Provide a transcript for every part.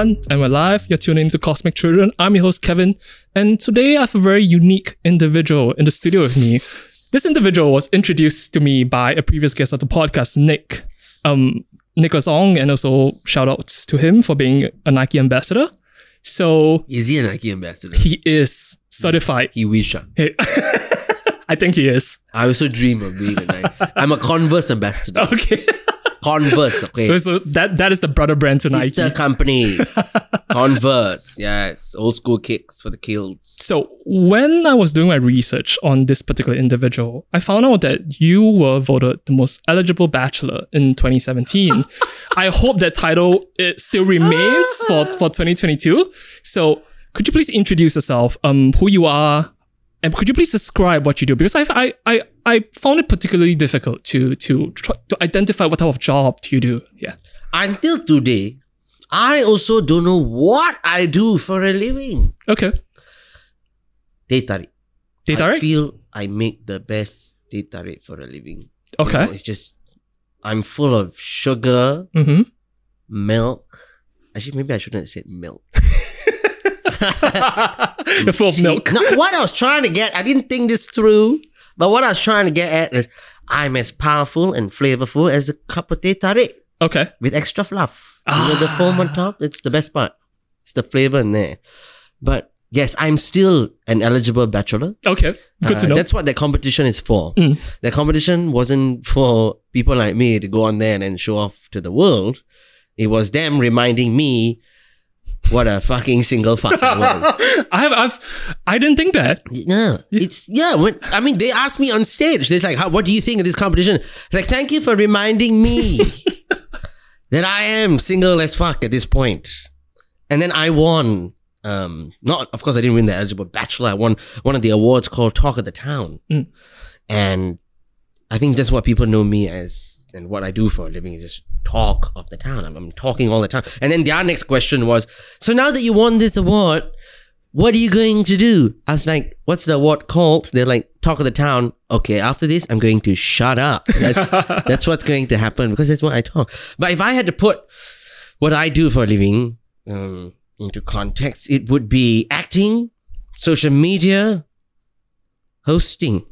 everyone, and we're live. You're tuning into Cosmic Children. I'm your host, Kevin, and today I have a very unique individual in the studio with me. This individual was introduced to me by a previous guest of the podcast, Nick. Um, Nicholas Ong, and also shout outs to him for being a Nike ambassador. So Is he a Nike ambassador? he is certified. He wish. Hey, I think he is. I also dream of being a Nike. I'm a Converse ambassador. Okay. Converse, okay. So, so that that is the brother brand to Sister Nike. company. Converse, yes. Old school kicks for the kills. So when I was doing my research on this particular individual, I found out that you were voted the most eligible bachelor in 2017. I hope that title it still remains for, for 2022. So could you please introduce yourself, um, who you are, and could you please describe what you do? Because I, I, I, I found it particularly difficult to to try, to identify what type of job do you do. Yeah. Until today, I also don't know what I do for a living. Okay. Teh tarik. Data, rate? I feel I make the best data tarik for a living. You Okay. know, it's just, I'm full of sugar, Mm-hmm. milk. Actually, maybe I shouldn't have said milk. You're full of milk. No, what I was trying to get, I didn't think this through, but what I was trying to get at is I'm as powerful and flavorful as a cup of teh tarik Okay. with extra fluff. You know, the foam on top, it's the best part. It's the flavor in there. But yes, I'm still an eligible bachelor. Okay. Good to Uh, know. That's what the competition is for. The competition wasn't for people like me to go on there and show off to the world. It was them reminding me what a fucking single fuck I was. I have, I've, I didn't think that. Yeah, it's yeah. When I mean, they asked me on stage. They're like, How, "What do you think of this competition?" It's like, "Thank you for reminding me that I am single as fuck at this point." And then I won. Um, not of course I didn't win the eligible bachelor. I won one of the awards called Talk of the Town, and I think that's what people know me as, and what I do for a living is just talk of the town. I'm, I'm talking all the time. And then their next question was, "So now that you won this award." what are you going to do? I was like, what's the award called? They're like, talk of the town. Okay, after this, I'm going to shut up. That's, that's what's going to happen because that's what I talk. But if I had to put what I do for a living um, into context, it would be acting, social media, hosting.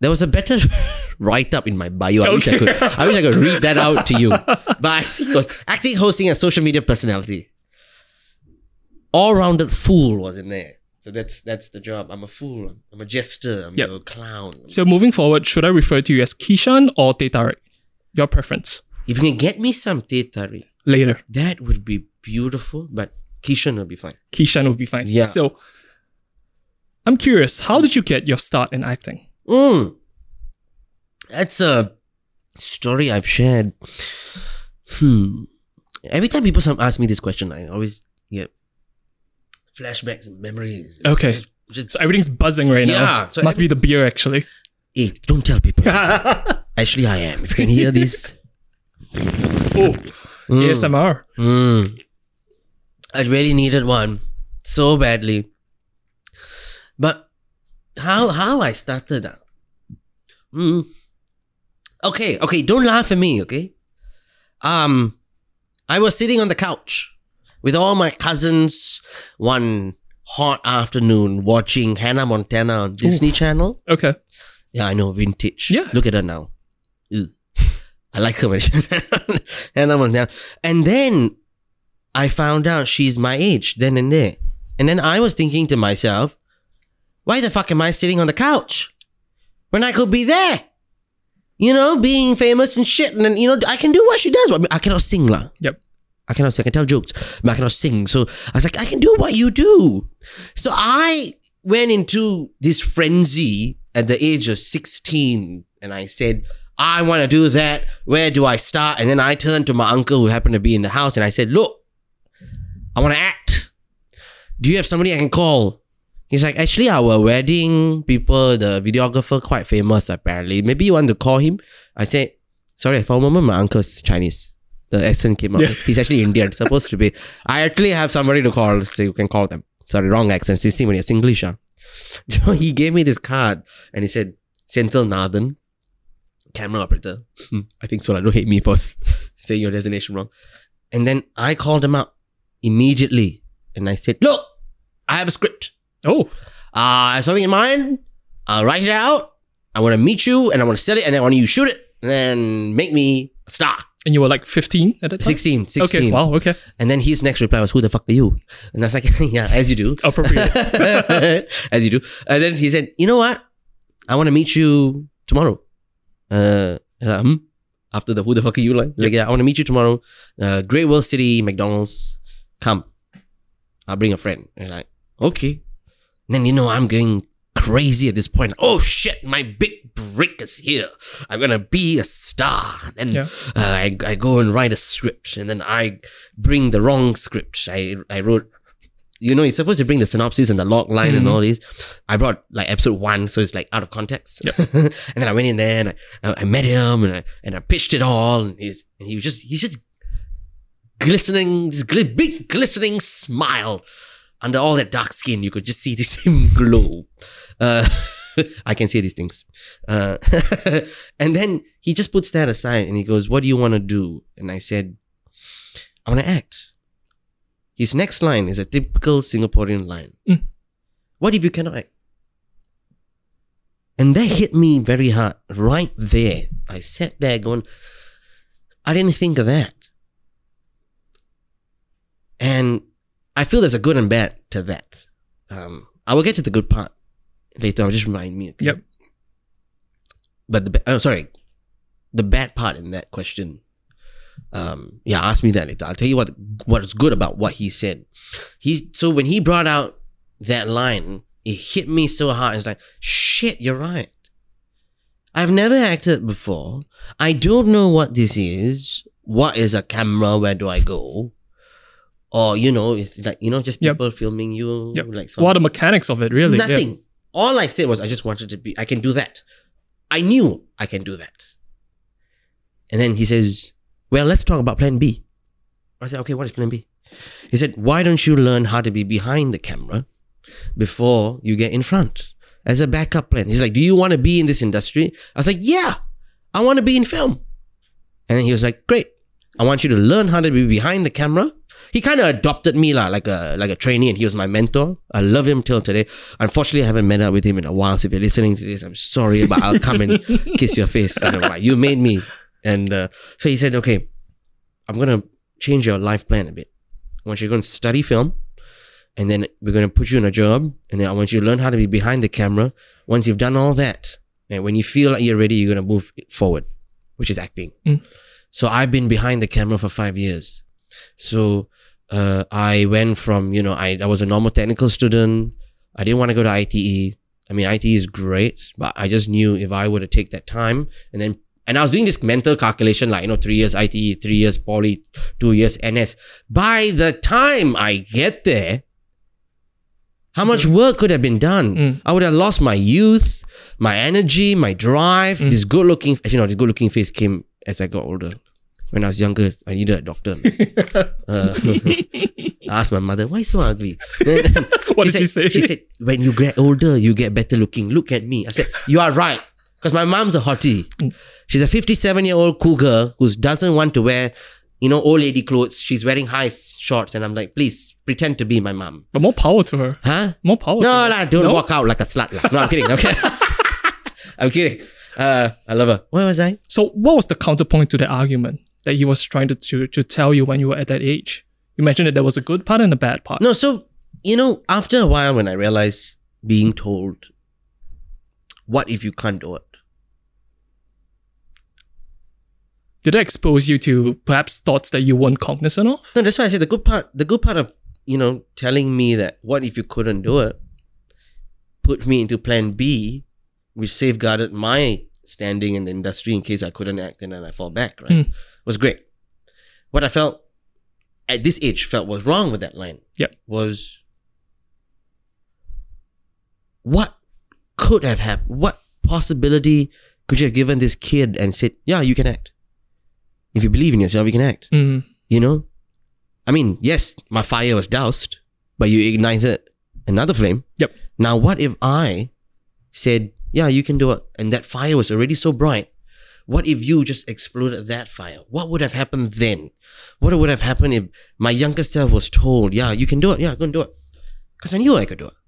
There was a better write up in my bio. I wish I could. I wish I could read that out to you. But I think it was acting, hosting, and social media personality all-rounded fool was in there. So that's that's the job. I'm a fool. I'm a jester. I'm Yep. a clown. So moving forward, should I refer to you as Kishan or Teh Tarik? Your preference. If you can get me some teh tarik, Later. that would be beautiful. But Kishan will be fine. Kishan will be fine. Yeah. So I'm curious, how did you get your start in acting? Mm. That's a story I've shared. Hmm. Every time people some ask me this question, I always get flashbacks and memories. Okay. Just- just- So everything's buzzing right now. Yeah, so Must be the beer actually. hey, don't tell people. Actually, I am. If you can hear this, Oh. ASMR. Mm. I really needed one so badly. But how how I started? ah? Mm. Okay, okay, don't laugh at me, okay? Um I was sitting on the couch with all my cousins one hot afternoon watching Hannah Montana on Disney Channel. Okay. Yeah, I know, vintage. Yeah. Look at her now. Ew. I like her when Hannah Montana. And then I found out she's my age then and there. And then I was thinking to myself, why the fuck am I sitting on the couch when I could be there? You know, being famous and shit. And then, you know, I can do what she does. I, mean, I cannot sing, lah. Yep. I cannot sing. I can tell jokes, but I cannot sing. So I was like, I can do what you do. So I went into this frenzy at the age of 16 and I said, I want to do that. Where do I start? And then I turned to my uncle who happened to be in the house and I said, Look, I want to act. Do you have somebody I can call? He's like, actually, our wedding people, the videographer, quite famous apparently. Maybe you want to call him? I said, sorry, for a moment, my uncle's Chinese. The accent came out. Yeah. He's actually Indian, supposed to be. I actually have somebody to call, so you can call them. Sorry, wrong accent. See, when it's English. ah. So he gave me this card and he said, Senthil Nathan, camera operator. Hmm, I think so. Like, don't hate me for s- saying your designation wrong. And then I called him out immediately. And I said, Look, I have a script. Oh, Uh, I have something in mind. I'll write it out. I want to meet you and I want to sell it and I want you to shoot it and then make me a star. and you were like 15 at that time? 16, 16. Okay, wow, okay. And then his next reply was, Who the fuck are you? And I was like, Yeah, as you do. Appropriate. as you do. And then he said, You know what? I want to meet you tomorrow. Uh, uh, hmm? After the who the fuck are you line? Like, yeah, I want to meet you tomorrow. Uh, Great World City, McDonald's. Come. I'll bring a friend. And he's like, okay. Then, you know, I'm going crazy at this point. Oh shit, my big break is here. I'm gonna be a star. And Yeah. uh, I, I go and write a script and then I bring the wrong script. I, I wrote, you know, you're supposed to bring the synopsis and the log line and all these. I brought like episode one, so it's like out of context. and then I went in there and I, I met him and I, and I pitched it all and he's, and he was just, he's just glistening, this gl- big glistening smile under all that dark skin. You could just see this him glow. Uh, I can see these things. Uh, and then he just puts that aside and he goes, What do you want to do? And I said, I want to act. His next line is a typical Singaporean line. Mm. What if you cannot act? And that hit me very hard right there. I sat there going, I didn't think of that. And I feel there's a good and bad to that. Um, I will get to the good part later. I'll just remind me. Yep. But the oh, sorry, the bad part in that question. Um, yeah, ask me that later. I'll tell you what what's good about what he said. He so when he brought out that line, it hit me so hard. It's like shit. You're right. I've never acted before. I don't know what this is. What is a camera? Where do I go? Or you know, it's like you know, just Yep. people filming you. Yep. Like What are the mechanics of it, really? Yeah. Nothing. All I said was I just wanted to be. I can do that. I knew I can do that. And then he says, "Well, let's talk about Plan B." I said, "Okay, what is Plan B?" He said, "Why don't you learn how to be behind the camera before you get in front as a backup plan?" He's like, "Do you want to be in this industry?" I was like, "Yeah, I want to be in film." And then he was like, "Great, I want you to learn how to be behind the camera." He kind of adopted me lah, like a like a trainee, and he was my mentor. I love him till today. Unfortunately, I haven't met up with him in a while. So if you're listening to this, I'm sorry, but I'll come and kiss your face. I don't know why. You made me, and uh, so he said, "Okay, I'm gonna change your life plan a bit. I want you to go and study film, and then we're gonna put you in a job, and then I want you to learn how to be behind the camera. Once you've done all that, and when you feel like you're ready, you're gonna move forward, which is acting. Mm. So I've been behind the camera for five years. So uh, I went from you know I, I was a normal technical student. I didn't want to go to ITE. I mean ITE is great, but I just knew if I were to take that time and then and I was doing this mental calculation like you know three years ITE, three years poly, two years NS. By the time I get there, how much work could have been done? Mm. I would have lost my youth, my energy, my drive. This good looking, actually, no, this good looking face came as I got older. When I was younger, I needed a doctor. uh, I asked my mother, why so ugly? What did said, she say? She said, when you get older, you get better looking. Look at me. I said, you are right. Because my mom's a hottie. She's a 57 year old cougar who doesn't want to wear, you know, old lady clothes. She's wearing high shorts. And I'm like, please pretend to be my mom. But more power to her. Huh? More power. to No, her. lah, don't No? walk out like a slut. lah. No, I'm kidding. Okay. I'm kidding. Uh, I love her. Where was I? So, what was the counterpoint to that argument that he was trying to, to, to tell you when you were at that age? You mentioned that there was a good part and a bad part. No, so, you know, after a while when I realized being told, what if you can't do it? Did it expose you to perhaps thoughts that you weren't cognizant of? No, that's why I said the good part, the good part of, you know, telling me that what if you couldn't do it, put me into plan B, which safeguarded my standing in the industry in case I couldn't act and then I fall back, right? Hmm. Was great. What I felt at this age felt was wrong with that line Yep. was what could have happened? What possibility could you have given this kid and said, yeah, you can act. If you believe in yourself, you can act. Mm. You know? I mean, yes, my fire was doused, but you ignited another flame. Yep. Now, what if I said, yeah, you can do it? And that fire was already so bright. What if you just exploded that fire? What would have happened then? What would have happened if my younger self was told, yeah, you can do it. Yeah, go and do it. Because I knew I could do it.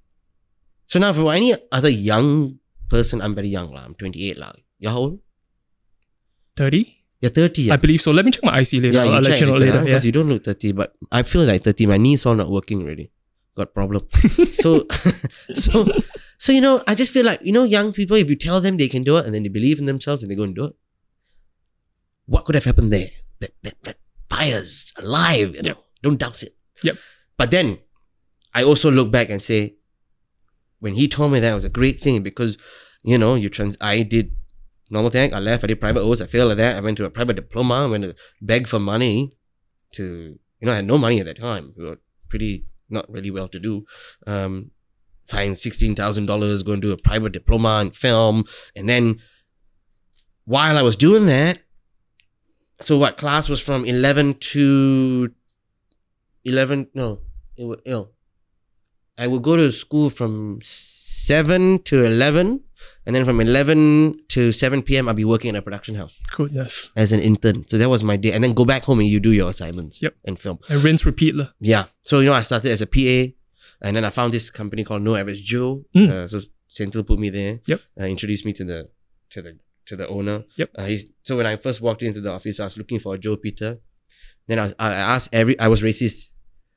So now for any other young person, I'm very young. I'm 28. lah. You're how old? 30? You're 30. I believe so. Let me check my IC later. Yeah, I'll let check you know later, huh? Yeah. Because you don't look 30, but I feel like 30. My knees all not working already. Got problem. so, so, so, you know, I just feel like, you know, young people, if you tell them they can do it and then they believe in themselves and they go and do it, what could have happened there? That, that, that fire's alive, you know. Yep. Don't doubt it. Yep. But then I also look back and say, when he told me that was a great thing because, you know, you trans, I did normal thing. I left, I did private O's, I failed at that. I went to a private diploma, I went to beg for money to, you know, I had no money at that time. We were pretty, not really well to do. Um, find $16,000, go and do a private diploma in film. And then while I was doing that, so what class was from 11 to 11, no, it was, you know, I would go to school from 7 to 11. And then from 11 to 7 p.m., I'll be working in a production house Goodness. as an intern. So that was my day. And then go back home and you do your assignments Yep. and film. And rinse, repeat. lah. Yeah. So, you know, I started as a PA and then I found this company called No Average Joe. Mm. Uh, so Senthil put me there. Yep. Uh, introduced me to the, to the, to the owner. Yep. Uh, he's, so when I first walked into the office, I was looking for Joe Peter. Then I, was, I asked every, I was racist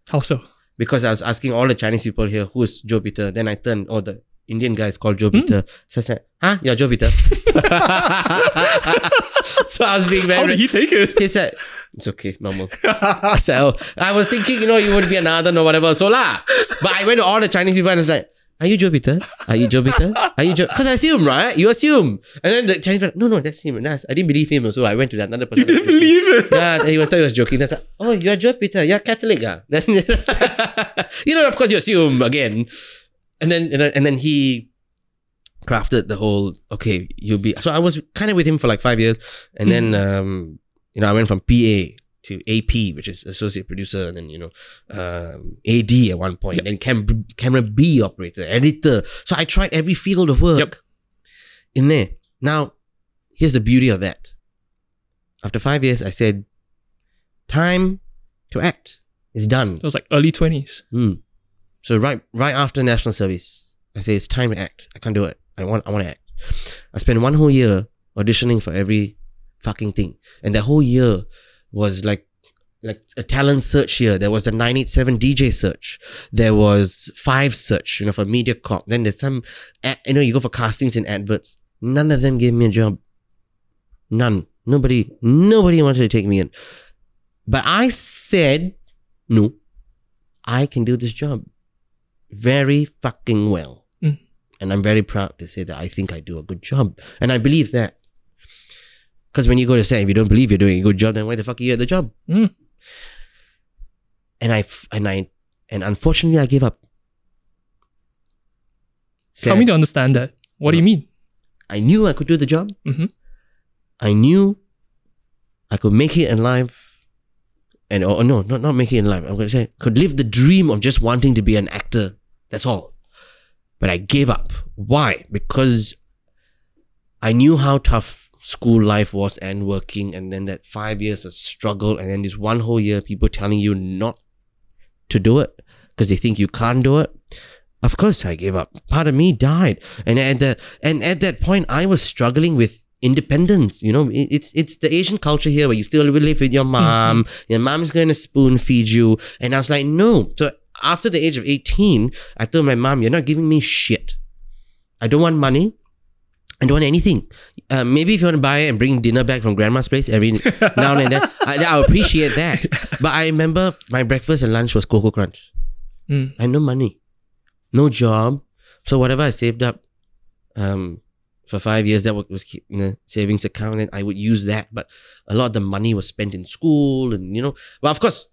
How so? because I was asking all the Chinese people here, who's Joe Peter? Then I turned, oh, the Indian guy is called Joe Peter. So I said, huh? You're Joe Peter. so I was being very. How did he take it? He said, it's okay, normal. so I was thinking, you know, you would be another or whatever. So lah. But I went to all the Chinese people and I was like, are you Joe Peter? Are you Joe Peter? Are you Joe? Because I assume, right? You assume. And then the Chinese people, no, no, that's him. That's, I didn't believe him. So I went to that another person. You didn't believe him? Yeah, he was, thought he was joking. That's like, oh, you're Joe Peter. You're Catholic. Ah. Then, you know, of course, you assume again. And then, and then, and then he crafted the whole, okay, you'll be. So I was kind of with him for like five years. And then, um, you know, I went from PA to AP, which is associate producer, and then, you know, um, AD at one point, then cam- camera B operator, editor. So I tried every field of work Yep. in there. Now, here's the beauty of that. After five years, I said, time to act. It's done. It was like early 20s. Mm. So right right after national service, I say it's time to act. I can't do it. I want I want to act. I spent one whole year auditioning for every fucking thing. And that whole year was like like a talent search here. There was a 987 DJ search. There was five search, you know, for MediaCorp. Then there's some, ad, you know, you go for castings and adverts. None of them gave me a job. None. Nobody, nobody wanted to take me in. But I said, no, I can do this job very fucking well. Mm. And I'm very proud to say that I think I do a good job. And I believe that. Because when you go to say, if you don't believe you're doing a good job, then why the fuck are you at the job? Mm. And I and I, and unfortunately I gave up. So Help me to understand that. What do you mean? I knew I could do the job. Mm-hmm. I knew I could make it in life. And or, or no, not not make it in life. I'm gonna say could live the dream of just wanting to be an actor. That's all. But I gave up. Why? Because I knew how tough school life was and working, and then that five years of struggle, and then this one whole year people telling you not to do it because they think you can't do it. Of course, I gave up. Part of me died, and at the and at that point, I was struggling with independence. You know, it's it's the Asian culture here where you still live with your mom. Mm-hmm. Your mom's going to spoon feed you, and I was like, no. So after the age of eighteen, I told my mom, "You're not giving me shit. I don't want money. I don't want anything. Uh, maybe if you want to buy and bring dinner back from grandma's place every now and then, I, I appreciate that. But I remember my breakfast and lunch was Cocoa Crunch. Mm. I had no money, no job. So whatever I saved up, um, for five years, that was, in a savings account, and I would use that. But a lot of the money was spent in school, and you know, well, of course,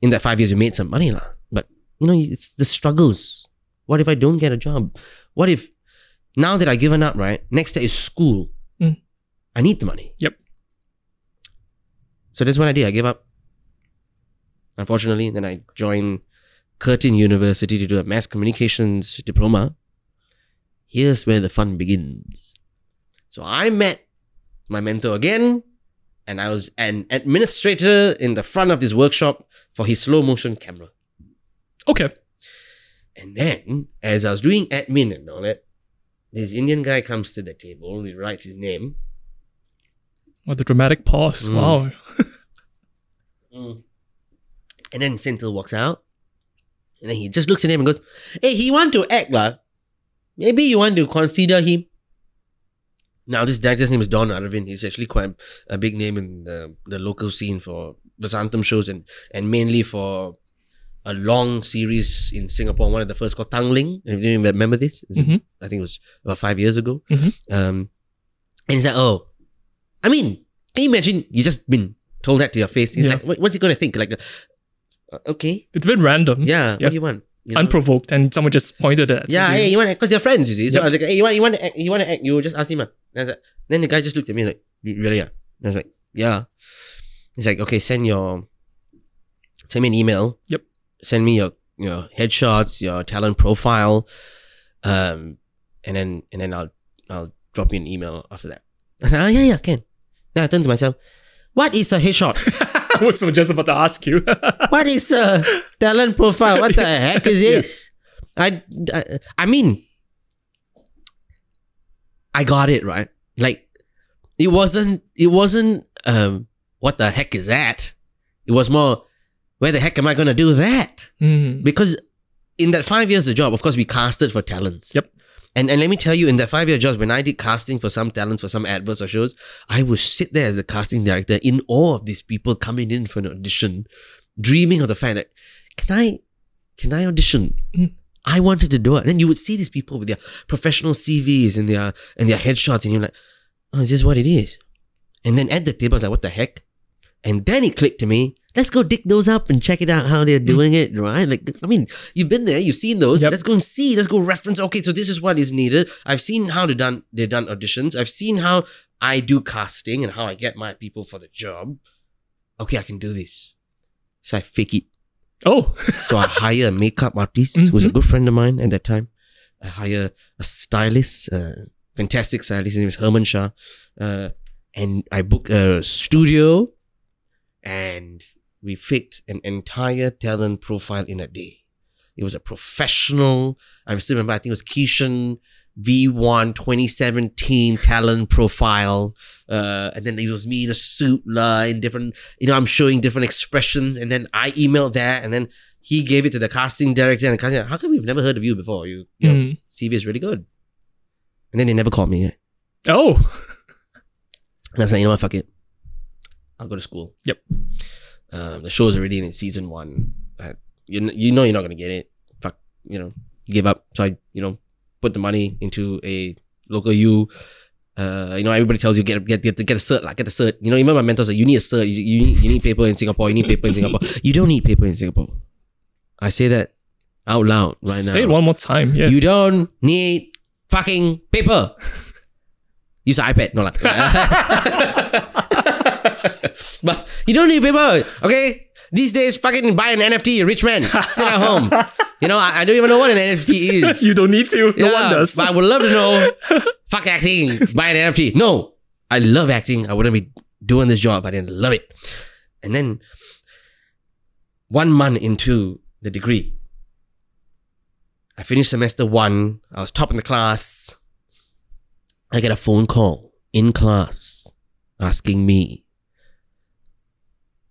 in that five years, you made some money, lah. But you know, it's the struggles. What if I don't get a job? What if now that I've given up, right? Next step is school. Mm. I need the money. Yep. So that's what I did. I gave up. Unfortunately, then I joined Curtin University to do a mass communications diploma. Here's where the fun begins. So I met my mentor again, and I was an administrator in the front of this workshop for his slow motion camera. Okay. And then, as I was doing admin and all that, this Indian guy comes to the table, he writes his name. What the dramatic pause. Mm. Wow. And then Senthil walks out. And then he just looks at him and goes, Hey, he want to act lah. Maybe you want to consider him. Now, this director's name is Don Arvind. He's actually quite a big name in the, the local scene for Vasantham shows and, and mainly for a long series in Singapore. One of the first called Tanglin. Do you remember this? It's- Mhm. I think it was about five years ago. Mhm. Um, and he's like, oh, I mean, can you imagine you just been told that to your face? He's Yeah. like, what's he going to think? Like, uh, okay, It's a bit random. yeah, what do you want? You know? Unprovoked, and someone just pointed at yeah, you. hey, you want because they're friends, you see. So Yep. I was like, hey, you want, you want to act, you want to act, you just ask him. was like- then the guy just looked at me like, really? Yeah. And I was like, yeah. He's like, okay, send your, send me an email. Yep. Send me your, your headshots, your talent profile, um, and then and then I'll I'll drop you an email after that. I said, oh yeah, yeah, can. Then I turned to myself, what is a headshot? I was just about to ask you. what is a talent profile? What the heck is this? I, I I mean, I got it right. Like it wasn't it wasn't um what the heck is that? It was more where the heck am I gonna do that? Mm. Because in that five years of job, of course, we casted for talents. Yep. And, and let me tell you, in that five year job, when I did casting for some talents for some adverts or shows, I would sit there as a casting director in awe of these people coming in for an audition, dreaming of the fact that can I can I audition? Mm. I wanted to do it. And Then you would see these people with their professional CVs and their and their headshots, and you're like, oh, is this what it is? And then at the table, I was like, what the heck? And then it clicked to me. Let's go dig those up and check it out how they're doing it, right? Like, I mean, you've been there, you've seen those. Yep. Let's go and see. Let's go reference. Okay, so this is what is needed. I've seen how they done they done auditions. I've seen how I do casting and how I get my people for the job. Okay, I can do this. So I fake it. Oh, So I hire a makeup artist who's a good friend of mine at that time. I hire a stylist, a fantastic stylist. His name is Herman Shah. Uh, and I book a studio and we faked an entire talent profile in a day. It was a professional, I still remember, I think it was Kishan V1 2017 talent profile. Uh, and then it was me in a suit, lah, in different, you know, I'm showing different expressions. And then I emailed that and then he gave it to the casting director and the casting, how come we've never heard of you before? You, you know, Mm. CV is really good. And then they never called me. oh, And I was like, you know what, fuck it. I'll go to school. Yep. Um, the show's already in season one. Uh, you, you know you're not going to get it. Fuck, you know, you give up. So I, you know, put the money into a local U. Uh, you know, everybody tells you get get get get a cert, like get a cert. You know, even my mentors like, you need a cert. You, you need you need paper in Singapore. You need paper in Singapore. You don't need paper in Singapore. I say that out loud right now. say it one more time. Yeah. You don't need fucking paper. Use an iPad. No lah. but you don't need paper. Okay? These days, fucking buy an NFT, rich man. Sit at home. You know, I, I don't even know what an NFT is. you don't need to. No Yeah, one does. But I would love to know. fuck acting. Buy an NFT. No. I love acting. I wouldn't be doing this job. I didn't love it. And then one month into the degree, I finished semester one. I was top in the class. I get a phone call in class asking me,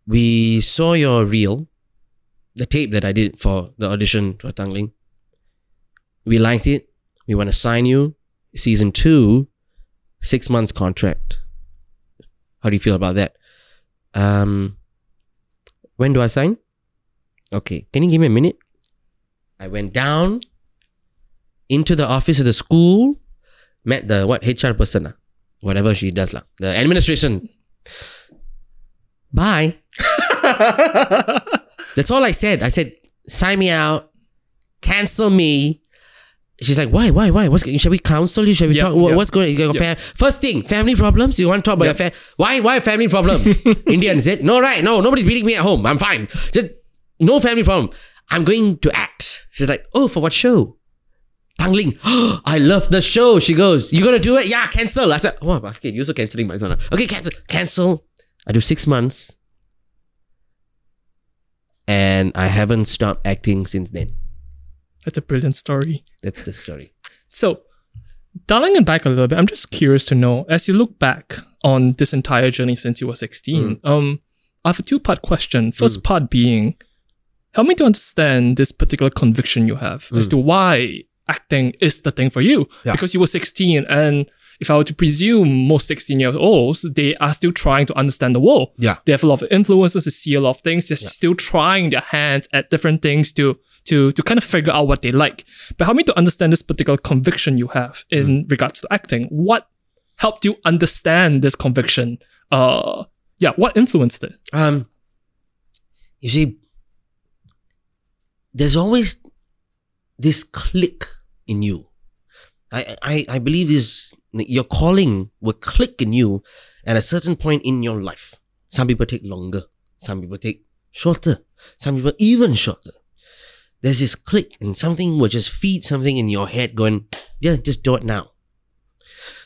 We saw your reel, the tape that I did for the audition for Tanglin. We liked it. We want to sign you. Season two, six months contract. How do you feel about that? Um, when do I sign? Okay, can you give me a minute? I went down into the office of the school, met the what HR person, ah, whatever she does, lah, the administration. Bye. That's all I said. I said, sign me out, cancel me. She's like, why, why, why? What's shall we counsel you? Shall we Yep, talk? Yep. What's going? Got fam- First thing, family problems. You want to talk about Yep. your family? Why, why family problem? Indian is it? No, right? No, nobody's beating me at home. I'm fine. Just no family problem. I'm going to act. She's like, oh, for what show? Tanglin, I love the show. She goes, You gonna do it? Yeah, cancel. I said, Oh, basket, you're also canceling my son. Okay, cancel. Cancel. I do six months. And I haven't stopped acting since then. That's a brilliant story. That's the story. So, dialing it back a little bit, I'm just curious to know as you look back on this entire journey since you were 16, mm. um, I have a two part question. Mm. First part being, help me to understand this particular conviction you have as mm. to why acting is the thing for you. Yeah. Because you were 16, and if I were to presume most 16 year olds, they are still trying to understand the world. Yeah. They have a lot of influences, they see a lot of things, they're still trying their hands at different things to to to kind of figure out what they like. But help me to understand this particular conviction you have in regards to acting. What helped you understand this conviction? Uh yeah, what influenced it? Um, you see, there's always this click in you. I, I, I believe this, your calling will click in you at a certain point in your life. Some people take longer. Some people take shorter. Some people even shorter. There's this click and something will just feed something in your head going, yeah, just do it now.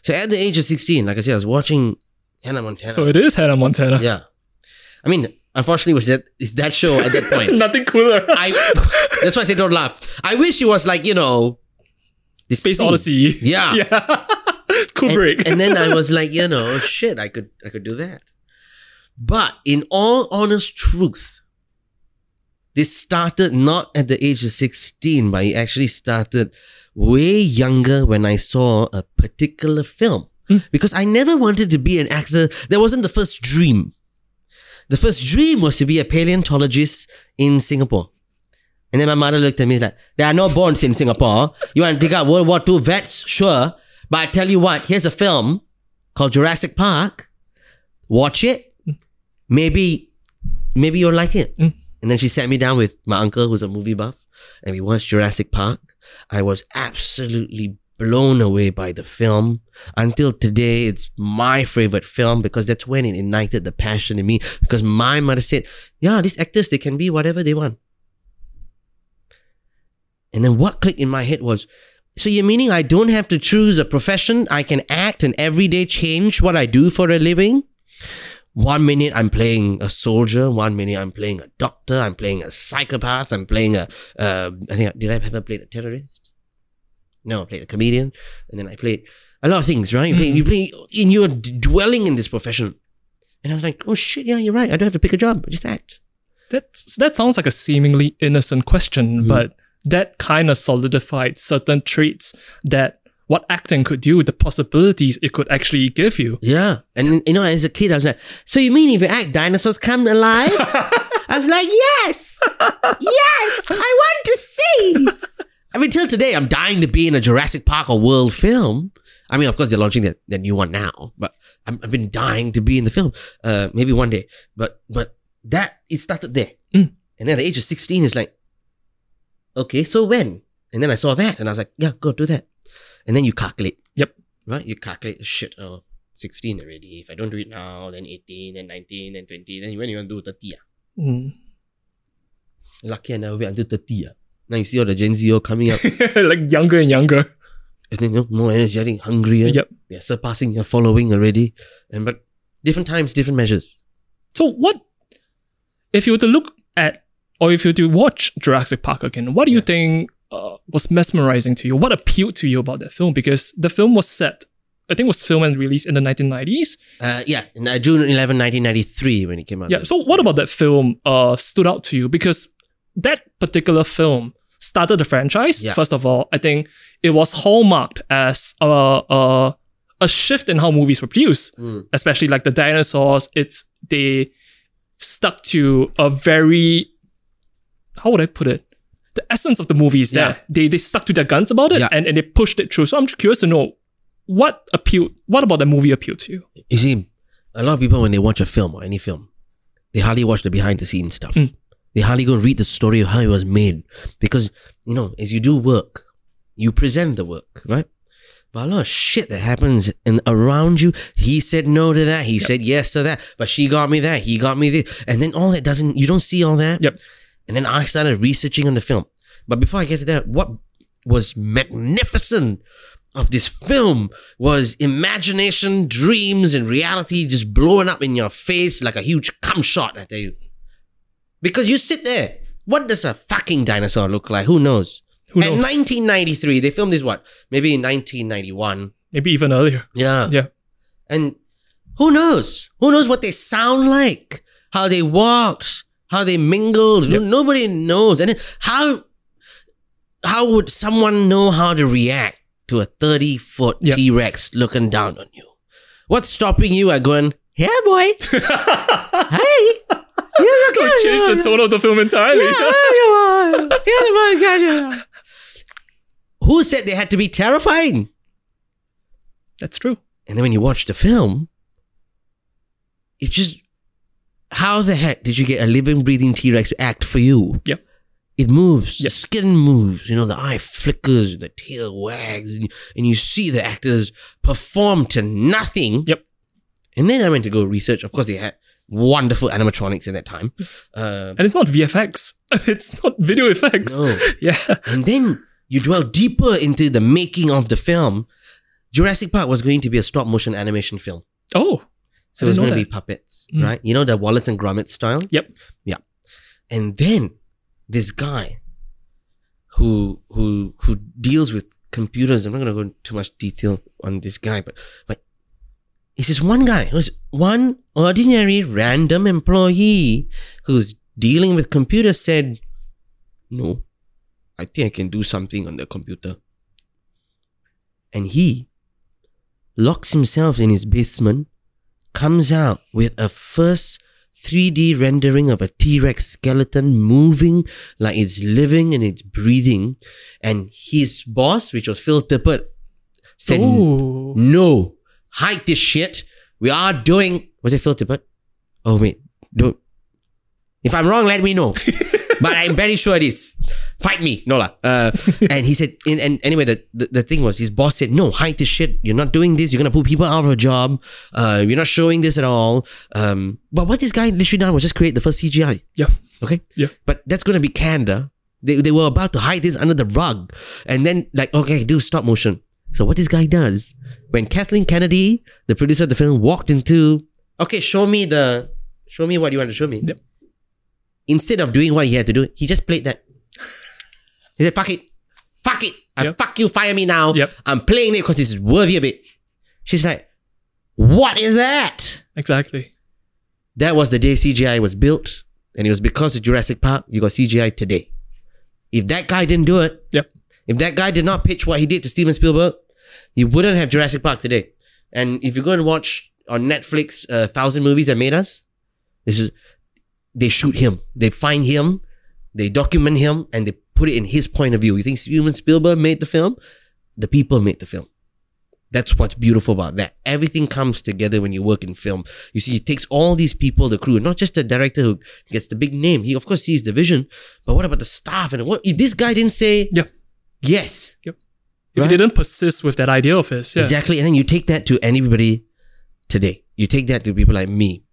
So at the age of 16, like I said, I was watching Hannah Montana. So it is Hannah Montana. Yeah. I mean, unfortunately, was that is that show at that point. Nothing cooler. I that's why I say don't laugh. I wish it was like, you know this Space thing. Odyssey. Yeah. Yeah. Kubrick. And, and then I was like, you know, oh, shit, I could I could do that. But in all honest truth, this started not at the age of 16, but it actually started way younger when I saw a particular film. Hmm. Because I never wanted to be an actor. That wasn't the first dream. The first dream was to be a paleontologist in Singapore. And then my mother looked at me like, there are no bones in Singapore. You want to dig out World War II vets? Sure. But I tell you what, here's a film called Jurassic Park. Watch it. Maybe, maybe you'll like it. Mm. And then she sat me down with my uncle, who's a movie buff, and we watched Jurassic Park. I was absolutely blown away by the film. Until today, it's my favorite film because that's when it ignited the passion in me. Because my mother said, yeah, these actors, they can be whatever they want. And then what clicked in my head was, so you're meaning I don't have to choose a profession? I can act and every day change what I do for a living? One minute I'm playing a soldier, one minute I'm playing a doctor, I'm playing a psychopath, I'm playing a, uh, I think, did I ever play a terrorist? No, I played a comedian, and then I played a lot of things, right? You play, you play, and you're dwelling in this profession. And I was like, oh shit, yeah, you're right. I don't have to pick a job, I just act. That's, that sounds like a seemingly innocent question, but that kind of solidified certain traits that what acting could do, the possibilities it could actually give you. Yeah. And you know, as a kid, I was like, so you mean if you act, dinosaurs come alive? I was like, yes, yes, I want to see. I mean, till today, I'm dying to be in a Jurassic Park or World film. I mean, of course, they're launching the, the new one now, but I'm, I've been dying to be in the film. Uh, maybe one day, but but that it started there, and then at the age of 16, it's like, okay, so when? And then I saw that, and I was like, yeah, go do that. And then you calculate Yep. right? You calculate shit. Oh, 16 already. If I don't do it now, then 18, then 19, then 20. Then when you want to do 30, ah? Mm. lucky I never wait until 30. Ah. Now you see all the Gen Z all coming up, like younger and younger. and then you know, more energetic, hungrier. Yep. They're surpassing your following already. And but different times, different measures. So what if you were to look at or if you do watch Jurassic Park again, what do you think uh, was mesmerizing to you? What appealed to you about that film? Because the film was set, I think, was filmed and released in the 1990s. Uh, yeah, in uh, June 11, 1993 when it came out. Yeah. So what about that film uh, stood out to you? Because that particular film started the franchise. Yeah. First of all, I think it was hallmarked as a, a a shift in how movies were produced, Mm. especially like the dinosaurs. It's they stuck to a very how would I put it? The essence of the movie is there. Yeah. They they stuck to their guns about it Yeah. and, and they pushed it through. So I'm curious to know what appealed. What about the movie appealed to you? You see, a lot of people when they watch a film or any film, they hardly watch the behind the scenes stuff. Hmm. They hardly go read the story of how it was made. Because, you know, as you do work, you present the work, right? But a lot of shit that happens and around you, he said no to that, he said yes to that, but she got me that, he got me this. And then all that doesn't you don't see all that. Yep. And then I started researching on the film. But before I get to that, what was magnificent of this film was imagination, dreams, and reality just blowing up in your face like a huge cum shot, I tell you. Because you sit there, what does a fucking dinosaur look like? Who knows? Who In knows? 1993, they filmed this what? Maybe in 1991. Maybe even earlier. Yeah. Yeah. And who knows? Who knows what they sound like? How they walked? How they mingled? Yep. Nobody knows. And how how would someone know how to react to a 30 foot Yep. T Rex looking down on you? What's stopping you at going, yeah, boy? hey! Yes, okay. Change the tone of the film entirely. Who said they had to be terrifying? That's true. And then when you watch the film, it's just how the heck did you get a living, breathing T Rex to act for you? Yep. It moves, the skin moves, you know, the eye flickers, the tail wags, and, and you see the actors perform to nothing. Yep. And then I went to go research. Of course, they had wonderful animatronics at that time. Uh, And it's not VFX. It's not video effects. no. Yeah. And then you dwell deeper into the making of the film. Jurassic Park was going to be a stop motion animation film. Oh. So I it was going to be puppets, Mm. right? You know, the Wallace and Gromit style? Yep. Yeah. And then this guy who who who deals with computers, I'm not gonna go into too much detail on this guy, but but he's just one guy who's one ordinary random employee who's dealing with computers said, No, I think I can do something on the computer. And he locks himself in his basement, comes out with a first 3D rendering of a T Rex skeleton moving like it's living and it's breathing. And his boss, which was Phil Tippett, said, Oh. No, hide this shit. We are doing. Was it Phil Tippett? Oh, wait. Don't. If I'm wrong, let me know. but I'm very sure it is. Fight me, no lah. Uh, and he said, and, and anyway, the, the the thing was, his boss said, no, hide this shit. You're not doing this. You're gonna put people out of a job. Uh, you're not showing this at all. Um, but what this guy literally done was just create the first CGI. Yeah. Okay. Yeah. But that's gonna be Canada. They, they were about to hide this under the rug, and then like, okay, do stop motion. So what this guy does when Kathleen Kennedy, the producer of the film, walked into, okay, show me the, show me what you want to show me. Yep. Instead of doing what he had to do, he just played that. He said, "Fuck it, fuck it, I Yep. fuck you, fire me now. Yep. I'm playing it because it's worthy of it." She's like, "What is that?" Exactly. That was the day CGI was built, and it was because of Jurassic Park you got CGI today. If that guy didn't do it, Yep. if that guy did not pitch what he did to Steven Spielberg, you wouldn't have Jurassic Park today. And if you go and watch on Netflix, uh, thousand movies that made us, this is they shoot him, they find him, they document him, and they put it in his point of view. You think Steven Spielberg made the film? The people made the film. That's what's beautiful about that. Everything comes together when you work in film. You see, it takes all these people, the crew, not just the director who gets the big name. He of course sees the vision, but what about the staff? And what if this guy didn't say Yeah. yes? Yep. If Right. he didn't persist with that idea of his, yeah. Exactly. And then you take that to anybody today. You take that to people like me.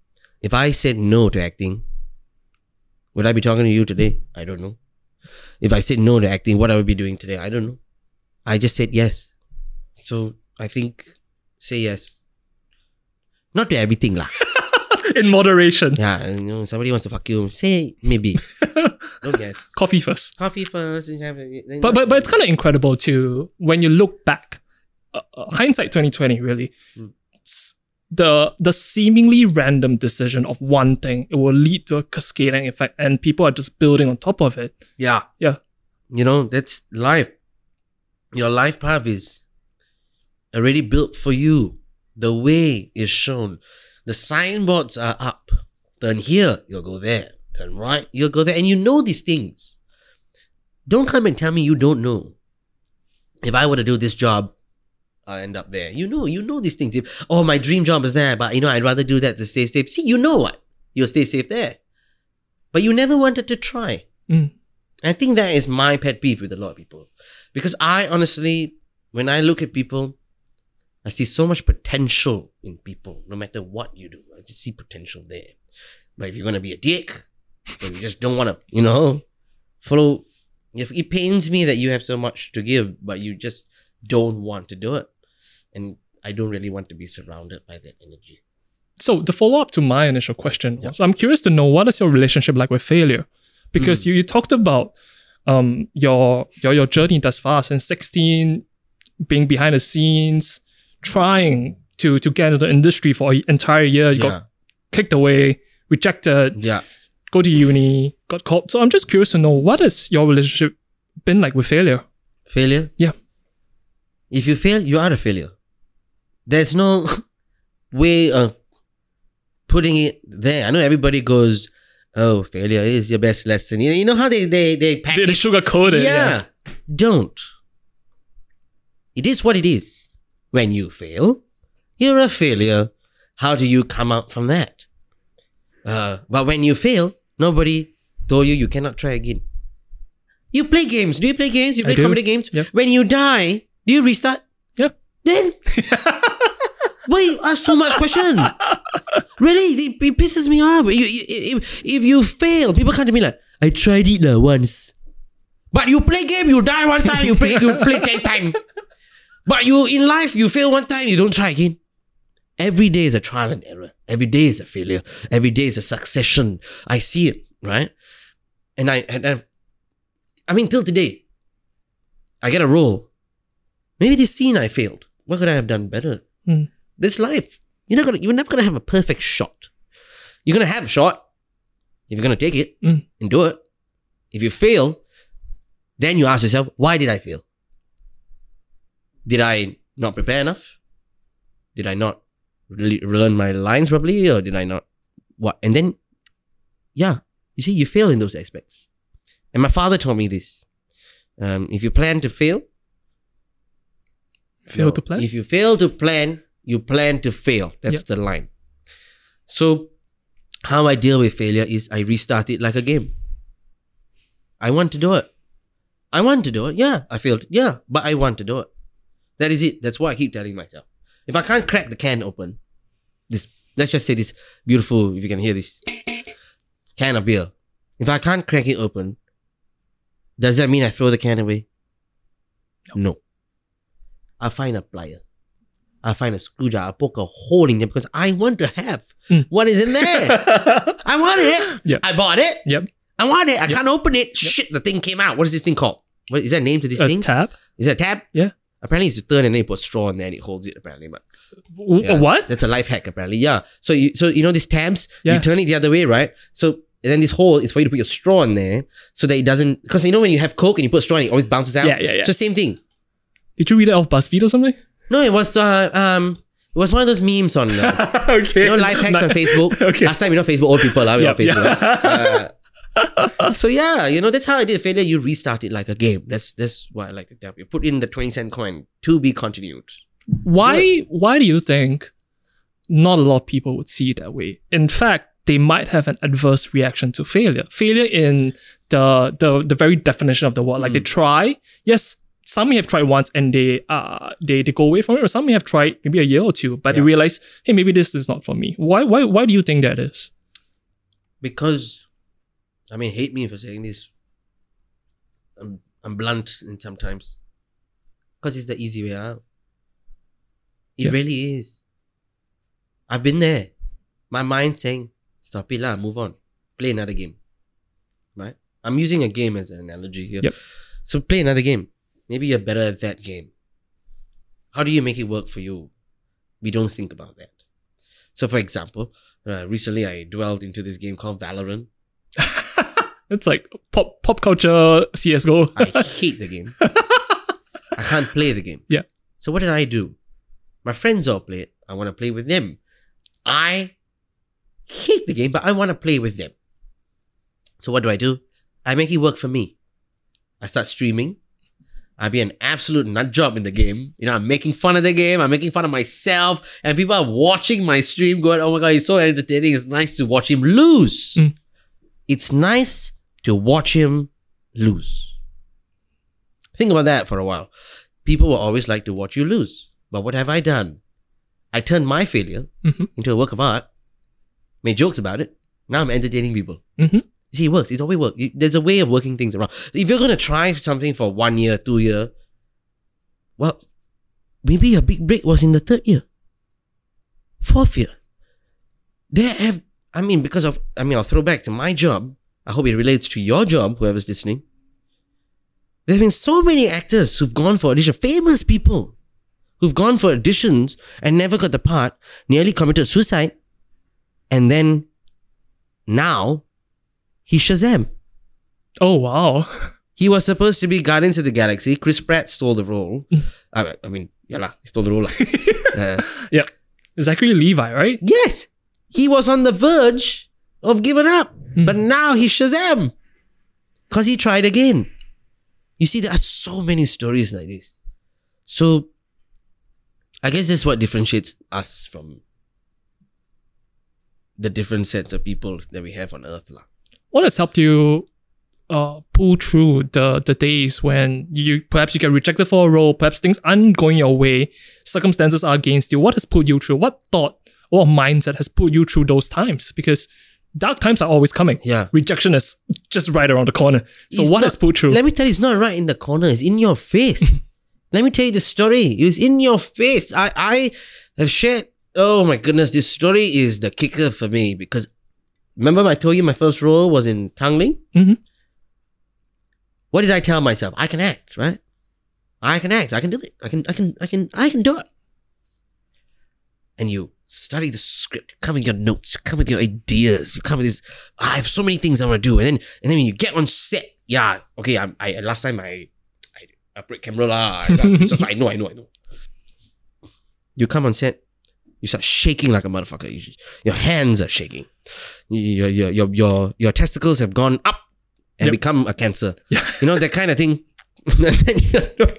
If I said no to acting, would I be talking to you today? I don't know. If I said no to acting, what I would be doing today? I don't know. I just said yes. So I think say yes. Not to everything lah. In moderation. yeah, you know, somebody wants to fuck you. Say maybe. don't guess. Coffee first. Coffee first. and have it- then- But but but it's kind of incredible too when you look back. Uh, uh, hindsight twenty twenty, really. S- The the seemingly random decision of one thing it will lead to a cascading effect, and people are just building on top of it. yeah. Yeah, you know that's life. Your life path is already built for you. The way is shown. The signboards are up. Turn here you'll go there. Turn right you'll go there. And you know these things. Don't come and tell me you don't know. If i were to do this job i end up there you know you know these things if, oh my dream job is there but you know i'd rather do that to stay safe see you know what you'll stay safe there but you never wanted to try Mm. I think that is my pet peeve with a lot of people. Because I honestly, when I look at people, I see so much potential in people, no matter what you do. I just see potential there. But if you're gonna be a dick, or you just don't wanna, you know, follow If it pains me that you have so much to give, but you just don't want to do it, and I don't really want to be surrounded by that energy. So the follow up to my initial question was, I'm curious to know what is your relationship like with failure, because Hmm. you, you talked about um your your your journey thus far since 16, being behind the scenes, trying to to get into the industry for an entire year. You Yeah, got kicked away, rejected, yeah. go to uni, got caught. So I'm just curious to know what has your relationship been like with failure? Failure. Yeah. If you fail, you are a failure. There's no way of putting it there. I know everybody goes, "Oh, failure is your best lesson." You know, you know how they they they They, package they sugarcoat it. yeah. Don't. It is what it is. When you fail, you're a failure. How do you come out from that? Uh, but when you fail, nobody told you you cannot try again. You play games. Do you play games? You play comedy games? Yep. When you die, do you restart? Then? Why you ask so much question? really, it, it pisses me off. You, you, if, if you fail, people come to me like, I tried it lah once. But you play game, you die one time, you play, you play ten times. But you in life, you fail one time, you don't try again. Every day is a trial and error. Every day is a failure. Every day is a succession. I see it, right? And I, and I, I mean, till today, I get a role. Maybe this scene I failed. What could I have done better? Hmm. This life, you're not gonna, you're never gonna have a perfect shot. You're gonna have a shot if you're gonna take it Hmm. and do it. If you fail, then you ask yourself, why did I fail? Did I not prepare enough? Did I not really learn my lines properly, or did I not what? And then, yeah, you see, you fail in those aspects. And my father told me this: um, if you plan to fail, Fail no. to plan. If you fail to plan, you plan to fail. That's the line. So, how I deal with failure is I restart it like a game. I want to do it. I want to do it. Yeah, I failed. Yeah, but I want to do it. That is it. That's what I keep telling myself. If I can't crack the can open, this let's just say this beautiful, if you can hear this can of beer. If I can't crack it open, does that mean I throw the can away? No. I'll find a plier. I'll find a screwdriver. I'll poke a hole in there because I want to have Mm. what is in there. I want it. Yep. I bought it. Yep. I want it. I can't open it. Shit, the thing came out. What is this thing called? What is that a name to this A thing? tab. Is that a tab? Yeah. Apparently it's a turn and then you put straw in there and it holds it apparently. But yeah, What? That's a life hack apparently. Yeah. So you so you know these tabs, Yeah. you turn it the other way, right? So and then this hole is for you to put your straw in there so that it doesn't because you know when you have Coke and you put straw in it, it always bounces out. Yeah, yeah, yeah. So same thing. Did you read it off BuzzFeed or something? No, it was uh, um it was one of those memes on uh, okay. you know life hacks on Facebook. Okay. Last time you know Facebook old people are Yep, on Facebook. right? Uh, so yeah, you know that's how I did failure. You restart it like a game. That's that's what I like to tell you. Put in the twenty cent coin to be continued. Why why do you think not a lot of people would see it that way? In fact, they might have an adverse reaction to failure. Failure in the the the very definition of the word. Like they try, yes, some may have tried once and they uh they, they go away from it, or some may have tried maybe a year or two, but they realize, hey, maybe this is not for me. Why why why do you think that is? because I mean, hate me for saying this. I'm I'm blunt in sometimes because it's the easy way out. It Yeah. really is. I've been there. My mind saying, "Stop it, lah. Move on. Play another game." Right? I'm using a game as an analogy here. Yep. So play another game. Maybe you're better at that game. How do you make it work for you? We don't think about that. So, for example, uh, recently I dwelled into this game called Valorant. It's like pop pop culture CS:GO. I hate the game. I can't play the game. Yeah. So what did I do? My friends all play it. I want to play with them. I hate the game, but I want to play with them. So what do I do? I make it work for me. I start streaming. I be an absolute nut job in the game. You know, I'm making fun of the game. I'm making fun of myself, and people are watching my stream, going, "Oh my god, he's so entertaining! It's nice to watch him lose." Mm. It's nice to watch him lose. Think about that for a while. People will always like to watch you lose. But what have I done? I turned my failure Mhm. into a work of art, made jokes about it. Now I'm entertaining people. Mhm. You see, it works. It's always work. You- There's a way of working things around. If you're gonna try something for one year, two year, well, maybe a big break was in the third year, fourth year. There have, I mean, because of, I mean, I'll throw back to my job. I hope it relates to your job, whoever's listening. There's been so many actors who've gone for audition, famous people who've gone for auditions and never got the part, nearly committed suicide, and then now he's Shazam. Oh wow. He was supposed to be Guardians of the Galaxy. Chris Pratt stole the role. I, I mean, yeah, lah, he stole the role. lah. Uh, Yeah. Zachary Levi, right? yes, he was on the verge of giving up, but now he's Shazam because he tried again. You see, there are so many stories like this. So, I guess that's what differentiates us from the different sets of people that we have on Earth. lah. What has helped you uh, pull through the the days when you perhaps you get rejected for a role, perhaps things aren't going your way, circumstances are against you? What has pulled you through? What thought or mindset has pulled you through those times? Because dark times are always coming. Yeah. Rejection is just right around the corner. So It's what not- has pulled through? Let me tell you, it's not right in the corner. It's in your face. let me tell you the story. It's in your face. I, I have shared. Oh my goodness, this story is the kicker for me because remember I told you my first role was in Tanglin. Mhm. What did I tell myself? I can act, right? I can act. I can do it. I can. I can. I can. I can do it. And you study the script, come with your notes, come with your ideas, you come with this. "Ah, I have so many things I want to do, and then and then when you get on set, yeah, okay. I'm, I last time I I operate camera lah. I, so I know, I know, I know. You come on set, you start shaking like a motherfucker. You, your hands are shaking. Your your your your your testicles have gone up and Yep. become a cancer. You know that kind of thing. and you're,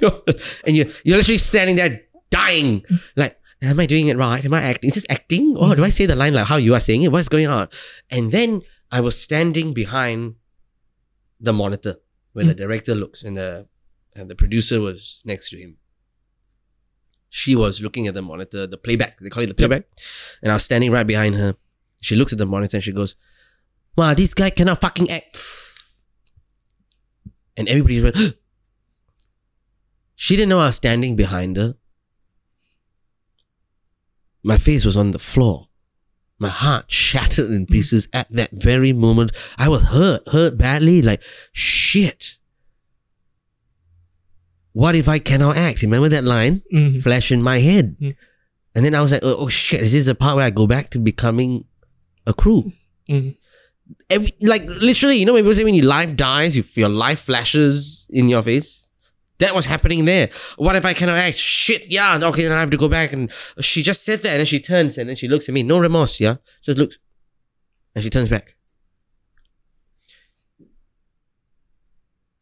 you're- and you're, you're literally standing there dying. Like, am I doing it right? Am I acting? Is this acting? Or do I say the line like how you are saying it? What's going on? And then I was standing behind the monitor where the mm. director looks and the and the producer was next to him. She was looking at the monitor, the playback. They call it the playback. And I was standing right behind her. She looks at the monitor and she goes, Wow, this guy cannot fucking act. And everybody went, She didn't know I was standing behind her. My face was on the floor. My heart shattered in hmm. pieces at that very moment. I was hurt, hurt badly, like, shit. What if I cannot act? Remember that line? Mhm. Flash in my head. Mm. And then I was like, oh, oh shit, is this the part where I go back to becoming a crew? Mhm. Every, like literally, you know, when people say when your life dies, if your life flashes in your face. That was happening there. What if I cannot act? Shit, yeah, okay, then I have to go back. And she just said that, and then she turns and then she looks at me. No remorse, yeah, just looks, and she turns back.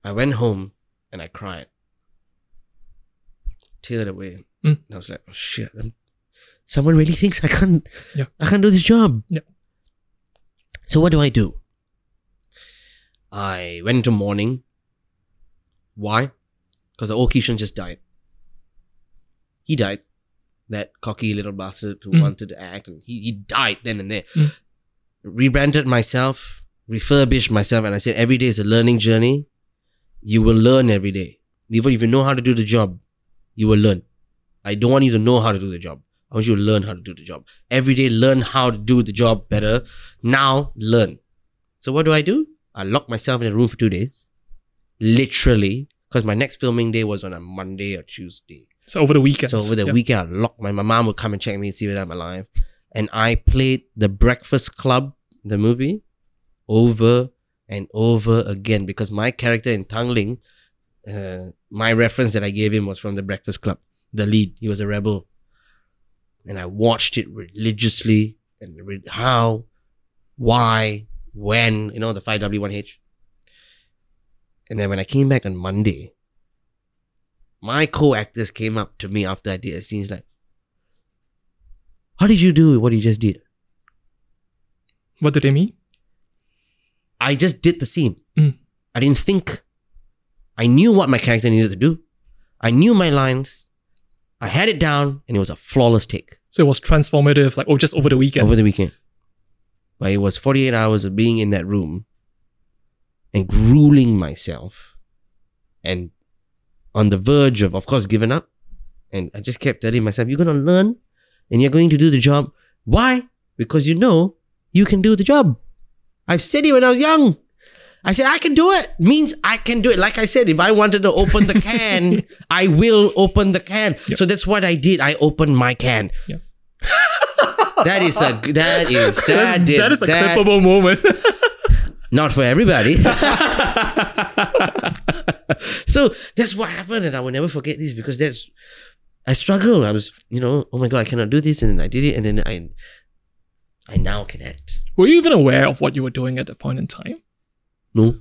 I went home and I cried, teared away. Mm. And I was like, oh shit, I'm, someone really thinks I can't, Yeah. I can't do this job. Yeah. So what do I do? I went into mourning. Why? Because the old Kishan just died. He died. That cocky little bastard who Mm. wanted to act, and he, he died then and there. Mm. Rebranded myself, refurbished myself, and I said every day is a learning journey. You will learn every day. Even if you know how to do the job, you will learn. I don't want you to know how to do the job. I want you to learn how to do the job. Every day, learn how to do the job better. Now, learn. So, what do I do? I lock myself in a room for two days. Literally, because my next filming day was on a Monday or Tuesday. So over the weekend. So, over the weekend, I locked my, my mom would come and check me and see whether I'm alive. And I played The Breakfast Club, the movie, over and over again because my character in Tanglin, uh, my reference that I gave him was from The Breakfast Club, the lead. He was a rebel. And I watched it religiously and read how, why, when, you know, the 5W1H. And then when I came back on Monday, my co-actors came up to me after I did a scene like, how did you do what you just did? What do they mean? I just did the scene. Mm. I didn't think. I knew what my character needed to do. I knew my lines. I had it down and it was a flawless take So it was transformative, like oh, just over the weekend. over the weekend. but it was 48 hours of being in that room and grueling myself and on the verge of, of course, giving up. And I just kept telling myself, you're going to learn and you're going to do the job. Why? Because you know you can do the job. I've said it when I was young. I said, I can do it. Means I can do it. Like I said, if I wanted to open the can, I will open the can. Yep. So that's what I did. I opened my can. Yep. that is a, that is, that did, that is a that- clippable moment. not for everybody. so that's what happened, and I will never forget this because that's I struggled. I was, you know, oh my god, I cannot do this, and then I did it, and then I, I now can act. were you even aware of what you were doing at that point in time? No,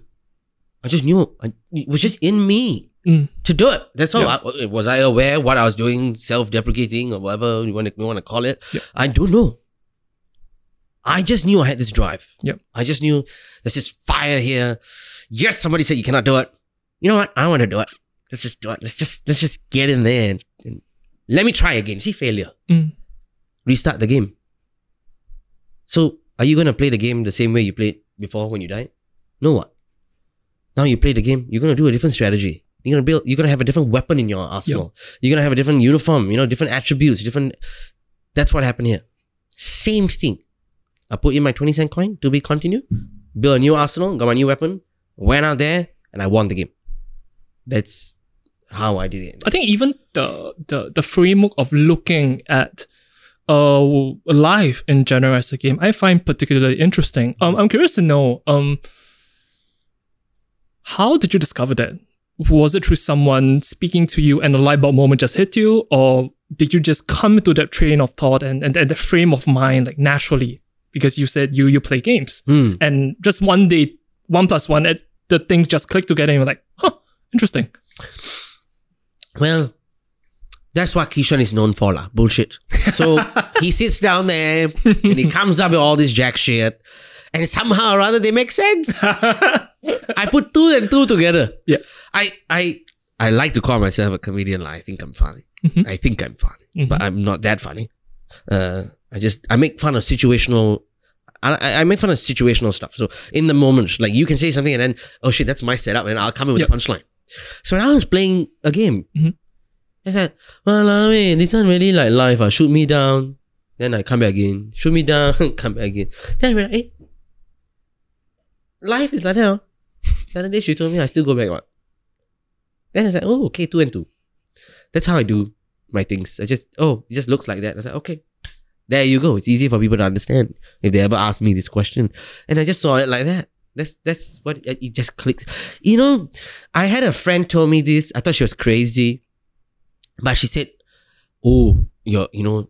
I just knew I, it was just in me Mm. to do it. That's all. Yeah. I, was I aware what I was doing, self-deprecating or whatever you want to you want to call it? Yeah. I don't know. I just knew I had this drive. Yep. I just knew there's this fire here. Yes, somebody said you cannot do it. You know what? I want to do it. Let's just do it. Let's just let's just get in there and, and let me try again. See failure. Mm. Restart the game. So are you gonna play the game the same way you played before when you died? No what? Now you play the game, you're gonna do a different strategy. You're gonna build you're gonna have a different weapon in your arsenal. You're gonna have a different uniform, you know, different attributes, different that's what happened here. Same thing. I put in my 20 cent coin to be continued, build a new arsenal, got my new weapon, went out there, and I won the game. That's how I did it. I think even the the the framework of looking at uh life in general as a game, I find particularly interesting. Um, I'm curious to know um how did you discover that? Was it through someone speaking to you and a light bulb moment just hit you, or did you just come to that train of thought and and, and that frame of mind like naturally? Because you said you you play games Hmm. and just one day one plus one it, the things just click together and you're like, huh, interesting. Well, that's what Kishan is known for, lah. Bullshit. So he sits down there and he comes up with all this jack shit, and somehow or other they make sense. I put two and two together. Yeah. I I I like to call myself a comedian. lah. I think I'm funny. Mhm. I think I'm funny, but I'm not that funny. Uh, I just I make fun of situational. I, I- I make fun of situational stuff. So in the moment, like you can say something and then oh shit, that's my setup, and I'll come in with Yep. a punchline. So when I was playing a game, Mhm. I said, "Well, I mean, this one really like life. Uh, shoot me down, then I come back again. Shoot me down, come back again. Then I realized, eh, life is like that. oh. The other day she told me I still go back. What? Then I was like, oh, okay, two and two. That's how I do my things. I just, oh, it just looks like that. I was like, okay, there you go. It's easy for people to understand if they ever ask me this question. And I just saw it like that. That's that's what it just clicks. You know, I had a friend told me this. I thought she was crazy, but she said, "Oh, you're you know,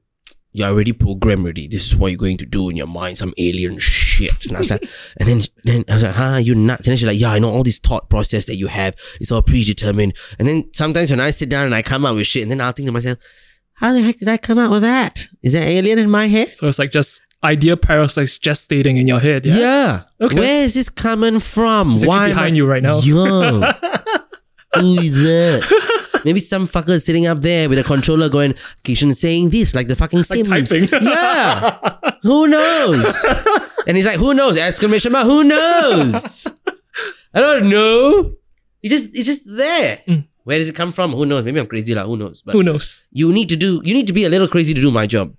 you're already programmed already. This is what you're going to do in your mind, some alien shit." And I was like, and then then I was like, "Huh, you nuts?" And then she's like, "Yeah, I know all this thought process that you have. It's all predetermined." And then sometimes when I sit down and I come up with shit, and then I'll think to myself, "How the heck did I come up with that? Is there alien in my head?" So it's like just idea parasites gestating in your head. Yeah. Yeah. Okay. Where is this coming from? It's actually Why behind I- you right now. Yeah. Who is that? Maybe some fucker sitting up there with a controller going, Kishan saying this like the fucking Sims. typing. yeah. Who knows? and he's like, who knows? Exclamation mark, who knows? I don't know. It's just it's just there. Mm. Where does it come from? Who knows? Maybe I'm crazy, like, who knows? But Who knows? you need to do you need to be a little crazy to do my job.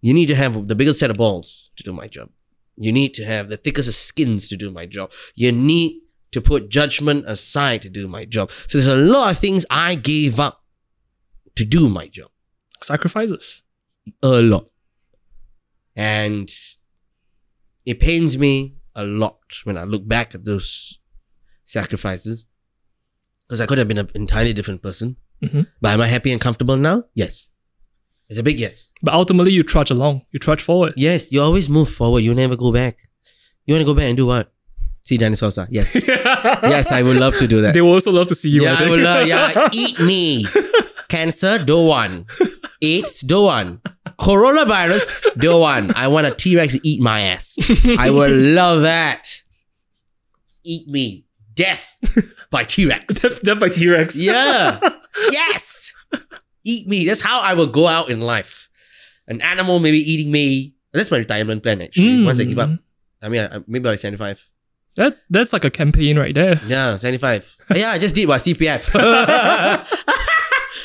You need to have the biggest set of balls to do my job. You need to have the thickest of skins to do my job. You need to put judgment aside to do my job. So there's a lot of things I gave up to do my job. Sacrifices. A lot. And it pains me a lot when I look back at those sacrifices. Because I could have been an entirely different person. Mhm. But am I happy and comfortable now? Yes. It's a big yes. But ultimately, you trudge along. You trudge forward. Yes, you always move forward. You never go back. You want to go back and do what? See dinosaurs? ah? Yes. yes, I would love to do that. They will also love to see you. yeah, I would love. Yeah, eat me. Cancer, do one. AIDS, do one. Coronavirus, do one. I want a T Rex to eat my ass. I would love that. Eat me. Death by T Rex. Death, death by T Rex. Yeah. yes. Eat me. That's how I will go out in life. An animal maybe eating me. That's my retirement plan actually. Mm. Once I give up, I mean, I- maybe by 75. That that's like a campaign right there. Yeah, 75. Eh, yeah, I just did what CPF.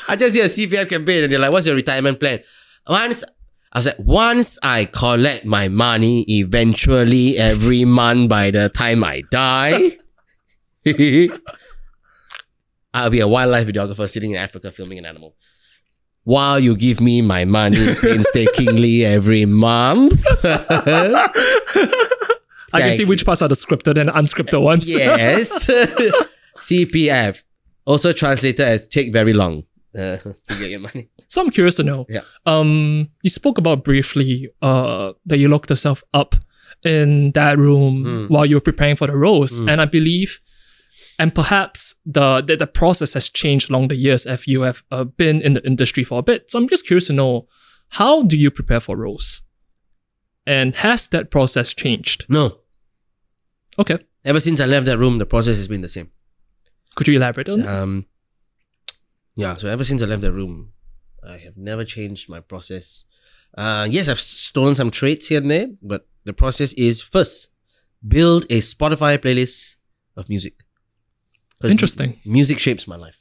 I just did a CPF campaign and they're like, what's your retirement plan? Once I was like, once I collect my money eventually every month by the time I die, I'll be a wildlife videographer sitting in Africa filming an animal. While you give me my money painstakingly every month. I can see which parts are the scripted and unscripted ones. Yes. CPF. Also translated as take very long uh, to get your money. So I'm curious to know. Yeah. Um, you spoke about briefly uh that you locked yourself up in that room Hmm. while you were preparing for the roles, and I believe, and perhaps the the, the process has changed along the years if you have uh, been in the industry for a bit. So I'm just curious to know how do you prepare for roles, and has that process changed? No. Okay, Ever since I left that room, the process has been the same. could you elaborate on? that? Um, yeah, so ever since I left that room, I have never changed my process. Uh, yes, I've stolen some traits here and there, but the process is first, build a Spotify playlist of music. Interesting. Music shapes my life.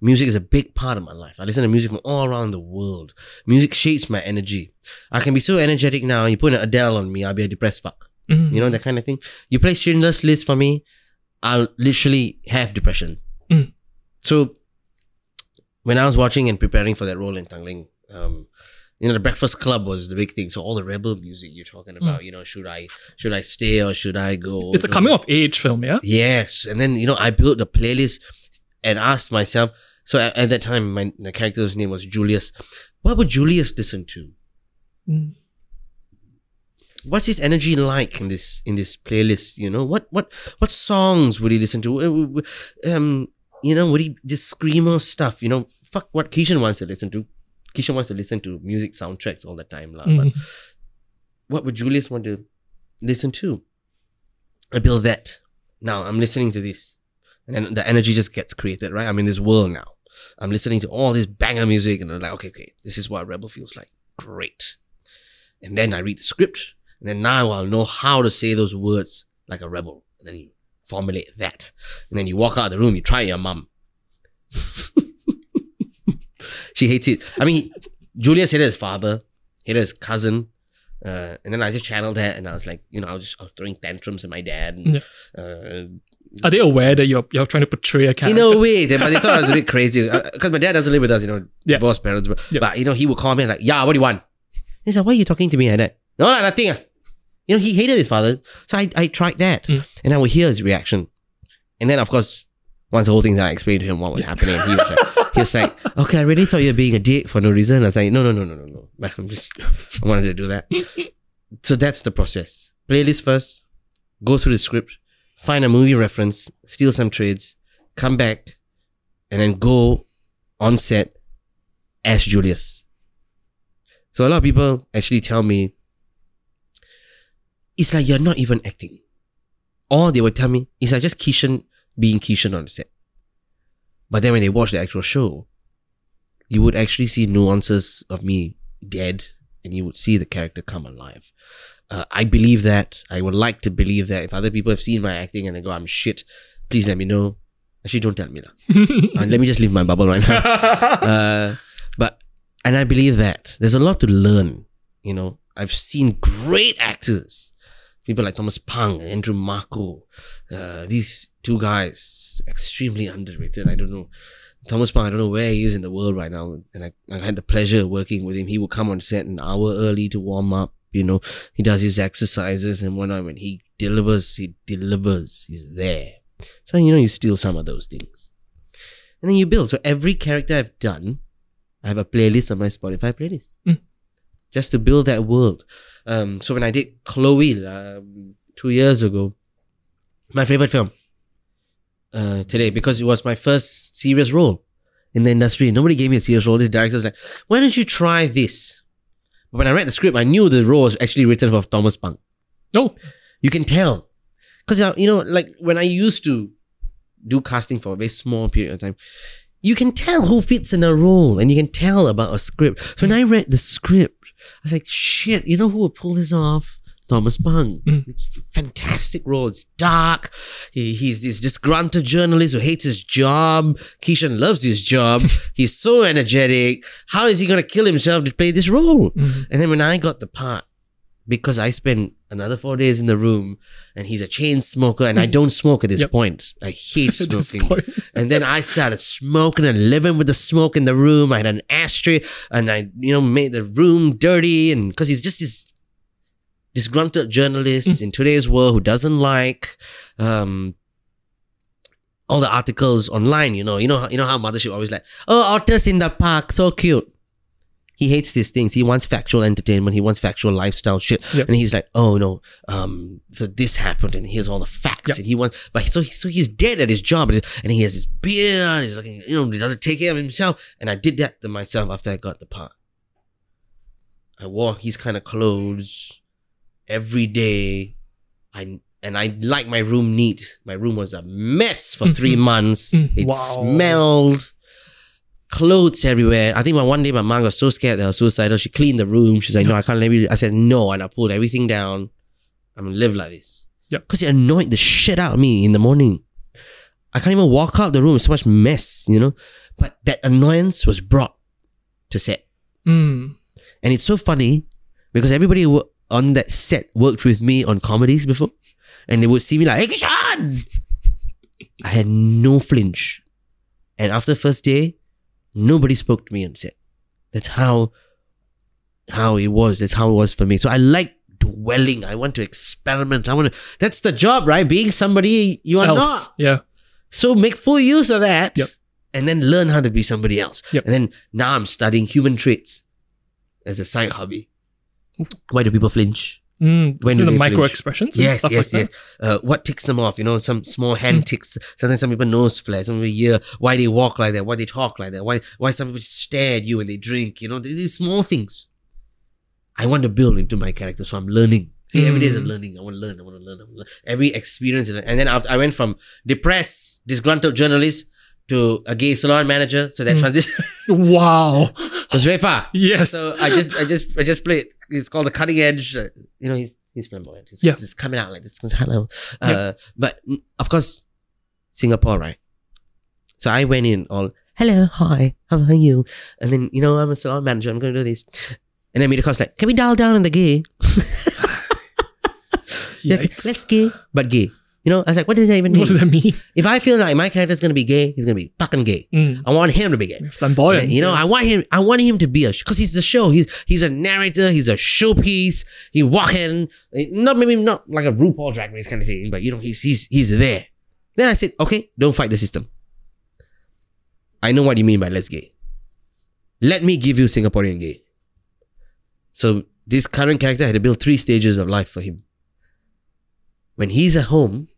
Music is a big part of my life. I listen to music from all around the world. Music shapes my energy. I can be so energetic now. You put an Adele on me, I'll be a depressed fuck. Mhm. You know, that kind of thing. You play Schindler's List for me, I'll literally have depression. Mm. So, when I was watching and preparing for that role in Tanglin, um, you know, the Breakfast Club was the big thing. So all the rebel music you're talking about, you know, should I should I stay or should I go? Mm. It's a coming of age film, yeah. Yes, and then you know I built the playlist and asked myself. So at, at that time, my the character's name was Julius. What would Julius listen to? Mm. What's his energy like in this in this playlist? You know what what what songs would he listen to? Um, you know, would he just screamo stuff? You know, fuck what Kishan wants to listen to. Kishan wants to listen to music soundtracks all the time, lah. But Mhm. what would Julius want to listen to? I build that. Now I'm listening to this. And then the energy just gets created, right? I'm in this world now. I'm listening to all this banger music and I'm like, okay, okay, this is what Rebel feels like. Great. And then I read the script. And then now I'll know how to say those words like a rebel. And then you formulate that. And then you walk out of the room, you try your mum. she hates it. I mean, Julius hated his father, hated his cousin. Uh, and then I just channeled that and I was like, you know, I was just I was throwing tantrums at my dad. And, Yeah. uh, Are they aware that you're you're trying to portray a character? in a way, they, but they thought I was a bit crazy. Because my dad doesn't live with us, you know, Yeah. divorced parents. But, Yeah. but, you know, he would call me and like, yeah, what do you want? He's like, why are you talking to me like that? No, no, nothing. Ah." You know, he hated his father. So I, I tried that. Mm. And I would hear his reaction. And then, of course, once the whole thing, I explained to him what was happening. He was like, he was like, okay, I really thought you were being a dick for no reason. I was like, no, no, no, no, no, no. I'm just, I wanted to do that. so that's the process. Playlist first, go through the script, find a movie reference, steal some trades, come back, and then go on set as Julius. So a lot of people actually tell me, it's like you're not even acting. All they would tell me, is like just Kishan being Kishan on the set. But then when they watch the actual show, you would actually see nuances of me dead and you would see the character come alive. Uh, I believe that. I would like to believe that. If other people have seen my acting and they go, I'm shit, please let me know. Actually, don't tell me. lah. Uh, let me just leave my bubble right now. uh, but, and I believe that. There's a lot to learn. You know, I've seen great actors. People like Thomas Pang, Andrew Marko. Uh, these two guys, extremely underrated. I don't know. Thomas Pang, I don't know where he is in the world right now. And I, I had the pleasure of working with him. He would come on set an hour early to warm up. You know, he does his exercises and whatnot. When he delivers, he delivers. He's there. So, you know, you steal some of those things. And then you build. So every character I've done, I have a playlist on my Spotify playlist. Mm. Just to build that world. Um, so when I did Chloe um, two years ago, my favorite film uh, today because it was my first serious role in the industry. Nobody gave me a serious role. This director's like, why don't you try this? But when I read the script, I knew the role was actually written for Thomas Pang. Oh, You can tell. Because, you know, like when I used to do casting for a very small period of time, you can tell who fits in a role and you can tell about a script. So when I read the script, was like, shit, you know who would pull this off? Thomas. Mm. It's a fantastic role. It's dark. He, he's this disgruntled journalist who hates his job. Kishan loves his job. he's so energetic. How is he going to kill himself to play this role? Mm-hmm. And then when I got the part, because I spent another four days in the room and he's a chain smoker and I don't smoke at this Yep. point. I hate smoking. and then I started smoking and living with the smoke in the room. I had an ashtray and I, you know, made the room dirty and because he's just this disgruntled journalist in today's world who doesn't like um all the articles online, you know, you know, how- you know how mothership always like, oh, otters in the park, so cute. He hates these things. He wants factual entertainment. He wants factual lifestyle shit. Yep. And he's like, oh no, um, so this happened, and here's all the facts. Yep. And he wants, but so he, so he's dead at his job, and and he has his beard. He's looking, you know, he doesn't take care of himself. And I did that to myself after I got the part. I wore his kind of clothes every day. I and I like my room neat. My room was a mess for three months. It wow. smelled. Clothes everywhere. I think my one day my mom got so scared that I was suicidal. She cleaned the room. She's like, "No, I can't let you." I said, "No," and I pulled everything down. I'm gonna live like this. Yep. Because it annoyed the shit out of me in the morning. I can't even walk out the room. It's so much mess, you know. But that annoyance was brought to set. Mm. And it's so funny because everybody on that set worked with me on comedies before. And they would see me like, hey, Kishan! I had no flinch. And after the first day, nobody spoke to me on set. That's how, how it was. That's how it was for me. So I like dwelling. I want to experiment. I want to, that's the job, right? Being somebody you are Else. not. Yeah. So make full use of that. Yep. And then learn how to be somebody else. Yep. And then now I'm studying human traits as a side hobby. Why do people flinch? Mm. When so the micro flinch? expressions and Yes, stuff yes, like yes. Uh, what ticks them off? You know, some small hand ticks. Sometimes some people nose flare. Some people ear. Why they walk like that? Why they talk like that? Why why some people stare at you when they drink? You know, these small things. I want to build into my character, so I'm learning. See, every day is a Mm. learning. I want to learn. I want to learn. I want to learn. Every experience, and then after, I went from depressed, disgruntled journalist to a gay salon manager. So that Mm. transition. Wow. was very far. Yes. So I just, I just, I just played. It's called the cutting edge. uh, you know, he's, he's flamboyant. He's, Yeah. he's coming out like this. Hello. Uh, But mm, of course, Singapore, right? So I went in all, hello, hi, how are you? And then, you know, I'm a salon manager. I'm going to do this. And then Mediacorp's like, can we dial down on the gay? Yeah, Yikes. let's gay, but gay. You know, I was like, what does that even mean? what does that mean? If I feel like my character's going to be gay, he's going to be fucking gay. Mm. I want him to be gay. Flamboyant. You know, I want him. I want him to be a because he's the show. He's he's a narrator. He's a showpiece. He walking, not maybe not like a RuPaul Drag Race kind of thing, but you know, he's he's he's there. Then I said, okay, don't fight the system. I know what you mean by let's gay. Let me give you Singaporean gay. So this current character had to build three stages of life for him. When he's at home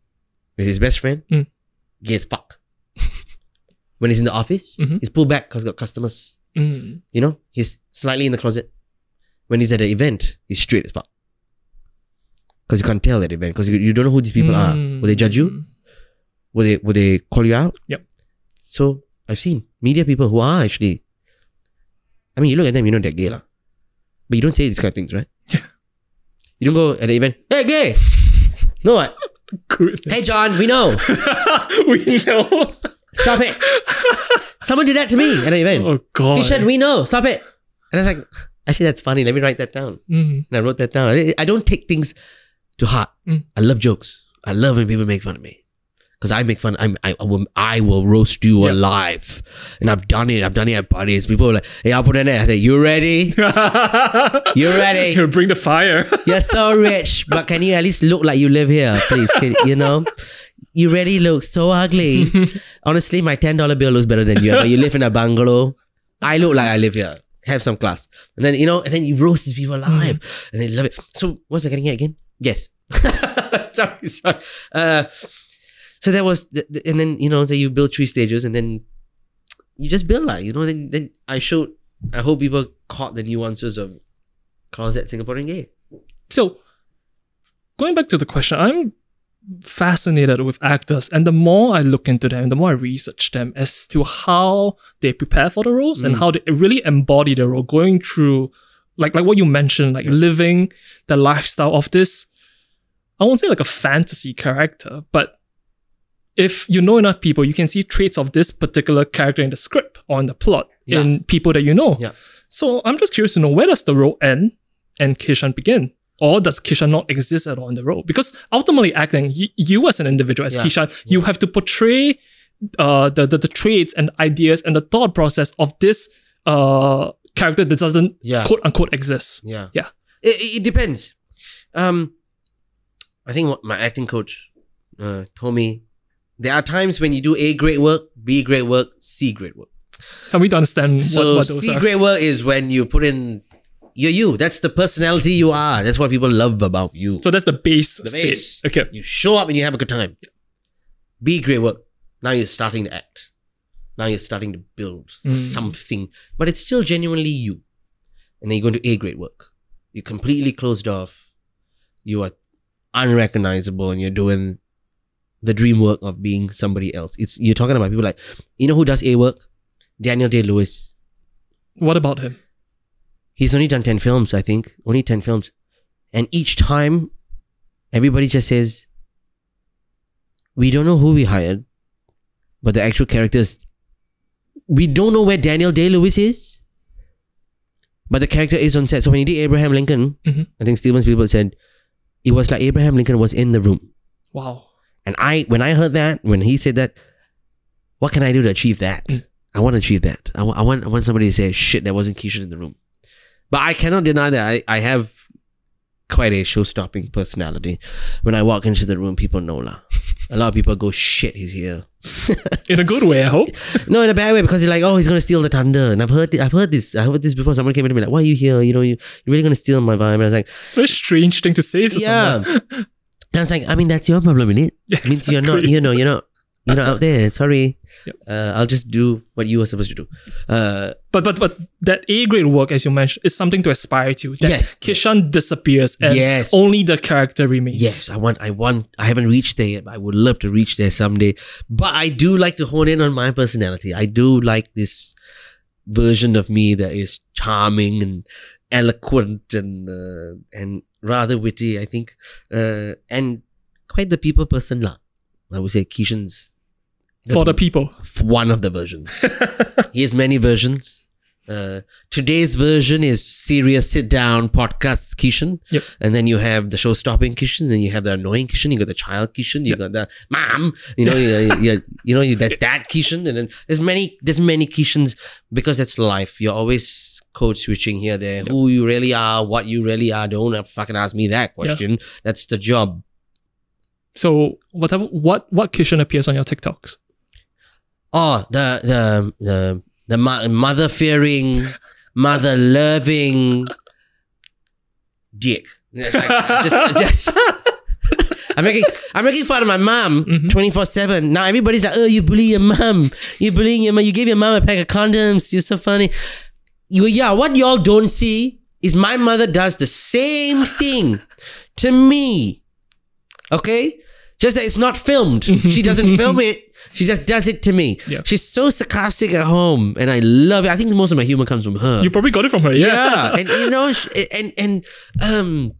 with his best friend, Mm. gay as fuck. when he's in the office, Mhm. he's pulled back because got customers. Mm. You know, he's slightly in the closet. When he's at an event, he's straight as fuck. Because you can't tell at the event because you, you don't know who these people are. Will they judge you? Mm. Will they will they call you out? Yep. So I've seen media people who are actually. I mean, you look at them, you know they're gay, lah. But you don't say these kind of things, right? Yeah. You don't go at the event, hey, gay. no, what? Goodness. Hey, John, we know. we know. Stop it. Someone did that to me at an event. Oh God. Kishan, we know. Stop it. And I was like, actually, that's funny. Let me write that down. Mm. And I wrote that down. I, I don't take things to heart. Mm. I love jokes. I love when people make fun of me. Because I make fun, I'm, I, I, will, I will roast you Yeah. alive. And I've done it. I've done it at parties. People are like, hey, I'll put it in there. I say, you ready? You ready? He'll bring the fire. You're so rich, but can you at least look like you live here, please? Can, you know? You really look so ugly. Honestly, my $10 bill looks better than you, but you live in a bungalow. I look like I live here. Have some class. And then, you know, and then you roast these people alive and they love it. So, what's I getting at again? Yes. sorry, sorry. Uh, so that was, the, the- and then, you know, then you build three stages and then you just build like, you know, then, then I showed, I hope people caught the nuances of closet Singaporean gay. So, going back to the question, I'm fascinated with actors, and the more I look into them, the more I research them as to how they prepare for the roles and mm. how they really embody the role, going through like like what you mentioned, like living the lifestyle of this. I won't say like a fantasy character, but if you know enough people, you can see traits of this particular character in the script or in the plot Yeah. in people that you know. Yeah. So I'm just curious to know where does the role end and Kishan begin? Or does Kishan not exist at all in the role? Because ultimately acting, you, you as an individual, as Yeah. Kishan, you have to portray uh, the, the, the traits and ideas and the thought process of this uh, character that doesn't quote unquote exist. Yeah. Yeah. It, it- it depends. Um, I think what my acting coach uh, told me there are times when you do A grade work, B grade work, C grade work. Help me to understand So what, what those C grade work is when you put in you're you. That's the personality you are. That's what people love about you. So that's the base the state. base. Okay. You show up and you have a good time. B grade work. Now you're starting to act. Now you're starting to build mm. something, but it's still genuinely you. And then you go into A grade work. You're completely closed off. You are unrecognizable, and you're doing the dream work of being somebody else. It's you're talking about people like you know who does A work? Daniel Day Lewis. What about him? He's only done 10 films, I think. Only 10 films. And each time, everybody just says, We don't know who we hired, but the actual characters, we don't know where Daniel Day Lewis is, but the character is on set. So when he did Abraham Lincoln, Mhm. I think Steven Spielberg said, it was like Abraham Lincoln was in the room. Wow. And I, when I heard that, when he said that, what can I do to achieve that? Mm. I want to achieve that. I, want, I want somebody to say, shit, there wasn't Kishan in the room. But I cannot deny that I, I have quite a show-stopping personality. When I walk into the room, people know lah. A lot of people go, shit, he's here. In a good way, I hope. No, in a bad way because they're like, oh, he's gonna steal the thunder. And I've heard, I've heard this, I heard this before. Someone came in to me like, why are you here? You know, you, you're really gonna steal my vibe. And I was like, It's a very strange thing to say to yeah. someone. And I was like, I mean, that's your problem, innit? Yeah, It means you're not, you know, you're not, you're not out there. Sorry. Yep. Uh, I'll just do what you were supposed to do. Uh, But but but that A grade work, as you mentioned, is something to aspire to. That Yes. Kishan disappears and Yes. only the character remains. yes, I want, I want, I haven't reached there yet, but I would love to reach there someday. But I do like to hone in on my personality. I do like this version of me that is charming and eloquent and, uh, and rather witty, I think. Uh, and quite the people person lah. I would say Kishan's For the people. one of the versions. he has many versions. Uh, today's version is serious sit down podcast Kishan. Yep. And then you have the show stopping Kishan, then you have the annoying Kishan, you got the child Kishan, you got the mom, you know, you, you, you know, you, that's that Kishan. And then there's many, there's many Kishans because that's life. You're always code switching here, there. Who you really are, what you really are. Don't fucking ask me that question. That's the job. So whatever what what Kishan appears on your TikToks? Oh, the the the the mo- mother fearing, mother loving dick. just, just I'm making I'm making fun of my mom mm-hmm. 24 seven. Now everybody's like, oh, you bully your mom. You bullying your mom. You gave your mom a pack of condoms. You're so funny. You yeah. What y'all don't see is my mother does the same thing to me. Okay, just that it's not filmed. she doesn't film it. She just does it to me. Yeah. She's so sarcastic at home, and I love it. I think most of my humor comes from her. You probably got it from her, yeah. yeah, and you know, and and um,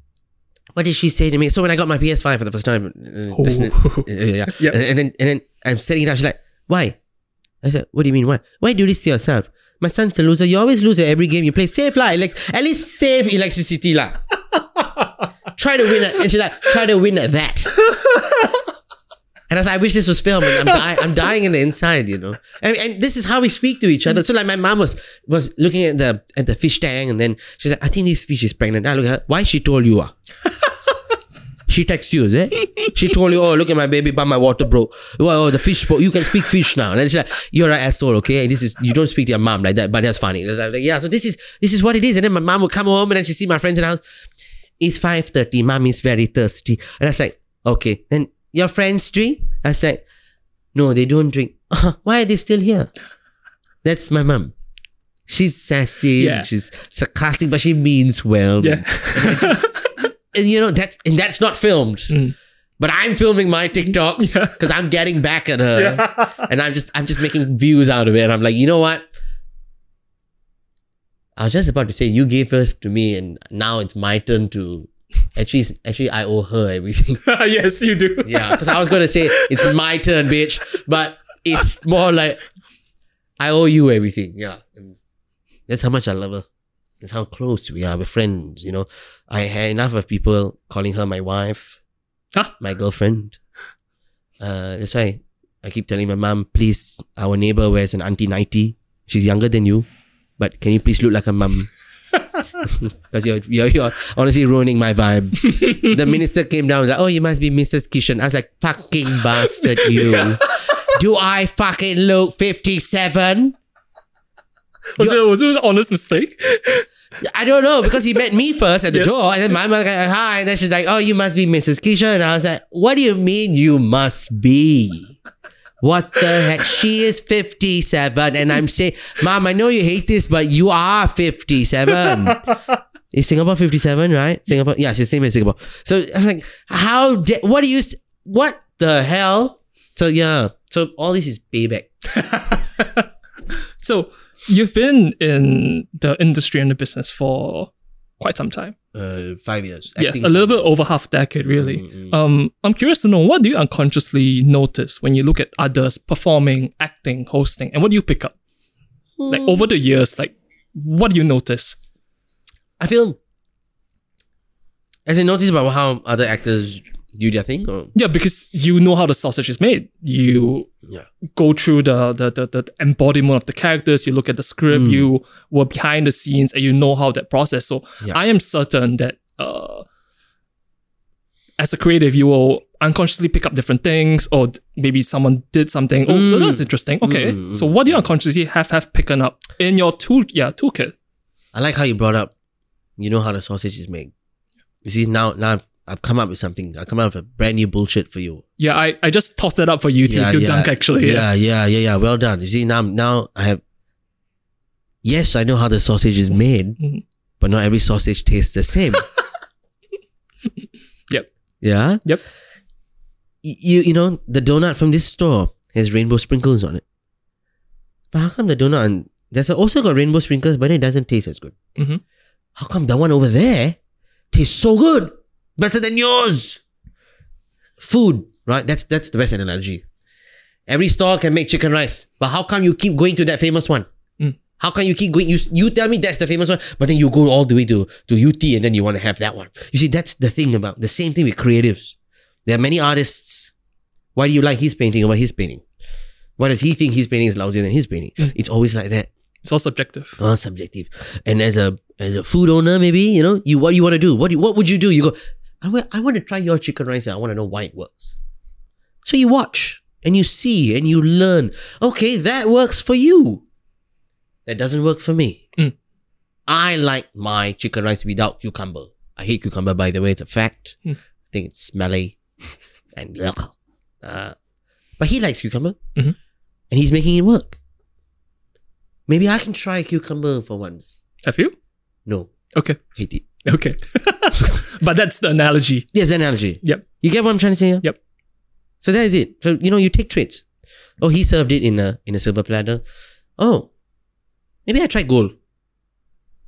what did she say to me? So when I got my PS5 for the first time, uh, Oh. yeah, yeah, Yeah. And, and then and then I'm setting it down. She's like, "Why?" I said, "What do you mean? Why? Why do this to yourself?" My son's a loser. You always lose at every game you play. Save lah, like at least save electricity lah. try to win at, and she's like, try to win at that. And I was like, I wish this was filmed. And I'm, di- I'm dying in the inside, you know. And, and this is how we speak to each other. So like my mom was was looking at the at the fish tank, and then she's like, I think this fish is pregnant. I look at her. Why she told you? Ah? She texts you, is it? She told you, oh, look at my baby, but my water broke. Well, oh, the fish broke. You can speak fish now. And she's like, you're an asshole, okay? And this is you don't speak to your mom like that, but that's funny. And like, yeah, so this is this is what it is. And then my mom would come home and then she see my friends in the house. It's 5.30. Mom is very thirsty. And I was like, okay. Then your friends drink? I was like, no, they don't drink. Uh-huh. Why are they still here? That's my mom. She's sassy. Yeah. She's sarcastic, but she means well. Yeah. And you know, that's and that's not filmed. Mm. But I'm filming my TikToks Yeah. because I'm getting back at her, and I'm just I'm just making views out of it. And I'm like, you know what? I was just about to say you gave birth to me, and now it's my turn to. Actually, actually, I owe her everything. yes, you do. Yeah, because I was gonna say it's my turn, bitch, but it's more like I owe you everything. Yeah, and that's how much I love her. That's how close we are. We're friends. You know, I had enough of people calling her my wife, Huh? my girlfriend. Uh, that's why I keep telling my mom, please. Our neighbor wears an auntie nighty. She's younger than you, but can you please look like a mum? Because you're, you're, you're honestly ruining my vibe. the minister came down and was like, oh, you must be Mrs. Kishan. I was like, fucking bastard, you. Do I fucking look 57? Was it, was it an honest mistake? I don't know because he met me first at the Yes. door and then my mother like, hi. And then she's like, oh, you must be Mrs. Kishan," And I was like, what do you mean you must be? What the heck? She is 57. And I'm saying, Mom, I know you hate this, but you are 57. Is Singapore 57, right? Singapore, yeah, she's the same as Singapore. So I'm like, how, da- what do you, what the hell? So yeah, so all this is payback. So you've been in the industry and the business for quite some time. Uh, five years. yes, a little bit over half a decade, really. Um, I'm curious to know what do you unconsciously notice when you look at others performing, acting, hosting, and what do you pick up? Like over the years, like what do you notice? I feel as I notice about how other actors do their thing. Or, Yeah, because you know how the sausage is made. You yeah. go through the the, the the embodiment of the characters. You look at the script. Mm. You were behind the scenes, and you know how that process. So Yeah. I am certain that uh, as a creative, you will unconsciously pick up different things, or d- maybe someone did something. Oh, mm. that's interesting. Okay, mm, so what do you unconsciously have have picked up in your tool? Yeah, toolkit. I like how you brought up. You know how the sausage is made. You see now, now I've, come up with something. I come up with a brand new bullshit for you. Yeah, I, I just tossed that up for you to, to dunk actually. Yeah, yeah, yeah, yeah. Well done. You see now, now I have. Yes, I know how the sausage is made, Mhm. but not every sausage tastes the same. Yep. Yeah. Yep. You you know the donut from this store has rainbow sprinkles on it. But how come the donut on there's also got rainbow sprinkles, but it doesn't taste as good? Mhm. How come the one over there tastes so good, better than yours? Food, right? That's that's the best analogy. Every store can make chicken rice, but how come you keep going to that famous one? Mm. How come you keep going? You you tell me that's the famous one, but then you go all the way to to UT and then you want to have that one. You see, that's the thing about the same thing with creatives. There are many artists. Why do you like his painting over his painting? Why does he think his painting is lousier than his painting? It's always like that. It's all subjective. Oh, subjective. And as a as a food owner, maybe you know you what you want to do. What do- what would you do? You go. I want I want to try your chicken rice. and I want to know why it works. So you watch and you see and you learn. Okay, that works for you. That doesn't work for me. Mm. I like my chicken rice without cucumber. I hate cucumber, by the way. It's a fact. Mm. I think it's smelly and yuck. Uh, but he likes cucumber, Mhm. and he's making it work. Maybe I can try cucumber for once. Have you? No, Okay. hate it. Okay. but that's the analogy. Yes, analogy. Yep. You get what I'm trying to say? Here? Yep. So that is it. So you know, you take traits. Oh, he served it in a in a silver platter. Oh, maybe I try gold.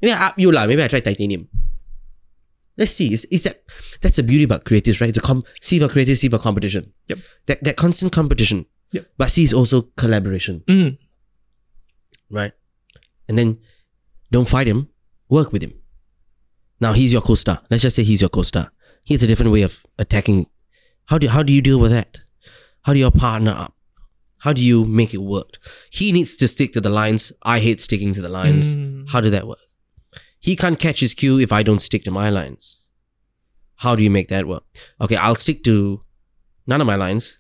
Maybe I up you lah. Maybe I try titanium. Let's see. Is is that that's the beauty about creatives, right? It's a com- see for creatives, see for competition. Yep. That that constant competition. Yep. But see is also collaboration, Mm. right? And then don't fight him. Work with him. Now he's your co-star. Let's just say he's your co-star. He has a different way of attacking. How do how do you deal with that? How do you partner up? How do you make it work? He needs to stick to the lines. I hate sticking to the lines. Mm. How did that work? He can't catch his cue if I don't stick to my lines. How do you make that work? Okay, I'll stick to none of my lines.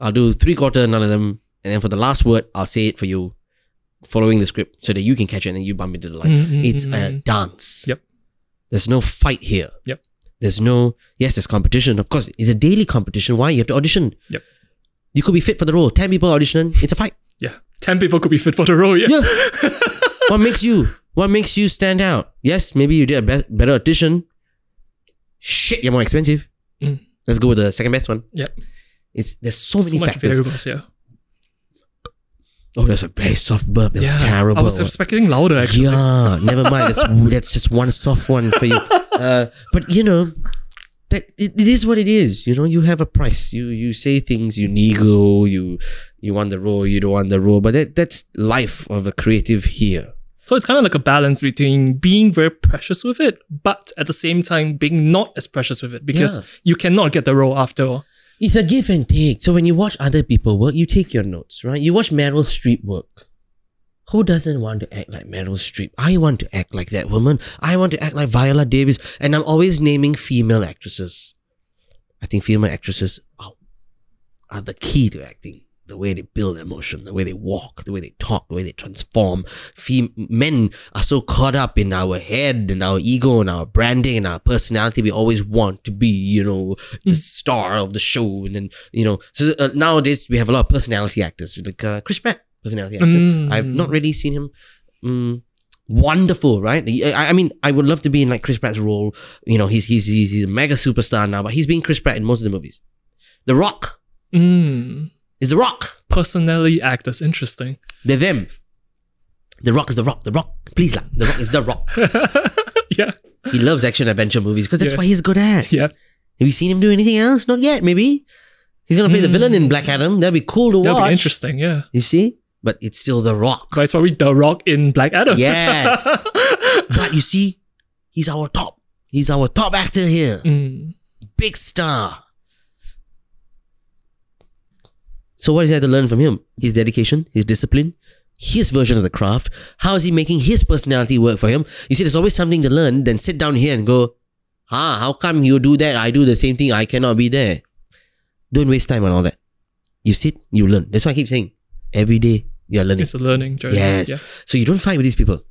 I'll do three quarter none of them, and then for the last word, I'll say it for you, following the script, so that you can catch it and then you bump into the line. Mm, mm, it's a mm. dance. Yep. There's no fight here. Yep. There's no yes, there's competition. Of course, it's a daily competition. Why? You have to audition. Yep. You could be fit for the role. Ten people auditioning. It's a fight. Yeah. 10 people could be fit for the role. Yeah. Yeah. what makes you? What makes you stand out? Yes, maybe you did a be- better audition. Shit, you're more expensive. Mm. Let's go with the second best one. Yep. It's there's so many So much factors. variables here. Oh, that's a very soft burp. That yeah. was terrible. I was expecting louder actually. Yeah, never mind. That's that's just one soft one for you. Uh, but you know, that it, it is what it is. You know, you have a price. You you say things. You nego. You you want the role. You don't want the role. But that that's life of a creative here. So it's kind of like a balance between being very precious with it, but at the same time being not as precious with it because Yeah. you cannot get the role after all. It's a give and take. So when you watch other people work, you take your notes, right? You watch Meryl Streep work. Who doesn't want to act like Meryl Streep? I want to act like that woman. I want to act like Viola Davis. And I'm always naming female actresses. I think female actresses are, the key to acting. The way they build emotion, the way they walk, the way they talk, the way they transform. Fem- men are so caught up in our head and our ego and our branding and our personality. We always want to be, you know, the star of the show. And then, you know, so uh, nowadays we have a lot of personality actors, like uh, Chris Pratt, personality actor. Mm. I've not really seen him. Mm, wonderful, right? I, I mean, I would love to be in like Chris Pratt's role. You know, he's he's he's, he's a mega superstar now, but he's been Chris Pratt in most of the movies. The Rock Mm. Is The Rock. Personality act actors, interesting. They're them. The Rock is The Rock. The Rock, please, lah. The Rock is The Rock. yeah. he loves action adventure movies because that's Yeah. what he's good at. Yeah. Have you seen him do anything else? Not yet. Maybe he's gonna play the villain in Black Adam. That'd be cool to That'll watch. be interesting, yeah. You see, but it's still The Rock. But it's probably The Rock in Black Adam. Yes. but you see, he's our top. He's our top actor here. Mm. Big star. So what is there to learn from him? His dedication, his discipline, his version of the craft. How is he making his personality work for him? You see, there's always something to learn. Then sit down here and go, ah, how come you do that? I do the same thing. I cannot be there. Don't waste time on all that. You sit, you learn. That's why I keep saying, every day you're learning. It's a learning journey. Yes. Yeah. So you don't fight with these people.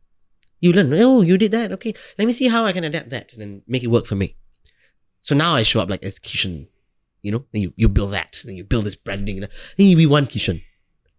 You learn, oh, you did that. Okay. Let me see how I can adapt that and then make it work for me. So now I show up like as Kishan, you know, and you, you build that, and you build this branding, and then you be one Kishan.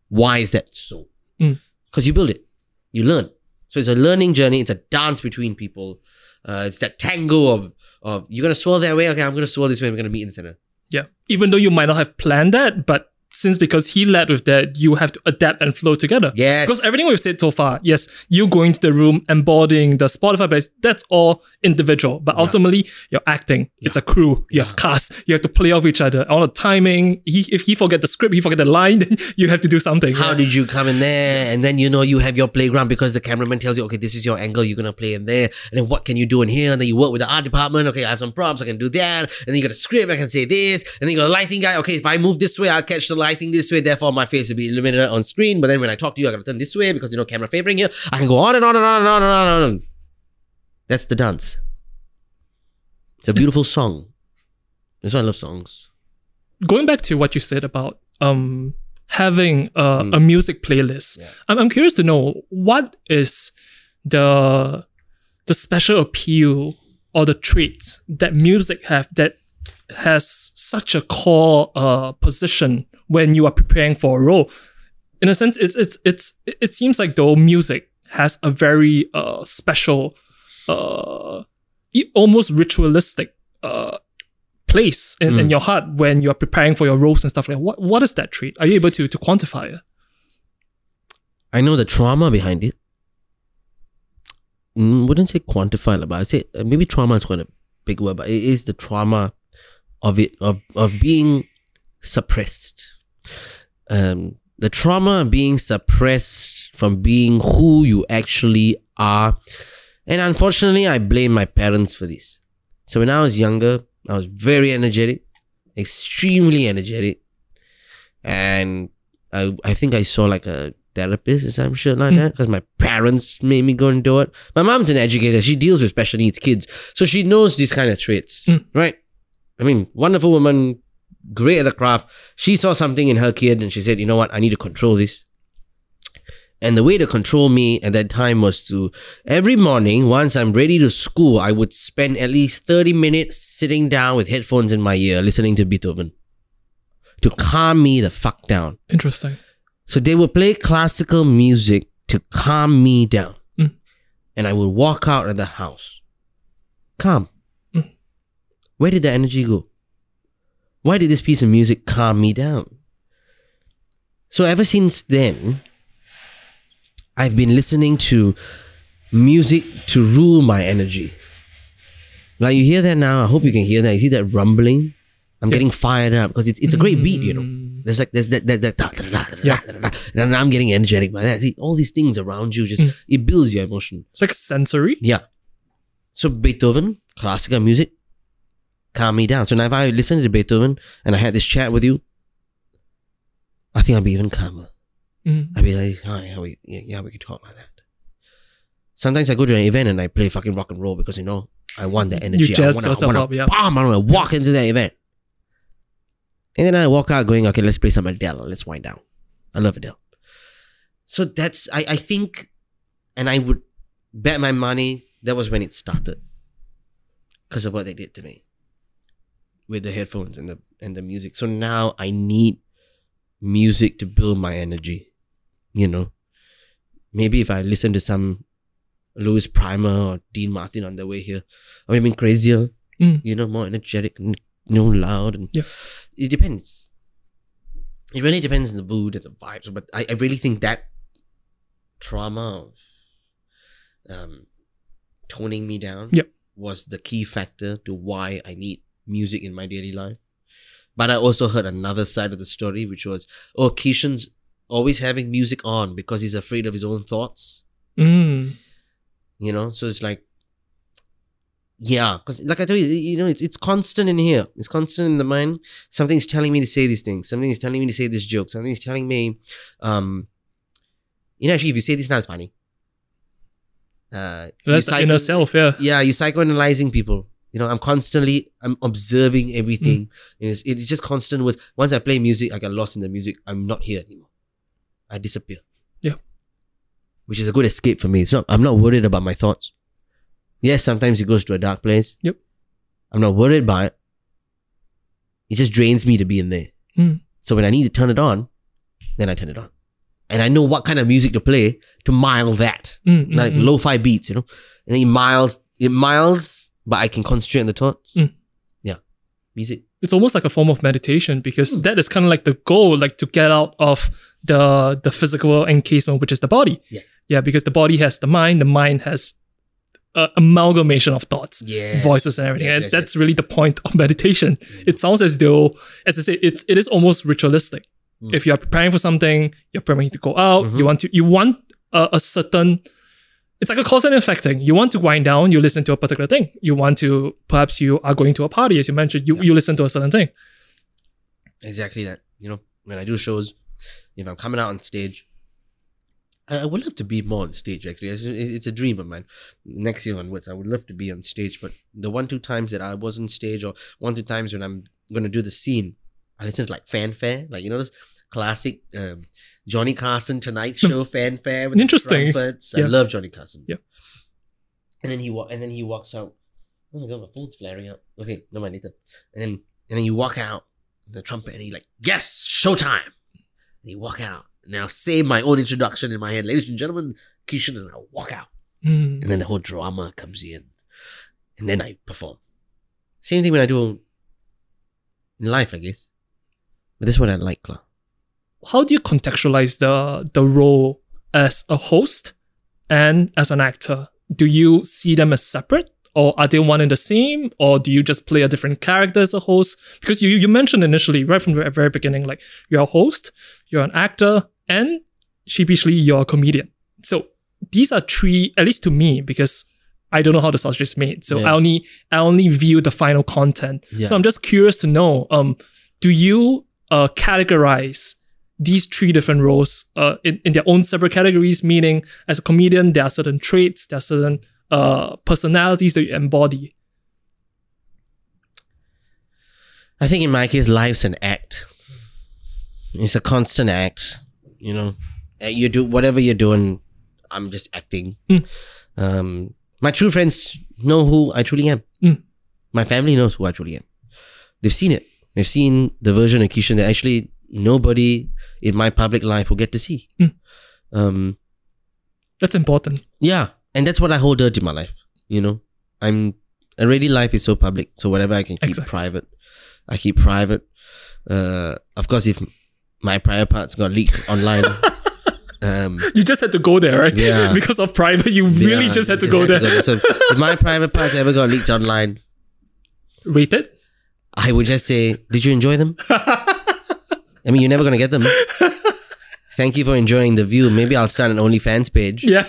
Why is that so? Mm. Because you build it. You learn. So it's a learning journey. It's a dance between people. Uh, it's that tango of, of you're going to swirl that way. Okay, I'm going to swirl this way. We're going to meet in the center. Yeah. Even though you might not have planned that, but since because he led with that, you have to adapt and flow together. Yes. Because everything we've said so far, yes, you going to the room, and boarding the Spotify base, that's all individual. But ultimately, you're acting. It's a crew. You have cast. You have to play off each other. All the timing. He, if he forget the script, he forget the line, then you have to do something. How yeah. did you come in there? And then you know you have your playground because the cameraman tells you, okay, this is your angle, you're gonna play in there. And then what can you do in here? And then you work with the art department. Okay, I have some props, I can do that. And then you got a script, I can say this. And then you got a lighting guy. Okay, if I move this way, I'll catch the lighting this way. Therefore, my face will be illuminated on screen. But then when I talk to you, I gotta turn this way because you know camera favoring here. I can go on and on and on and on and on and on. That's the dance. It's a beautiful song. That's why I love songs. going back to what you said about um having a, Hmm. a music playlist, I'm, I'm curious to know what is the the special appeal or the traits that music have that has such a core uh, position when you are preparing for a role. In a sense, it's it's it's it seems like though music has a very uh, special, uh, almost ritualistic uh, place in, in your heart when you're preparing for your roles and stuff like that. What what is that trait? Are you able to to quantify it? I know the trauma behind it. Mm, wouldn't say quantify, but I say uh, maybe trauma is quite a big word, but it is the trauma of it of of being suppressed. Um, the trauma of being suppressed from being who you actually are, and unfortunately, I blame my parents for this. So when I was younger, I was very energetic, extremely energetic, and I I think I saw like a therapist or some shit like that because my parents made me go and do it. My mom's an educator; she deals with special needs kids, so she knows these kind of traits, right? I mean, wonderful woman, great at the craft. She saw something in her kid and she said, "You know what? I need to control this." And the way to control me at that time was to every morning, once I'm ready to school, I would spend at least 30 minutes sitting down with headphones in my ear listening to Beethoven to calm me the fuck down. Interesting. So they would play classical music to calm me down. Mm. And I would walk out of the house. Calm. Where did the energy go? Why did this piece of music calm me down? So ever since then, I've been listening to music to rule my energy. Like you hear that now, I hope you can hear that. You see that rumbling? I'm yeah. getting fired up because it's, it's a great beat, you know. Mm. There's like there's that that, that da, da, da, yeah. and I'm getting energetic by that. See, all these things around you just mm. it builds your emotion. It's like sensory. Yeah. So Beethoven, classical music, calm me down. So now if I listen to Beethoven and I had this chat with you, I think I'd be even calmer. Mm. I'd be like, hi, how we yeah, yeah, we can talk like that. Sometimes I go to an event and I play fucking rock and roll because you know I want that energy. jazz I wanna, yourself I wanna, up, yeah. Bam, I want to walk into that event. And then I walk out going, okay, let's play some Adele. Let's wind down. I love Adele. So that's I, I think and I would bet my money that was when it started. Because of what they did to me. With the headphones and the and the music. So now I need music to build my energy. You know. Maybe if I listen to some Louis Prima or Dean Martin on the way here, I would have crazier, Mm. you know, more energetic, and you know, loud and Yeah. it depends. It really depends on the mood and the vibes. But I, I really think that trauma of um, toning me down Yep. was the key factor to why I need music in my daily life. But I also heard another side of the story, which was, oh, Kishan's always having music on because he's afraid of his own thoughts. Mm. You know, so it's like, yeah, because like I tell you, you know, it's it's constant in here. It's constant in the mind. Something's telling me to say these things. Something is telling me to say this joke. Something's telling me, um, you know, actually, if you say this now, it's funny. Uh, That's psycho- inner self, yeah. yeah, you're psychoanalyzing people. You know, I'm constantly, I'm observing everything. Mm. It's, it's just constant with, once I play music, I get lost in the music. I'm not here anymore. I disappear. Yeah. Which is a good escape for me. It's not, I'm not worried about my thoughts. Yes, sometimes it goes to a dark place. Yep. I'm not worried about it. It just drains me to be in there. Mm. So when I need to turn it on, then I turn it on. And I know what kind of music to play to mile that Mm, mm, like mm. lo-fi beats, you know. And then it miles, it miles, but I can concentrate on the thoughts. Mm. Yeah, music. it's almost like a form of meditation because that is kind of like the goal, like to get out of the the physical encasement, which is the body. Yes. Yeah, because the body has the mind, the mind has a amalgamation of thoughts, Yeah. voices, and everything. Yes, and yes, that's really the point of meditation. It sounds as though, as I say, it's it is almost ritualistic. Hmm. If you are preparing for something, you're preparing to go out. Mm-hmm. You want to you want a, a certain. It's like a cause and effect thing. You want to wind down, you listen to a particular thing. You want to perhaps you are going to a party, as you mentioned. You you listen to a certain thing. Exactly that. You know, when I do shows, if I'm coming out on stage, I, I would love to be more on stage. Actually, it's, it's a dream of mine. Next year onwards, I would love to be on stage. But the one two times that I was on stage, or one two times when I'm gonna do the scene, I listen to like fanfare, like you know this classic um, Johnny Carson Tonight Show fanfare with Interesting. the trumpets. I love Johnny Carson. Yeah. And then he wa- and then he walks out. Oh my god, my phone's flaring up. Okay, no mind later. And then and then you walk out the trumpet and he like, yes, showtime. And you walk out. And I'll say my own introduction in my head, ladies and gentlemen, Kishan, and I'll walk out. Mm. And then the whole drama comes in. And then I perform. Same thing when I do in life, I guess. But this is what I like, lah. How do you contextualize the the role as a host and as an actor? Do you see them as separate, or are they one and the same, or do you just play a different character as a host? Because you you mentioned initially, right from the very beginning, like you're a host, you're an actor, and sheepishly you're a comedian. So these are three, at least to me, because I don't know how the sausage is made. So Yeah. I only I only view the final content. Yeah. So I'm just curious to know, um, do you uh categorize these three different roles uh, in, in their own separate categories, meaning as a comedian, there are certain traits, there are certain uh, personalities that you embody. I think in my case, life's an act. It's a constant act. You know, Uh, you do whatever you're doing. I'm just acting. Um, my true friends know who I truly am. Mm. My family knows who I truly am. They've seen it. They've seen the version of Kishan that actually nobody in my public life will get to see. Mm. Um, That's important. yeah, and that's what I hold dear to my life. You know, I'm already life is so public, so whatever I can keep Exactly. private, I keep private. Uh, of course, if my private parts got leaked online, um, You just had to go there, right? Yeah. because of private, you really yeah, just had to go there. So if my private parts ever got leaked online, Rated? I would just say, did you enjoy them? I mean, you're never gonna get them. Thank you for enjoying the view. Maybe I'll start an OnlyFans page Yeah.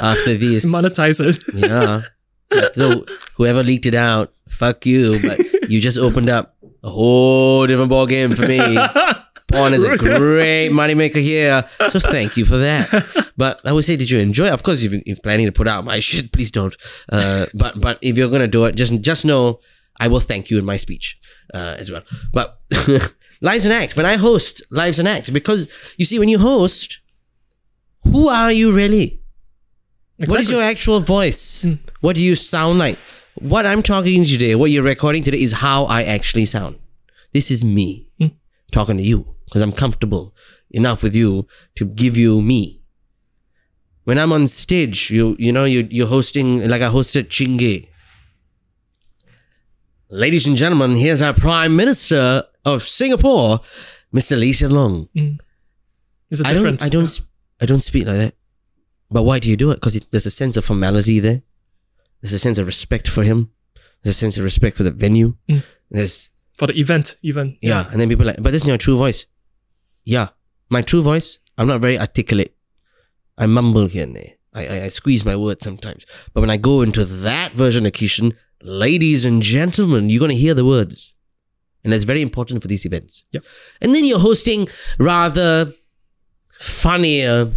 after this. Monetize it. Yeah. So whoever leaked it out, fuck you. But you just opened up a whole different ball game for me. Porn is a great moneymaker here. So thank you for that. But I would say, did you enjoy? Of course, if you're planning to put out my shit, please don't. Uh, but but if you're gonna do it, just just know I will thank you in my speech uh, as well. But lives and act. When I host lives and act, because you see, when you host, who are you really? What is your actual voice? What do you sound like? What I'm talking to today, what you're recording today, is how I actually sound. This is me talking to you because I'm comfortable enough with you to give you me. When I'm on stage, you you know you you're hosting like I hosted Chingay. Ladies and gentlemen, here's our Prime Minister of Singapore, Mr. Lee Hsien Loong. It's mm. a I difference. don't, I don't, I don't speak like that. But why do you do it? Because there's a sense of formality there. There's a sense of respect for him. There's a sense of respect for the venue. Mm. There's For the event, even. yeah, and then people are like, but this is your true voice. Yeah, my true voice. I'm not very articulate. I mumble here and there. I, I, I squeeze my words sometimes. But when I go into that version of Kishan, ladies and gentlemen, you're gonna hear the words, and that's very important for these events. Yep. And then you're hosting rather funnier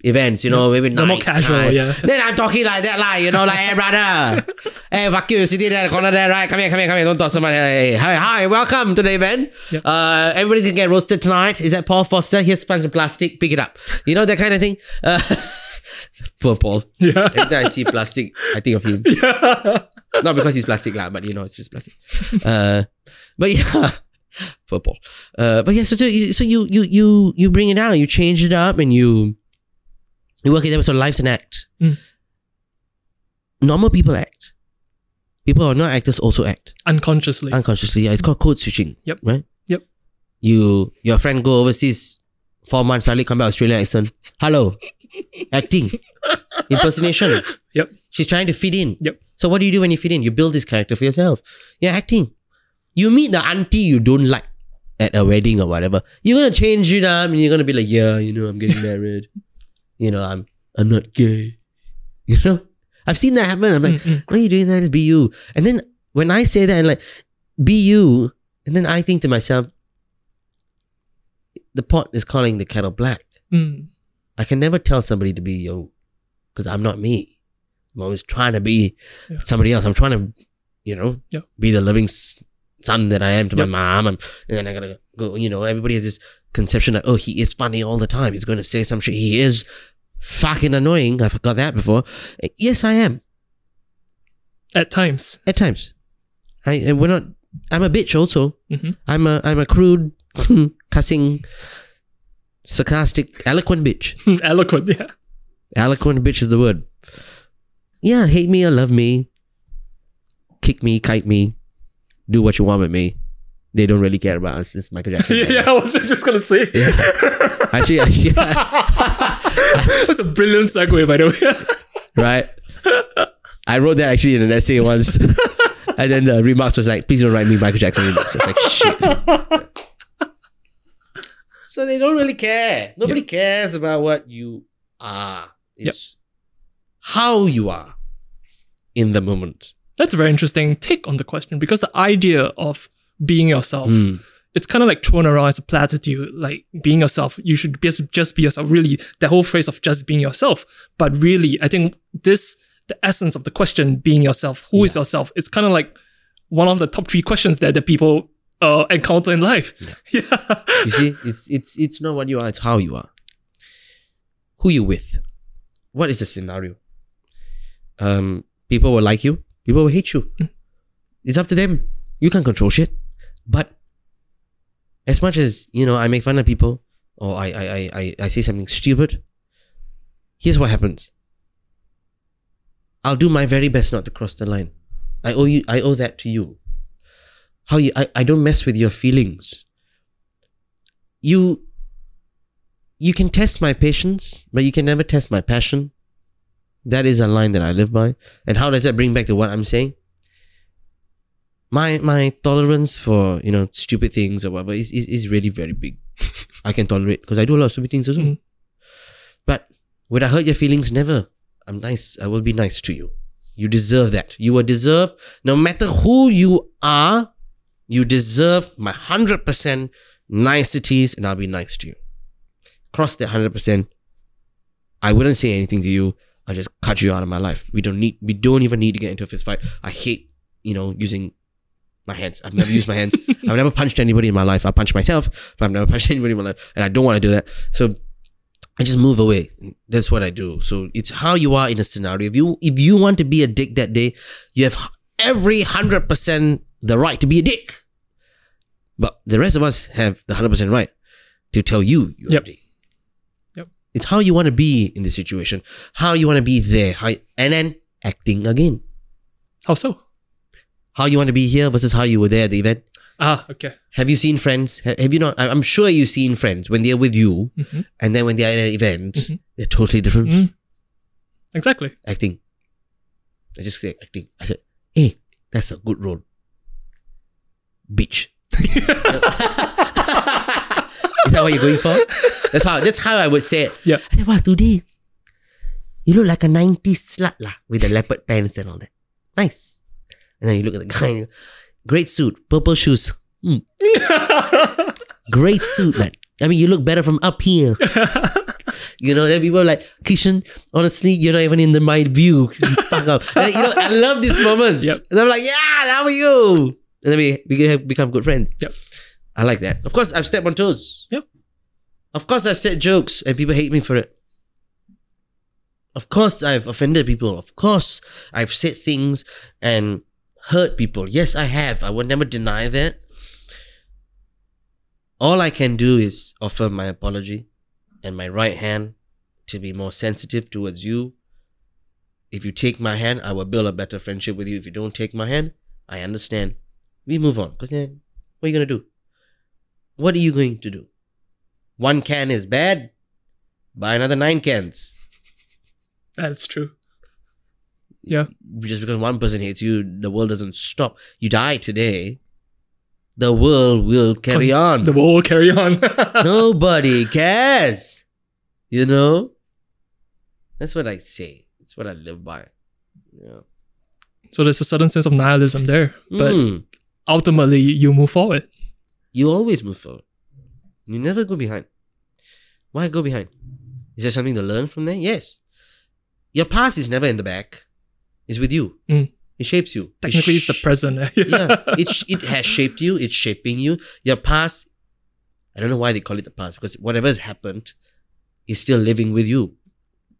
events, you know, maybe They're more casual, time. yeah. Then I'm talking like that, like, you know, like, hey, brother. hey, fuck you, sitting there, corner there, right? Come here, come here, come here. Don't talk so much. Hey, hi, hi, welcome to the event. Uh, everybody's gonna get roasted tonight. Is that Paul Foster? Here's a bunch of plastic. Pick it up. You know, that kind of thing. Uh, poor Paul. Yeah. Every time I see plastic, I think of him. Not because he's plastic, lah, but you know, it's just plastic. Uh, but yeah. Poor Paul. Uh, but yeah, so, so, you, so you, you, you, you bring it out, you change it up, and you, you work it out. So life's an act. Mm. Normal people act. People who are not actors also act Unconsciously. unconsciously. Yeah, it's called code switching. Yep. Right. Yep. You, your friend go overseas, four months, suddenly come back Australian accent. Hello, acting, impersonation. Yep. She's trying to fit in. Yep. So what do you do when you fit in? You build this character for yourself. You're acting. You meet the auntie you don't like at a wedding or whatever. You're gonna change it up and you're gonna be like, yeah, you know, I'm getting married. you know, I'm I'm not gay. You know? I've seen that happen. I'm like, Mm, why are you doing that? It's be you. And then when I say that and like, be you, and then I think to myself, the pot is calling the kettle black. Mm. I can never tell somebody to be you because I'm not me. I'm always trying to be Yeah. somebody else. I'm trying to, you know, Yeah. be the living son that I am to Yep. my mom. And, and then I gotta go, you know, everybody has this conception that, oh, he is funny all the time. He's going to say some shit. He is fucking annoying. I forgot that before. Yes, I am. At times. At times. I, and we're not, I'm a bitch also. Mhm. I'm a, I'm a crude, cussing, sarcastic, eloquent bitch. Eloquent, yeah. Eloquent bitch is the word. Yeah, hate me or love me. Kick me, kite me. Do what you want with me. They don't really care about us. It's Michael Jackson. yeah, I was just gonna say. Actually, actually, That's a brilliant segue, by the way. right? I wrote that actually in an essay once. and then the remarks was like, please don't write me Michael Jackson remix. I was like, shit. so they don't really care. Nobody cares about what you are. It's how you are in the moment. That's a very interesting take on the question because the idea of being yourself, Mm. it's kind of like thrown around as a platitude, like being yourself. You should just, just be yourself. Really, the whole phrase of just being yourself. But really, I think this, the essence of the question, being yourself, who is yourself, is kind of like one of the top three questions that, the people uh, encounter in life. Yeah. You see, it's it's it's not what you are, it's how you are. Who you with? What is the scenario? Um, people will like you, people will hate you. It's up to them. You can't control shit. But as much as, you know, I make fun of people or I I, I, I, I say something stupid, here's what happens. I'll do my very best not to cross the line. I owe you I owe that to you. How you I, I don't mess with your feelings you you can test my patience, but you can never test my passion. That is a line that I live by. And how does that bring back to what I'm saying? My my tolerance for, you know, stupid things or whatever is, is, is really very big. I can tolerate because I do a lot of stupid things as well. Mm. But would I hurt your feelings? Never. I'm nice. I will be nice to you. You deserve that. You will deserve, no matter who you are, you deserve my 100% niceties and I'll be nice to you. Cross that 100%. I wouldn't say anything to you. I'll just cut you out of my life. We don't need, we don't even need to get into a fist fight. I hate, you know, using my hands. I've never used my hands. I've never punched anybody in my life. I punch myself, but I've never punched anybody in my life. And I don't want to do that. So I just move away. That's what I do. So it's how you are in a scenario. If you if you want to be a dick that day, you have every hundred percent the right to be a dick. But the rest of us have the hundred percent right to tell you you're Yep. a dick. It's how you want to be in this situation, how you want to be there, how, and then acting again. How so? How you want to be here versus how you were there at the event. Ah, okay. Have you seen Friends? Have you not? I'm sure you've seen Friends when they're with you, Mhm. and then when they're at an event, Mhm. they're totally different. Mm. Exactly. acting. I just say acting. I said, hey, that's a good role. Bitch. Is that what you're going for? That's how that's how I would say it. Yeah. I said, wow, today you look like a 90s slut lah with the leopard pants and all that. Nice. And then you look at the guy and you great suit, purple shoes. Hmm. Great suit, man. I mean, you look better from up here. You know, then people are like, Kishan, honestly, you're not even in the my view. Fuck up. And, you know, I love these moments. Yep. And I'm like, yeah, how are you? And then we, we become good friends. Yep. I like that. Of course, I've stepped on toes. Yep. Of course, I've said jokes and people hate me for it. Of course, I've offended people. Of course, I've said things and hurt people. Yes, I have. I will never deny that. All I can do is offer my apology and my right hand to be more sensitive towards you. If you take my hand, I will build a better friendship with you. If you don't take my hand, I understand. We move on. Because then, what are you going to do? What are you going to do? One can is bad. Buy another nine cans. That's true. Yeah. Just because one person hates you, the world doesn't stop. You die today, the world will carry on. The world will carry on. Nobody cares. You know? That's what I say. That's what I live by. Yeah. so there's a certain sense of nihilism there. But Mm. ultimately, you move forward. You always move forward. You never go behind. Why go behind? Is there something to learn from there? Yes. Your past is never in the back. It's with you. Mm. It shapes you. It Technically, it's the sh- present. yeah, it sh- it has shaped you. It's shaping you. Your past, I don't know why they call it the past because whatever has happened is still living with you.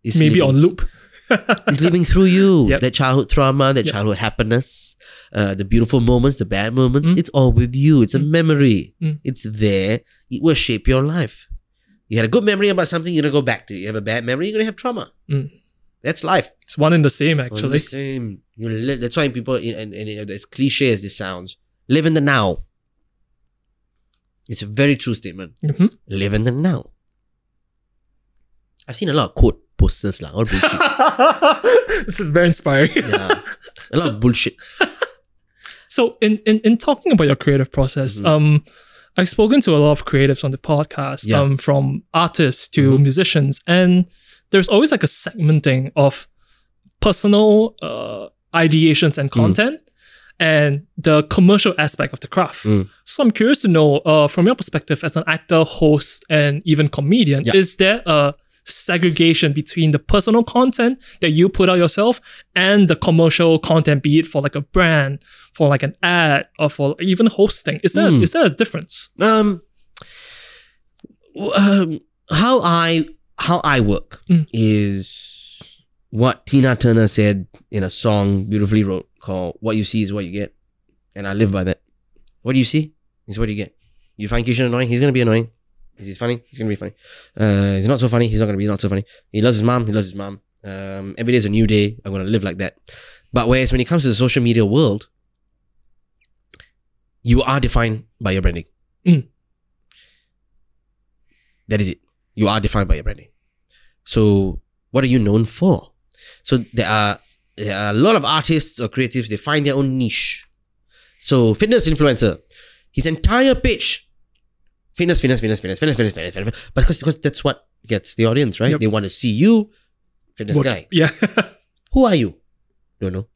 It's Maybe living, on loop. it's living through you. Yep. That childhood trauma, that Yep. childhood happiness, uh, the beautiful moments, the bad moments. Mm. It's all with you. It's a memory. Mm. It's there. It will shape your life. You had a good memory about something, you're gonna go back to it. You have a bad memory, you're gonna have trauma. Mm. That's life. It's one and the same, actually. the same. You live, that's why people, and, and, as cliche as this sounds, live in the now. It's a very true statement. Mhm. Live in the now. I've seen a lot of quote posters, lah, all bullshit. this is very inspiring. yeah. A lot of bullshit. So in, in in talking about your creative process, um, I've spoken to a lot of creatives on the podcast, Yeah. um, from artists to musicians, and there's always like a segmenting of personal uh, ideations and content and the commercial aspect of the craft. Mm. So I'm curious to know, uh, from your perspective as an actor, host, and even comedian, Yeah. is there a segregation between the personal content that you put out yourself and the commercial content, be it for like a brand, for like an ad, or for even hosting? Is there Mm. is there a difference? Um, um, how I how I work Mm. is what Tina Turner said in a song beautifully wrote called "What You See Is What You Get," and I live by that. What do you see is what you get. You find Kishan annoying, he's gonna be annoying. Is he funny? He's gonna be funny. Uh, he's not so funny. He's not gonna be not so funny. He loves his mom. He loves his mom. Um, every day is a new day. I'm gonna live like that. But whereas when it comes to the social media world, you are defined by your branding. Mm. That is it. You are defined by your branding. So, what are you known for? So there are there are a lot of artists or creatives. They find their own niche. So fitness influencer, his entire Fitness, fitness, fitness, fitness, fitness, fitness, fitness, famous. But because, because that's what gets the audience, right? Yep. They want to see you, fitness what? guy. Yeah. Who are you? Don't know.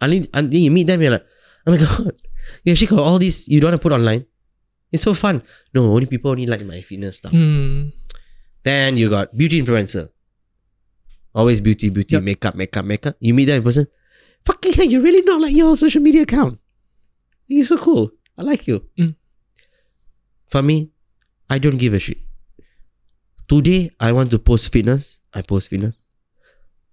And then you meet them, you're like, oh my god, you actually got all these you don't want to put online. It's so fun. No, only people only like my fitness stuff. Mm. Then you got beauty influencer. Always beauty, beauty, yep. makeup, makeup, makeup. You meet that in person. Fucking hell, you're really not like your social media account. You're so cool. I like you. Mm. For me, I don't give a shit. Today, I want to post fitness. I post fitness.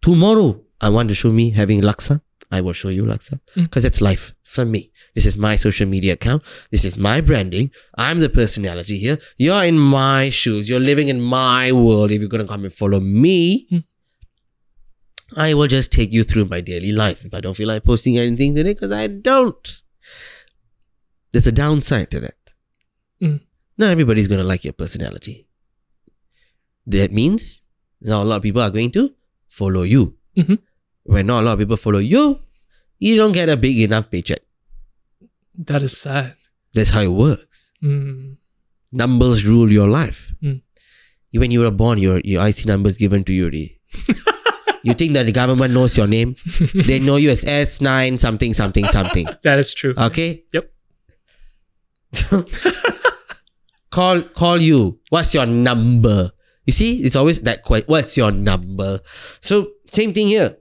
Tomorrow, I want to show me having laksa. I will show you laksa. Mm. Because that's life for me. This is my social media account. This is my branding. I'm the personality here. You're in my shoes. You're living in my world. If you're going to come and follow me, Mm. I will just take you through my daily life. If I don't feel like posting anything today, because I don't. There's a downside to that. Mm. Not everybody's going to like your personality. That means not a lot of people are going to follow you. Mhm. When not a lot of people follow you, you don't get a big enough paycheck. That is sad. That's how it works. Hmm. Numbers rule your life. Mm. When you were born, your, your IC number is given to you. you think that the government knows your name? they know you as S9 something something something. That is true. Okay? Yep. Call call you. What's your number? You see, it's always that question. What's your number? So same thing here.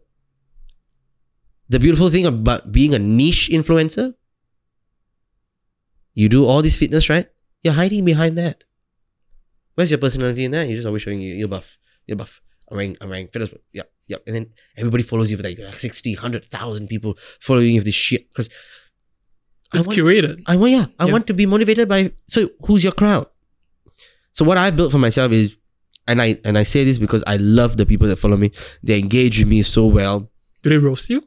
The beautiful thing about being a niche influencer, you do all this fitness, right? You're hiding behind that. Where's your personality in that? You're just always showing you, you're buff. You're buff. I'm wearing, I'm wearing fitness. Yep, yep. And then everybody follows you for that. You got like 60, 100,000 people following you for this shit. Because It's want, curated. I want, yeah, I Yeah. want to be motivated by. So who's your crowd? So what I've built for myself is, and I and I say this because I love the people that follow me. They engage with me so well. Do they roast you?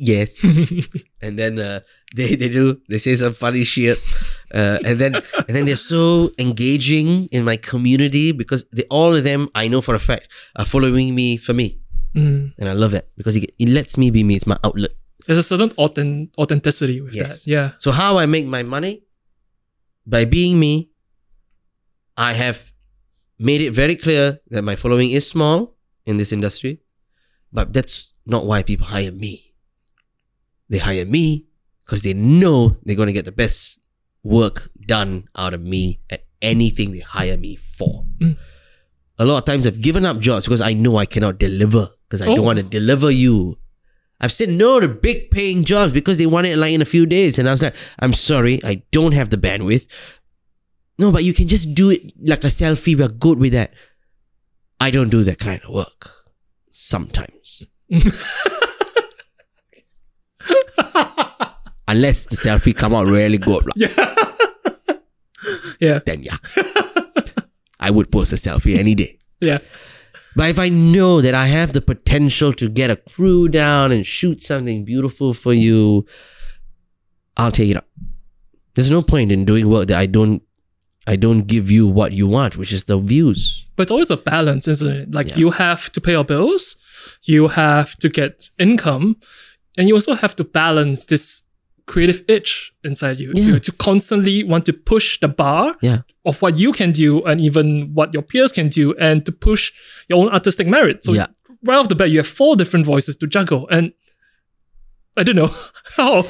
Yes, and then uh, they they do they say some funny shit, uh, and then and then they're so engaging in my community because they all of them I know for a fact are following me for me, Mm. and I love that because it, it lets me be me. It's my outlet. There's a certain authen- authenticity with Yes. that. Yeah. So how I make my money? By being me. I have made it very clear that my following is small in this industry, but that's not why people hire me. They hire me because they know they're going to get the best work done out of me at anything they hire me for. Mm. A lot of times I've given up jobs because I know I cannot deliver because I Oh. don't want to deliver you. I've said no to big paying jobs because they want it like in a few days. And I was like, I'm sorry, I don't have the bandwidth. No, but you can just do it like a selfie. We're good with that. I don't do that kind of work. Sometimes. Unless the selfie come out really good. like, Yeah. Then yeah. I would post a selfie any day. Yeah. But if I know that I have the potential to get a crew down and shoot something beautiful for you, I'll take it up. There's no point in doing work that I don't I don't give you what you want, which is the views. But it's always a balance, isn't it? Like Yeah. you have to pay your bills, you have to get income, and you also have to balance this creative itch inside you Yeah. to, to constantly want to push the bar Yeah. of what you can do and even what your peers can do and to push your own artistic merit. So Yeah. right off the bat, you have four different voices to juggle. And I don't know how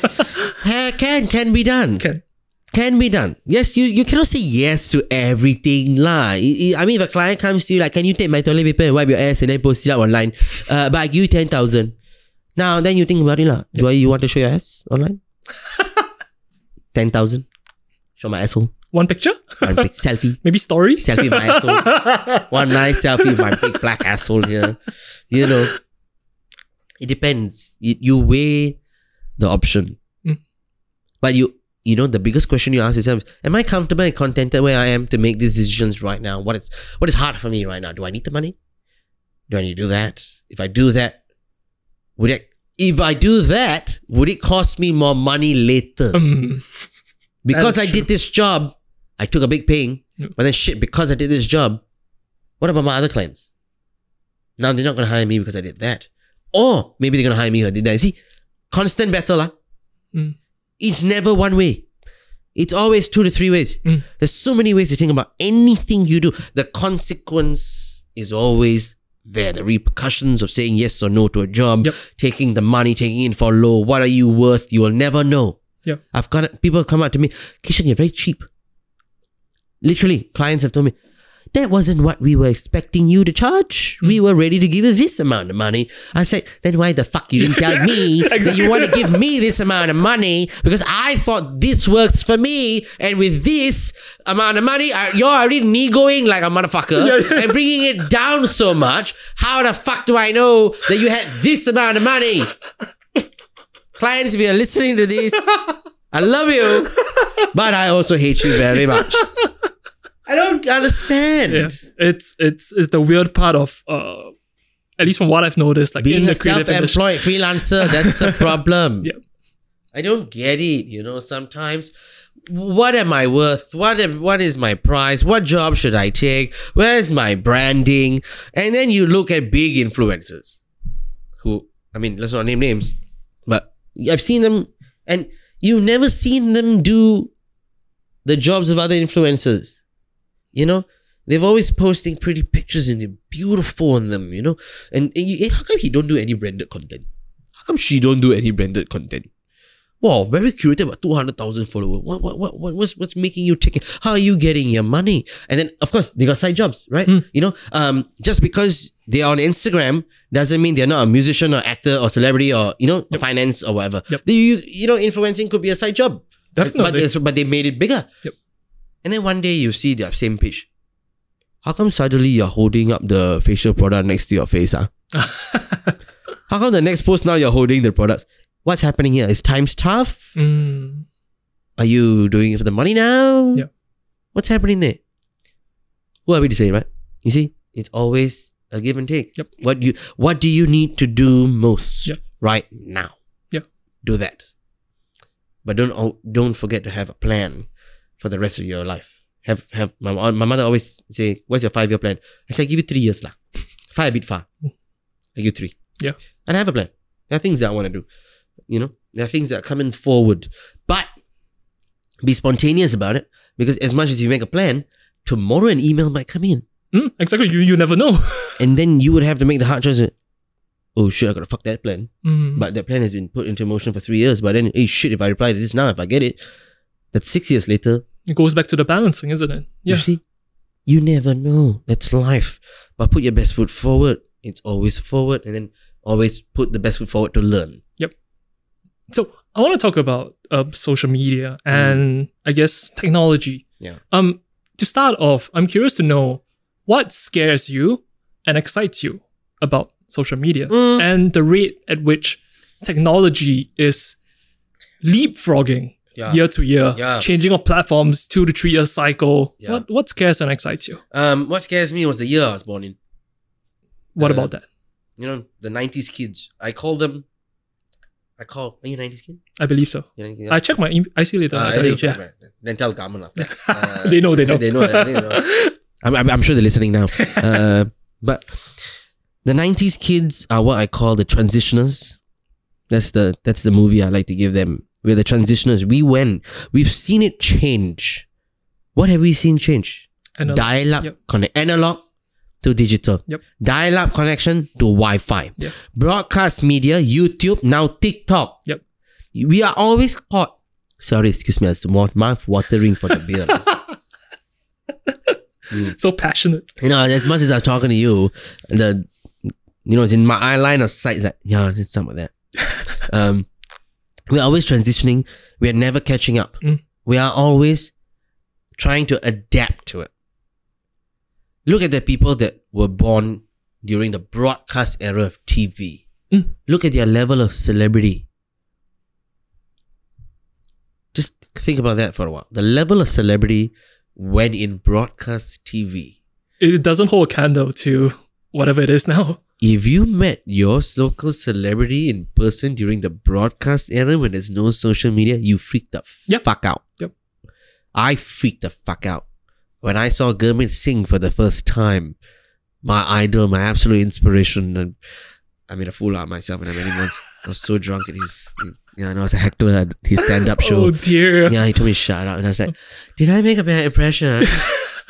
Ha- Can can be done. can. Can be done. Yes, you, you cannot say yes to everything lah. I mean, if a client comes to you like, can you take my toilet paper and wipe your ass and then post it up online? Uh, but I give you ten thousand. Now then you think about it lah. Do I, you want to show your ass online? ten thousand. Show my asshole. One picture? One big selfie. Maybe story? Selfie of my asshole. One nice selfie of my big black asshole here. You know. It depends. You, you weigh the option. Mm. But you you know the biggest question you ask yourself is, am I comfortable and contented where I am to make these decisions right now? What is what is hard for me right now? Do I need the money? Do I need to do that? If I do that, would it if I do that, would it cost me more money later? Um, because I true. did this job I took a big paying, Yep. but then shit, because I did this job, what about my other clients? Now they're not gonna hire me because I did that. Or maybe they're gonna hire me because I did that. See, constant battle. Mm. It's never one way. It's always two to three ways. Mm. There's so many ways to think about anything you do. The consequence is always there. The repercussions of saying yes or no to a job, Yep. taking the money, taking it for low. What are you worth? You will never know. Yep. I've got people come up to me, Kishan, you're very cheap. Literally, clients have told me, that wasn't what we were expecting you to charge. Hmm. We were ready to give you this amount of money. I said, then why the fuck you didn't tell me that you want to give me this amount of money because I thought this works for me and with this amount of money, I, you're already negoing like a motherfucker yeah. and bringing it down so much. How the fuck do I know that you had this amount of money? Clients, if you're listening to this, I love you, but I also hate you very much. I don't understand. Yeah. It's it's it's the weird part of uh at least from what I've noticed, like Being in a creative industry. self-employed freelancer, that's the problem. Yeah. I don't get it, you know, sometimes. What am I worth? What am, what is my price? What job should I take? Where's my branding? And then you look at big influencers who, I mean, let's not name names, but I've seen them and you've never seen them do the jobs of other influencers. You know, they've always posting pretty pictures and they're beautiful on them, you know. And, and you, eh, how come he don't do any branded content? How come she don't do any branded content? Wow, very curated, but 200,000 followers. What, what, what, what, what's, what's making you tick? How are you getting your money? And then, of course, they got side jobs, right? You know, um, just because they're on Instagram doesn't mean they're not a musician or actor or celebrity or, you know, finance or whatever. Yep. They, you, you know, influencing could be a side job. Definitely. But, but they made it bigger. Yep. And then one day you see their same page. How come suddenly you're holding up the facial product next to your face? Huh? How come the next post now you're holding the products? What's happening here? Is times tough? Mm, Are you doing it for the money now? Yeah. What's happening there? Who are we to say, right? You see, it's always a give and take. Yep. What you what do you need to do most Yep. right now? Yep. Do that. But don't don't forget to have a plan for the rest of your life. Have have my, my mother always say, "What's your five year plan?" I say, "I give you three years lah. Five a bit far. I give you three. Yeah. And I have a plan. There are things that I want to do. You know, there are things that are coming forward. But be spontaneous about it because as much as you make a plan, tomorrow an email might come in. mm, exactly. You you never know. And then you would have to make the hard choice. Oh shit, I gotta fuck that plan. Mm, But that plan has been put into motion for three years. But then, hey shit, if I reply to this now, if I get it, that's six years later. It goes back to the balancing, isn't it? You Yeah. see? You never know. That's life. But put your best foot forward. It's always forward and then always put the best foot forward to learn. Yep. So I want to talk about uh, social media and I guess technology. Yeah. Um, to start off, I'm curious to know what scares you and excites you about social media Mm. and the rate at which technology is leapfrogging Yeah. year to year, Yeah. changing of platforms, two to three year cycle. Yeah. What what scares and excites you? Um, what scares me was the year I was born in. What Uh, about that? You know, the 90s kids. I call them, I call, are you 90s kid? I believe so. You 90s kid? I check my I see later. Uh, I tell you. Yeah. right. Then tell government after. Uh, They know, they know. they know. They know. I'm, I'm, I'm sure they're listening now. Uh, but the 90s kids are what I call the transitioners. That's the that's the movie I like to give them. We're the transitioners. We went. We've seen it change. What have we seen change? Uh, Dial-up Yep. connect analog to digital. Yep. Dial-up connection to Wi-Fi. Yep. Broadcast media, YouTube, now TikTok. Yep. We are always caught. Sorry, excuse me, it's mouth watering for the beer. so passionate. you know, as much as I'm talking to you, the you know, it's in my eye line of sight. It's like, yeah, it's some of that. um, we're always transitioning. We are never catching up. Mm. We are always trying to adapt to it. Look at the people that were born during the broadcast era of TV. Mm. Look at their level of celebrity. Just think about that for a while. The level of celebrity when in broadcast TV. It doesn't hold a candle to whatever it is now. If you met your local celebrity in person during the broadcast era when there's no social media, you freaked the Yep. fuck out. Yep. I freaked the fuck out when I saw Gurmit Singh for the first time. My idol, my absolute inspiration, and I made a fool out of myself. And I met him once. I was so drunk at his, yeah, and I was a heckler at his stand-up oh, show. Oh dear. Yeah, he told me to shut up, and I was like, "Did I make a bad impression?"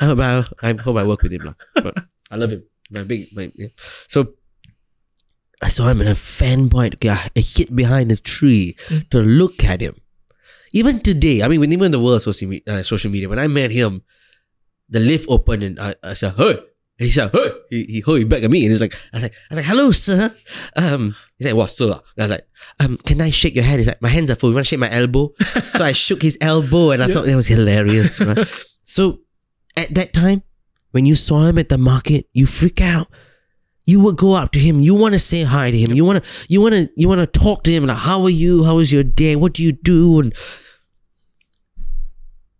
I hope I, I hope I work with him, lah. But I love him. My big, my yeah. so. I saw him in a fanboy. Okay, I hid behind a tree to look at him. Even today, I mean, when even in the world of social media, uh, social media, when I met him, the lift opened and I, I said, "Hey," and he said, "Hey," he he hurried back at me and he's like, "I was like, I was like, hello, sir." Um, he said, "What, sir?" And I was like, "Um, can I shake your hand?" He's like, "My hands are full. You want to shake my elbow?" so I shook his elbow and I thought that was hilarious. Right? so at that time, when you saw him at the market, you freak out. You would go up to him. You want to say hi to him. You want to, you want to, you want to talk to him. Like, how are you? How was your day? What do you do? And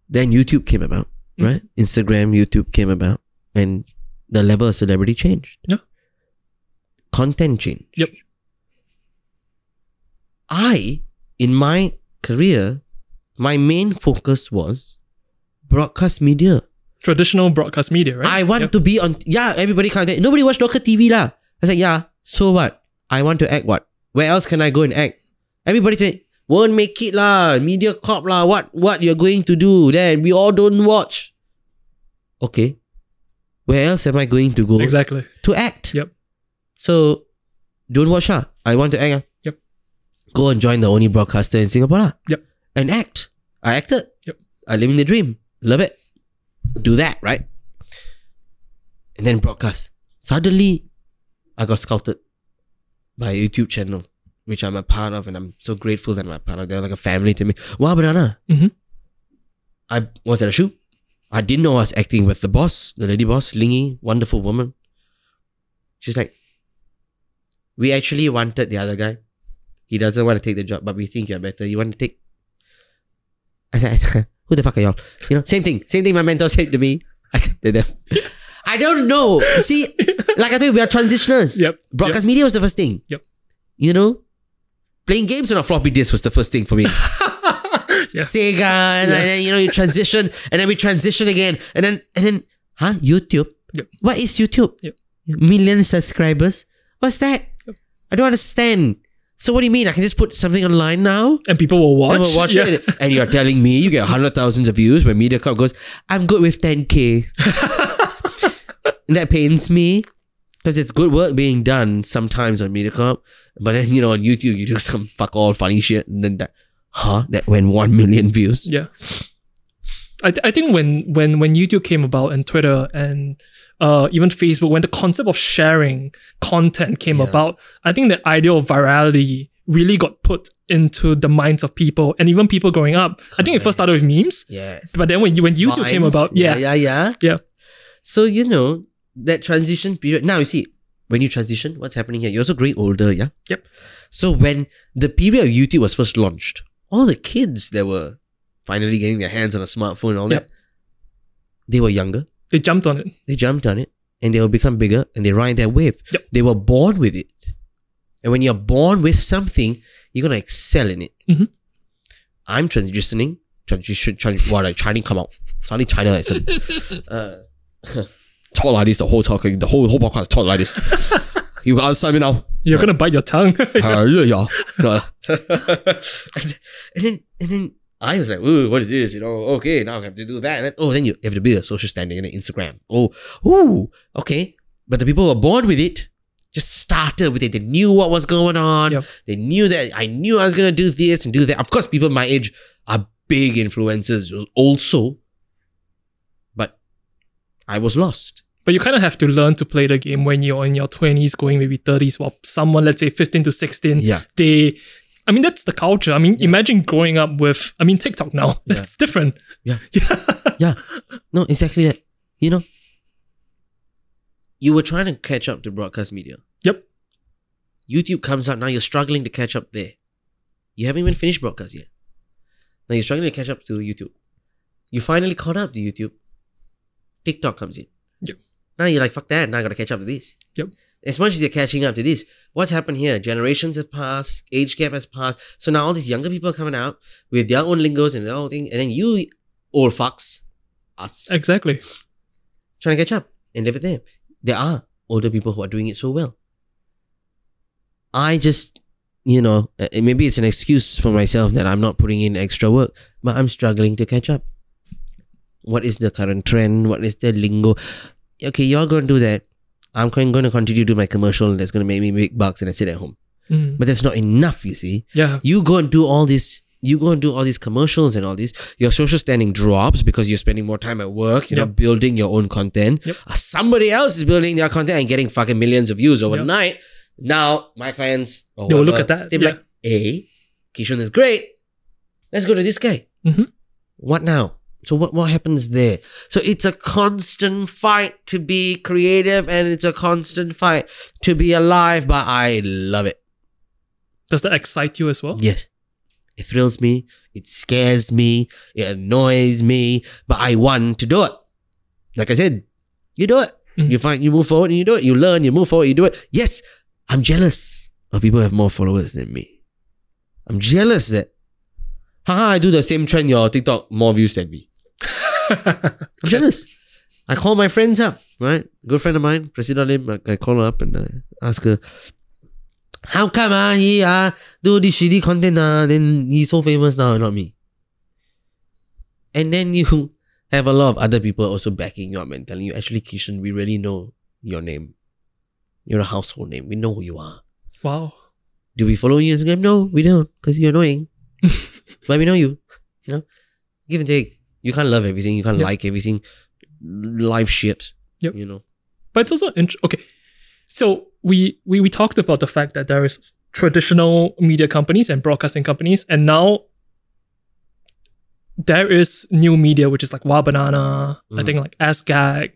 then YouTube came about, mm. right? Instagram, YouTube came about, and the level of celebrity changed. Yeah. Content changed. Yep. I, in my career, my main focus was broadcast media. Traditional broadcast media, right? I want Yep. to be on. Yeah, everybody of. Nobody watch local TV lah. I was like, yeah. So what? I want to act. What? Where else can I go and act? Everybody say, won't make it lah. MediaCorp lah. What? What you're going to do? Then we all don't watch. Okay. Where else am I going to go Exactly. to act? Yep. So don't watch lah. I want to act. ah. Yep. Go and join the only broadcaster in Singapore lah. Yep. And act. I acted. Yep. I live in the dream. Love it. Do that, right? And then broadcast. Suddenly, I got scouted by a YouTube channel, which I'm a part of, and I'm so grateful that I'm a part of. They're like a family to me. Wah!Banana. Mhm. I was at a shoot. I didn't know I was acting with the boss, the lady boss, Lingy, wonderful woman. She's like, we actually wanted the other guy. He doesn't want to take the job, but we think you're better. You want to take? I said, who the fuck are y'all? You know, same thing. Same thing my mentor said to me. I said to them, I don't know. See, like I told you, we are transitioners. Yep. Broadcast media was the first thing. Yep. You know, playing games on a floppy disk was the first thing for me. Yeah. Sega, and, and then you know you transition, and then we transition again, and then and then, huh? YouTube. Yep. What is YouTube? Yep. Million subscribers. What's that? Yep. I don't understand. So what do you mean? I can just put something online now? And people will watch. And we'll watch Yeah. it, and you're telling me you get hundred thousands of views when MediaCorp goes, I'm good with 10k. that pains me because it's good work being done sometimes on MediaCorp, but then you know on YouTube you do some fuck all funny shit, and then that, huh? That went one million views. Yeah. I, th- I think when, when when YouTube came about and Twitter and uh, even Facebook, when the concept of sharing content came about, I think the idea of virality really got put into the minds of people and even people growing up. I think it first started with memes, Yes. but then when you, when YouTube came about, yeah, yeah, yeah. yeah, So you know that transition period. Now you see when you transition, what's happening here? You're also growing older, yeah. Yep. So when the period of YouTube was first launched, all the kids that were finally getting their hands on a smartphone and all Yep. that, they were younger. They jumped on it. They jumped on it, and they will become bigger, and they ride that wave. Yep. They were born with it, and when you're born with something, you're gonna excel in it. Mhm. I'm transitioning. Transition, transition. Wow, like Chinese come out. Suddenly China accent. uh, talk like this the whole talking, the whole whole podcast talk like this. you understand me now? You're gonna bite your tongue. Hallelujah. No. and, and then and then I was like, ooh, what is this? You know, okay, now I have to do that. And then, oh, then you have to build a social standing and then Instagram. Oh, ooh, okay. But the people who were born with it just started with it. They knew what was going on. Yep. They knew that I knew I was gonna do this and do that. Of course, people my age are big influencers also. But I was lost. But you kind of have to learn to play the game when you're in your 20s, going maybe 30s, while someone, let's say 15 to 16, Yeah. they, I mean, that's the culture. I mean, imagine growing up with, I mean, TikTok now. That's different. Yeah. Yeah. Yeah. No, exactly that. You know, you were trying to catch up to broadcast media. Yep. YouTube comes out now. You're struggling to catch up there. You haven't even finished broadcast yet. Now you're struggling to catch up to YouTube. You finally caught up to YouTube. TikTok comes in. Yep. Now you're like, fuck that. Now I gotta catch up to this. Yep. As much as you're catching up to this, what's happened here? Generations have passed, age gap has passed. So now all these younger people are coming out with their own lingos and their own thing, and then you old fucks, us, Exactly. trying to catch up and live it there. There are older people who are doing it so well. I just, you know, uh, maybe it's an excuse for myself that I'm not putting in extra work, but I'm struggling to catch up. What is the current trend? What is the lingo? Okay, y'all gonna do that. I'm going to continue to do my commercial and that's going to make me big bucks and I sit at home. Mm. But that's not enough, you see. Yeah. You go and do all this. You go and do all these commercials and all this. Your social standing drops because you're spending more time at work. You're Yep. not building your own content. Yep. Uh, Somebody else is building their content and getting fucking millions of views overnight. Now my clients, They will look at that, They're yeah. like, "Hey, Kishan is great. Let's go to this guy." Mhm. What now? So what what happens there? So it's a constant fight to be creative and it's a constant fight to be alive. But I love it. Does that excite you as well? Yes. It thrills me. It scares me. It annoys me. But I want to do it. Like I said, you do it. Mhm. You find you move forward and you do it. You learn, you move forward, you do it. Yes, I'm jealous of people who have more followers than me. I'm jealous that haha, I do the same trend, your TikTok, more views than me. I'm jealous. I call my friends up, right? Good friend of mine, Priscilla Lim, I, I call her up and I ask her, how come ah, he ah, do this shitty content ah, then he's so famous now, not me. And then you have a lot of other people also backing you up and telling you, actually, Kishan, we really know your name. You're a household name. We know who you are. Wow. Do we follow you on Instagram? No, we don't, because you're annoying. but we know you. You know? Give and take. You can't love everything. You can't Yep. like everything. Life shit. Yep. You know? But it's also int- okay. So we, we we talked about the fact that there is traditional media companies and broadcasting companies, and now there is new media, which is like Wah!Banana, I Mm. think like ASGAG.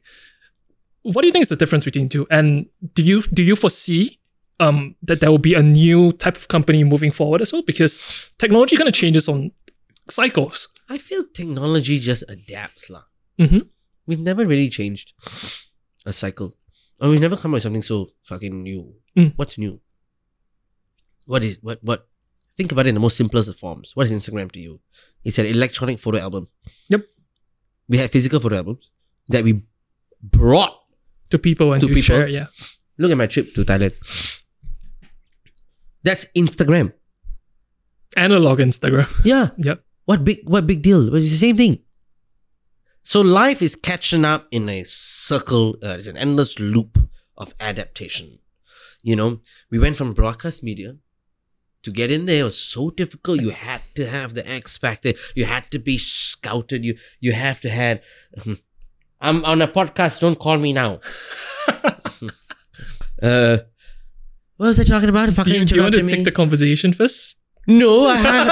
What do you think is the difference between two? And do you do you foresee um that there will be a new type of company moving forward as well? Because technology kind of changes on cycles. I feel technology just adapts. lah. Mhm. We've never really changed a cycle. Or we've never come up with something so fucking new. Mm. What's new? What is what what think about it in the most simplest of forms. What is Instagram to you? It's an electronic photo album. Yep. We had physical photo albums that we brought. To people and To to, people. share, yeah. Look at my trip to Thailand. That's Instagram. Analog Instagram. Yeah. yep. What big what big deal? But it's the same thing. So life is catching up in a circle. Uh, it's an endless loop of adaptation. You know, we went from broadcast media to get in there was so difficult. You had to have the X factor. You had to be scouted. You you have to had. I'm on a podcast. Don't call me now. uh, what was I talking about? Fucking Do you, do you want to interrupted take the conversation first? No, I have.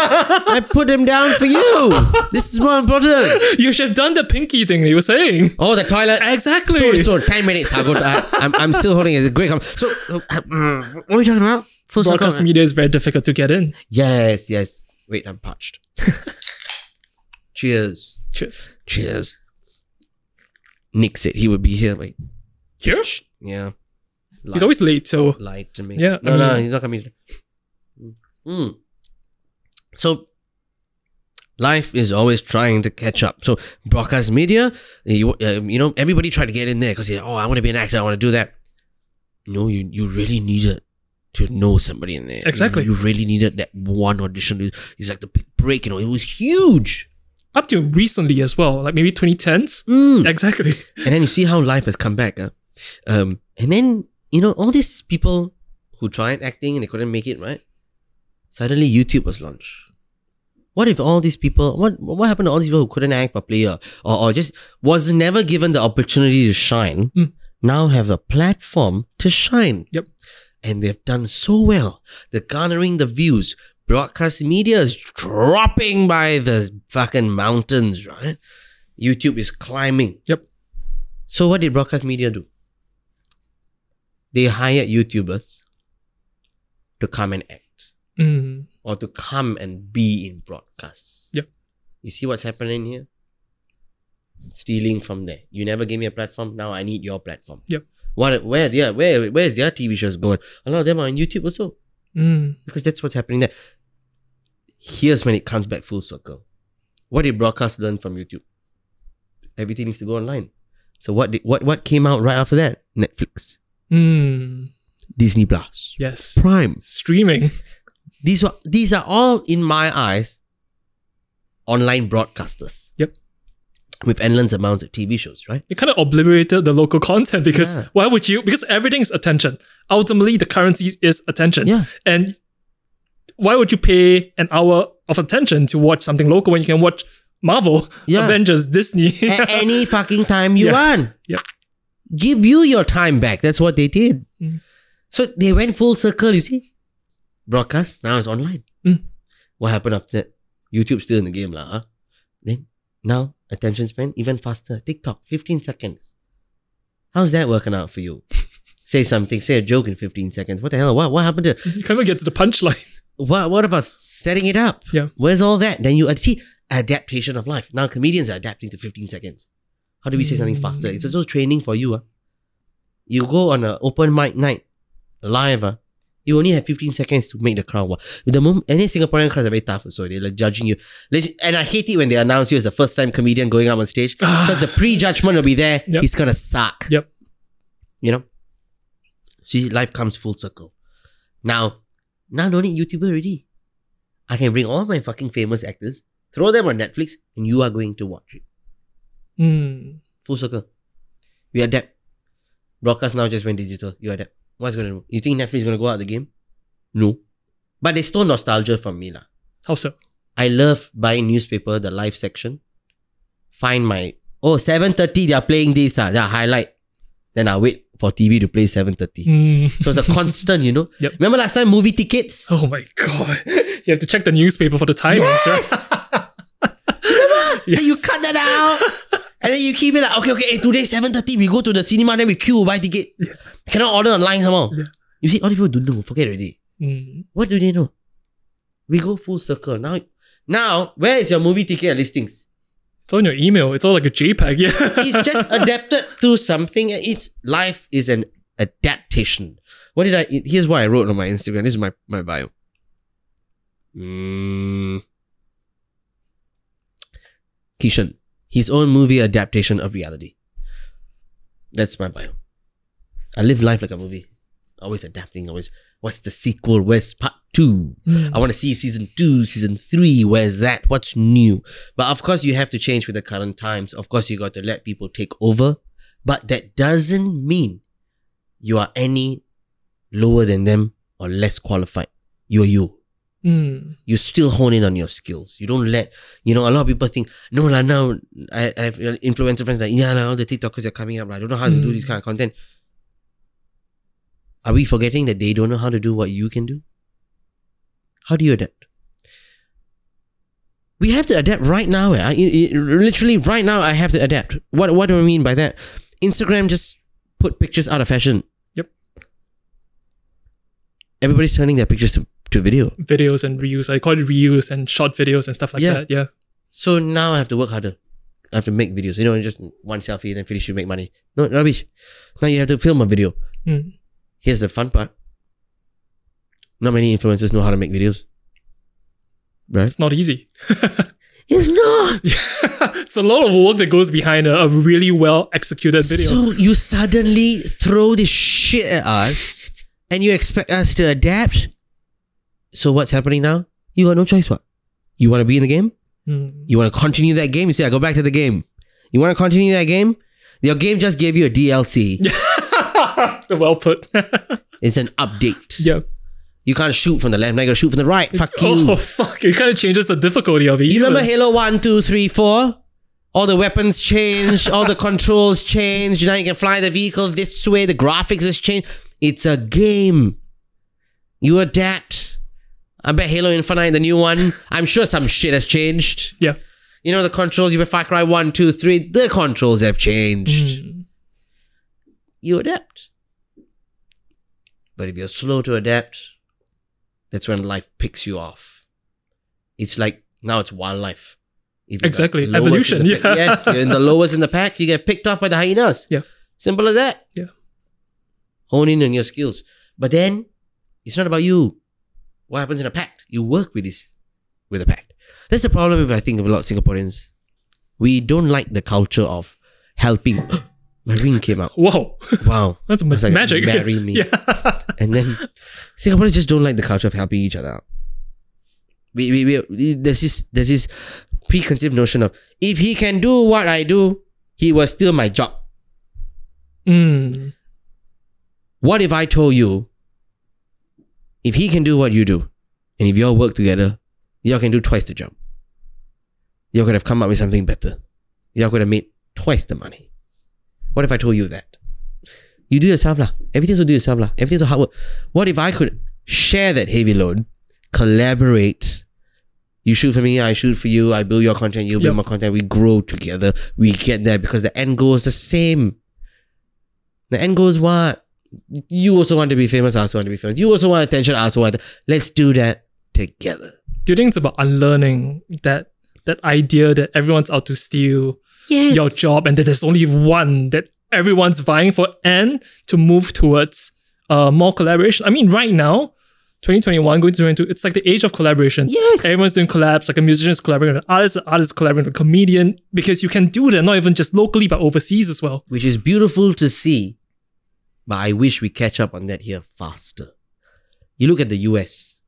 I put them down for you. This is more important. You should have done the pinky thing you were saying. Oh, the toilet. Exactly. So, so ten minutes. I'll go. To, I, I'm, I'm still holding it. It's a great. Com- so, uh, uh, what are we talking about? Full circle. Broadcast media is very difficult to get in. Yes, yes. Wait, I'm parched. Cheers. Cheers. Cheers. Nick said he would be here. Wait. Here? Yeah. He's always late, so lied to me. Yeah, No, I no, he's not coming. Mm. So life is always trying to catch up. So broadcast media, you uh, you know, everybody try to get in there because oh, I want to be an actor, I want to do that. No, you you really needed to know somebody in there. Exactly. You, you really needed that one audition. It's like the big break. You know, it was huge. up to recently as well, like maybe 2010s. Mm. Exactly. And then you see how life has come back. Uh. Um, and then, you know, all these people who tried acting and they couldn't make it, right? Suddenly YouTube was launched. What if all these people, what what happened to all these people who couldn't act properly or, or, or just was never given the opportunity to shine, Mm. now have a platform to shine? Yep. And they've done so well. They're garnering the views. Broadcast media is dropping by the fucking mountains, right? YouTube is climbing. Yep. So what did broadcast media do? They hired YouTubers to come and act Mm. Or to come and be in broadcasts. Yep. You see what's happening here? Stealing from there. You never gave me a platform. Now I need your platform. Yep. What? Where? Yeah. Where? Where's their TV shows going? A lot of them are on YouTube also Mm. because that's what's happening there. Here's when it comes back full circle. What did broadcast learn from YouTube? everything needs to go online. So what did, what what came out right after that? Netflix, Mm, Disney Plus, yes. Prime. Streaming. These are these are all in my eyes online broadcasters. Yep. With endless amounts of TV shows, right? It kind of obliterated the local content because Yeah. why would you? Because everything is attention. Ultimately, the currency is attention. Yeah. And why would you pay an hour of attention to watch something local when you can watch Marvel, Yeah. Avengers, Disney? At any fucking time you Yeah. want. Yep. Give you your time back. That's what they did. Mm. So they went full circle, you see? Broadcast, now it's online. Mm. What happened after that? YouTube still in the game, lah. Huh? Then now attention span even faster. TikTok, 15 seconds. How's that working out for you? say something, say a joke in 15 seconds. What the hell? What, what happened to you can't even get to the punchline. what what about setting it up? Yeah. Where's all that? Then you uh, see adaptation of life. Now comedians are adapting to 15 seconds. How do we say something faster? It's also training for you. ah. You go on an open mic night, live. ah, you only have 15 seconds to make the crowd. Wow. The moment any Singaporean crowds are very tough, so they're like judging you. And I hate it when they announce you as the first time comedian going up on stage because the pre-judgment will be there. Yep. He's gonna suck. Yep. You know. See, life comes full circle. Now, now don't need YouTuber already. I can bring all my fucking famous actors, throw them on Netflix, and you are going to watch it. Mm. Full circle. We adapt. Broadcast now just went digital. You adapt. What's gonna do? You think Netflix is gonna go out of the game? No. But they stole nostalgia from me lah. How so? I love buying newspaper, the live section. Find my oh 7.30 they are playing this ah, yeah, highlight. Then I wait for TV to play 7.30. Mm. So it's a constant, you know. Yep. Remember last time movie tickets? Oh my god. You have to check the newspaper for the timings, right? Then you cut that out. And then you keep it like, okay, okay, hey, today 7.30, we go to the cinema, then we queue, buy ticket. Cannot order online some more. Yeah. You see, all the people don't know, forget already. Mm. What do they know? We go full circle. Now, now, where is your movie ticket listings? It's on your email. It's all like a JPEG. Yeah. It's just adapted to something. It's life is an adaptation. What did I? Here's what I wrote on my Instagram. This is my my bio. Mm. Kishan, his own movie adaptation of reality. That's my bio. I live life like a movie. Always adapting, always what's the sequel? Where's part two? Hmm. I want to see season two, season three. Where's that? What's new? But of course, you have to change with the current times. Of course, you got to let people take over. But that doesn't mean you are any lower than them or less qualified. You're you. Mm. You still hone in on your skills. You don't let, you know, a lot of people think, no, lah, now I, I have influencer friends like, yeah, all the TikTokers are coming up. I don't know how to do this kind of content. Are we forgetting that they don't know how to do what you can do? How do you adapt? We have to adapt right now. eh. I- I- literally, right now, I have to adapt. What, what do I mean by that? Instagram just put pictures out of fashion. Yep. Everybody's turning their pictures to, to video. Videos and reuse. I call it reuse and short videos and stuff like Yeah. that. Yeah. So now I have to work harder. I have to make videos. You know, just one selfie, and then finish, you make money. No, rubbish. Now you have to film a video. Mm. Here's the fun part. Not many influencers know how to make videos. Right? It's not easy. It's not. it's a lot of work that goes behind a, a really well executed video. So you suddenly throw this shit at us and you expect us to adapt. So what's happening now? You got no choice. What? You want to be in the game? Mm. You want to continue that game? You say, I go back to the game. You want to continue that game? Your game just gave you a DLC. well put. It's an update. yeah. You can't shoot from the left, now you gotta shoot from the right. Fuck you. Oh fuck! It kind of changes the difficulty of it. you remember Halo 1, 2, 3, 4? All the weapons change, all the controls changed. Now you can fly the vehicle this way, the graphics has changed. It's a game. You adapt. I bet Halo Infinite, the new one, I'm sure some shit has changed. Yeah. You know the controls, you have Far Cry 1, 2, 3, the controls have changed. Mm. You adapt. But if you're slow to adapt, that's when life picks you off. It's like now it's wildlife. If Exactly. Evolution, the pack- yeah. yes, you're in the lowest in the pack, you get picked off by the hyenas. Yeah. Simple as that. Yeah. Hone in on your skills. But then it's not about you. What happens in a pact? You work with this with a pact. That's the problem with I think of a lot of Singaporeans. we don't like the culture of helping. My ring came out. Whoa, Wow. that's was like, magic. Marry me. Yeah. And then Singaporeans just don't like the culture of helping each other out. We, we, we, there's this there's this preconceived notion of if he can do what I do, he will steal my job. Mm. What if I told you if he can do what you do, and if y'all work together, y'all can do twice the job. Y'all could have come up with something better. Y'all could have made twice the money. What if I told you that? You do yourself lah. Everything's to do yourself lah. Everything's a hard work. What if I could share that heavy load, collaborate? You shoot for me, I shoot for you. I build your content, you build Yep. my content. We grow together. We get there because the end goal is the same. The end goal is what? You also want to be famous. I also want to be famous. You also want attention. I also want. Let's do that together. Do you think it's about unlearning that that idea that everyone's out to steal Yes. your job and that there's only one that everyone's vying for and to move towards uh, more collaboration? I mean, right now, 2021 going to 2022, it's like the age of collaborations. Yes. Everyone's doing collabs, like a musician is collaborating with an artist, an artist is collaborating with a comedian because you can do that not even just locally but overseas as well. which is beautiful to see. But I wish we catch up on that here faster. You look at the US.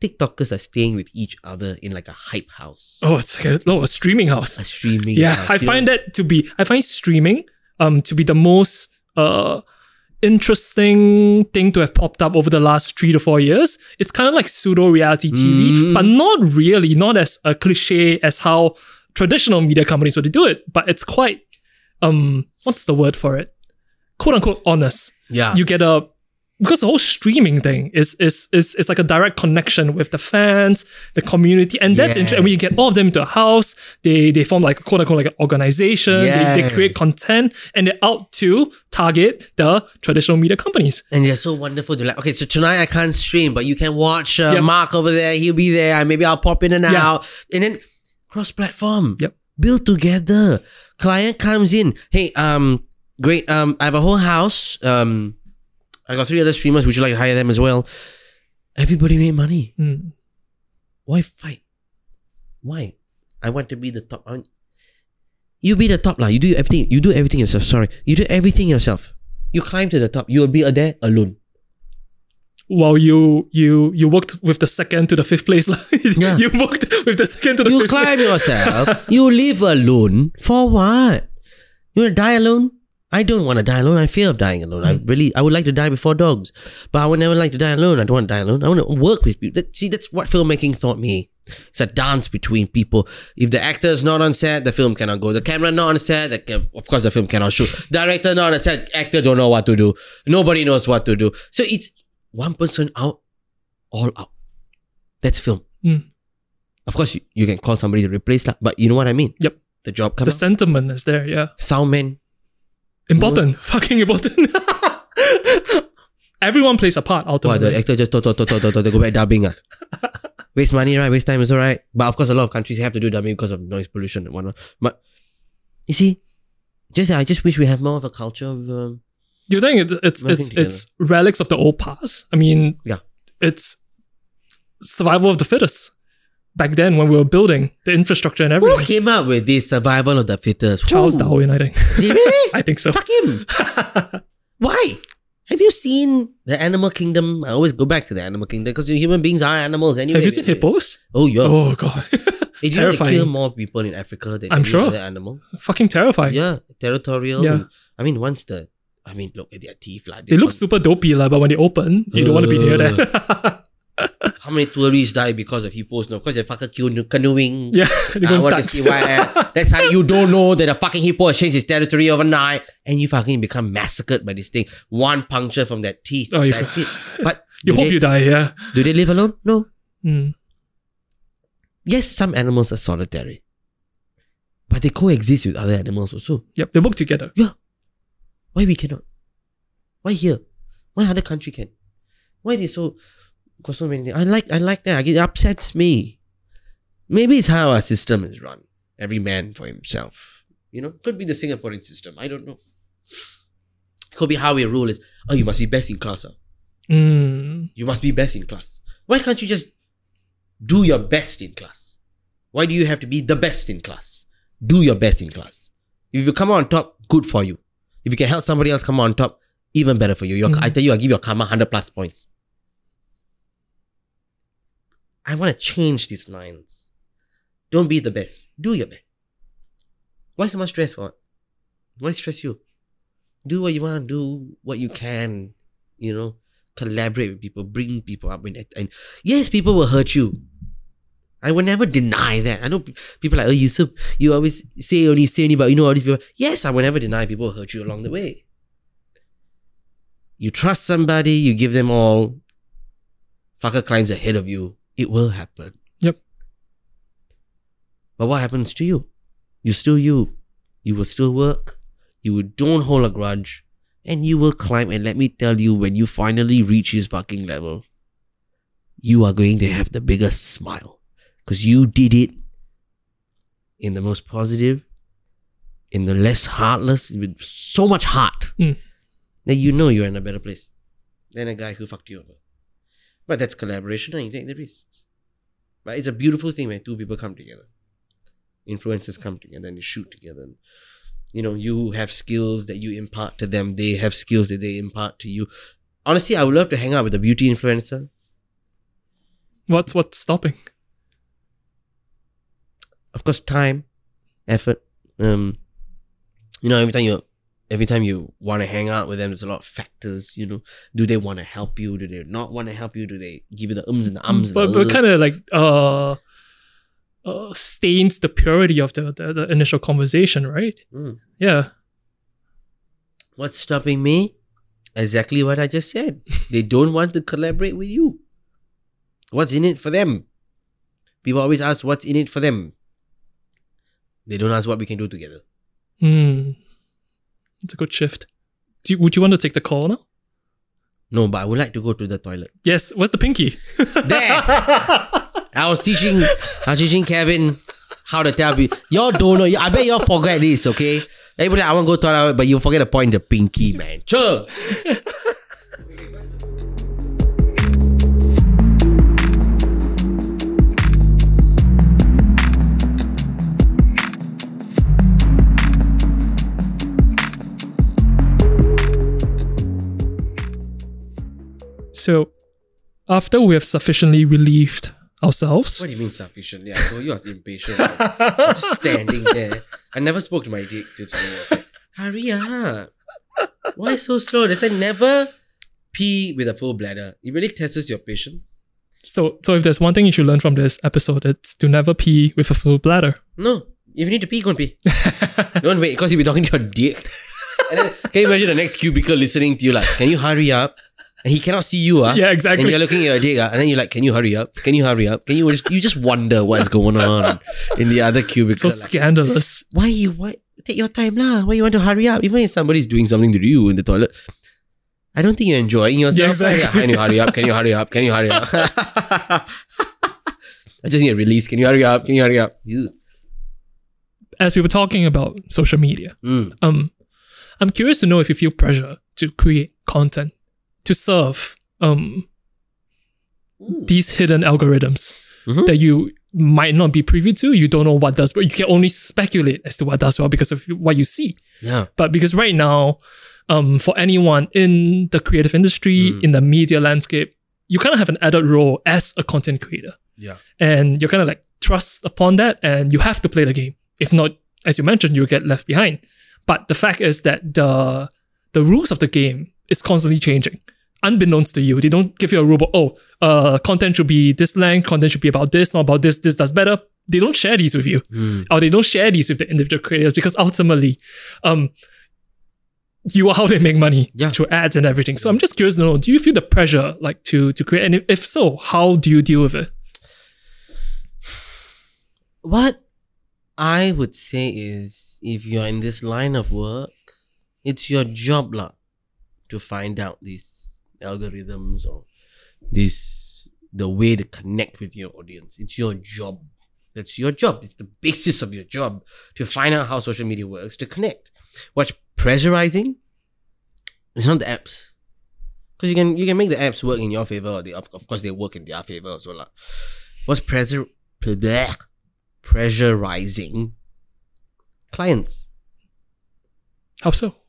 TikTokers are staying with each other in like a hype house. Oh, it's like a, no, a streaming house. A streaming Yeah, house, I find that to be I find streaming um to be the most uh interesting thing to have popped up over the last three to four years. It's kind of like pseudo reality TV, Mm. but not really, not as a cliche as how traditional media companies would do it. But it's quite um what's the word for it? Quote unquote honest. Yeah. You get a because the whole streaming thing is is is is like a direct connection with the fans, the community, and that's interesting. And when you get all of them into a house, they they form like a quote unquote like an organization. They, they create content, and they're out to target the traditional media companies. and they're so wonderful. They're like, okay, so tonight I can't stream, but you can watch uh, Yep. Mark over there. He'll be there. Maybe I'll pop in and Yeah. out. And then cross platform. Yep. Build together. Client comes in. Hey, um, great. Um, I have a whole house. Um, I got three other streamers. Would you like to hire them as well? Everybody made money. Mm. Why fight? Why? I want to be the top. I You be the top lah. You do everything. You do everything yourself. Sorry, you do everything yourself. You climb to the top. You will be there alone. While you you you worked with the second to the fifth place. Yeah. you worked with the second to the You fifth climb place. yourself. you live alone. For what? You want to die alone? I don't want to die alone. I fear of dying alone. I really, I would like to die before dogs, but I would never like to die alone. I don't want to die alone. I want to work with people. See, that's what filmmaking taught me. It's a dance between people. If the actor is not on set, the film cannot go. The camera not on set, the, of course the film cannot shoot. Director not on set, actor don't know what to do. Nobody knows what to do. So it's one person out, all out. That's film. Mm. Of course, you, you can call somebody to replace that, but you know what I mean. Yep. The job The comes out. sentiment is there, yeah. Sound man. Important. Fucking important. Everyone plays a part What the actor just to, to, to, to, to, to, go back dubbing. Ah. Waste money, right? Waste time is alright. But of course, a lot of countries have to do dubbing because of noise pollution and whatnot. But you see, just I just wish we have more of a culture of um, Do you think it, it's it's together. it's relics of the old past? I mean, Yeah. it's survival of the fittest. Back then, when we were building the infrastructure and everything. who came up with this survival of the fittest? Charles Who? Darwin, I think. Really? I think so. Fuck him. Why? Have you seen the animal kingdom? I always go back to the animal kingdom because human beings are animals anyway. Have you seen hippos? Oh yeah. Oh god, They they terrifying. kill more people in Africa than I'm any sure. other animal. fucking terrifying. Yeah, territorial. Yeah. I mean, once the, I mean, look at their teeth, like They look super dopey, lah, but when they open, you don't want to be near there. How many tourists die because of hippos? No, because they're fucking canoe- canoeing. yeah, they I want to see why. That's how you don't know that a fucking hippo has changed its territory overnight, and you fucking become massacred by this thing. One puncture from that teeth. Oh, you- that's it. But You hope they, you die, yeah. do they live alone? No. Mm. Yes, some animals are solitary, but they coexist with other animals also. Yep, they work together. Yeah. Why we cannot? Why here? Why other country can? Why they so got so many? I like I like that. It upsets me. Maybe it's how our system is run. Every man for himself. You know, could be the Singaporean system. I don't know. Could be how we rule is. Oh, you must be best in class. ah. Mm. You must be best in class. Why can't you just do your best in class? Why do you have to be the best in class? do your best in class. If you come out on top, good for you. If you can help somebody else come out on top, even better for you. Your, I tell you, I give your karma 100 plus points. I want to change these lines. Don't be the best. Do your best. Why so much stress for? Why stress you? Do what you want. Do what you can. You know, collaborate with people. Bring people up. And, and yes, people will hurt you. I will never deny that. I know people like, oh, you so you always say only say only about you know all these people. Yes, I will never deny people hurt you along the way. You trust somebody, you give them all. Fucker climbs ahead of you. It will happen. Yep. But what happens to you? You still you. You will still work. You will don't hold a grudge. And you will climb. And let me tell you, when you finally reach his fucking level, you are going to have the biggest smile. Because you did it in the most positive, in the less heartless, with so much heart Mm. that you know you're in a better place than a guy who fucked you over. But that's collaboration and you take the risks. But it's a beautiful thing when two people come together. Influencers come together and they shoot together. And, you know, you have skills that you impart to them. They have skills that they impart to you. Honestly, I would love to hang out with a beauty influencer. What's what's stopping? Of course, time, effort. Um, you know, every time you every time you want to hang out with them, there's a lot of factors. You know, do they want to help you? Do they not want to help you? Do they give you the ums and the ums? but but uh? kind of like uh, uh stains the purity of the the, the initial conversation, right? Mm. Yeah. What's stopping me? Exactly what I just said. they don't want to collaborate with you. What's in it for them? People always ask what's in it for them. They don't ask what we can do together. Hmm. It's a good shift. Do you, would you want to take the call now? No, but I would like to go to the toilet. Yes. Where's the pinky? There. I was teaching, I was teaching Kevin how to tell people. Y'all don't know. I bet y'all forget this, okay? Everybody, I want to go toilet, but you forget to point the pinky, man. Sure. So, after we have sufficiently relieved ourselves, What do you mean sufficiently? I told you I was impatient. I'm just standing there. I never spoke to my dick to tell me. I was like, Hurry up. Ah. Why so slow? They said never pee with a full bladder. It really tests your patience. so so if there's one thing you should learn from this episode, it's to never pee with a full bladder. No. If you need to pee, go and pee. Don't wait because you'll be talking to your dick. And then, can you imagine the next cubicle listening to you like, can you hurry up? And he cannot see you, ah. Yeah, exactly. And you're looking at your dick, ah, and then you're like, can you hurry up? Can you hurry up? Can you just you just wonder what's going on in the other cubicle? So like, scandalous. why you why take your time lah? Why you want to hurry up? Even if somebody's doing something to you in the toilet. I don't think you're enjoying yourself. Yeah, exactly. right? Can you hurry up? Can you hurry up? Can you hurry up? I just need a release. Can you hurry up? Can you hurry up? Ew. As we were talking about social media, Mm. um, I'm curious to know if you feel pressure to create content to serve um these hidden algorithms Mhm. that you might not be privy to. You don't know what does, but you can only speculate as to what does well because of what you see. Yeah. But because right now, um, for anyone in the creative industry, Mm. in the media landscape, you kind of have an added role as a content creator. Yeah. And you're kind of like trust upon that and you have to play the game. If not, as you mentioned, you'll get left behind. But the fact is that the the rules of the game is constantly changing. Unbeknownst to you, they don't give you a rule oh, uh, content should be this length, content should be about this, not about this, this does better. They don't share these with you. Or they don't share these with the individual creators because ultimately, um, you are how they make money Yeah. through ads and everything. So I'm just curious to know, do you feel the pressure like to to create? And if, if so, how do you deal with it? What I would say is if you're in this line of work, it's your job lah to find out these algorithms or this the way to connect with your audience. It's your job. That's your job. It's the basis of your job to find out how social media works to connect. What's pressurizing? It's not the apps. Because you can you can make the apps work in your favor, or they of, course they work in their favor as well. lah. What's pressure bleh, pressurizing clients. How so?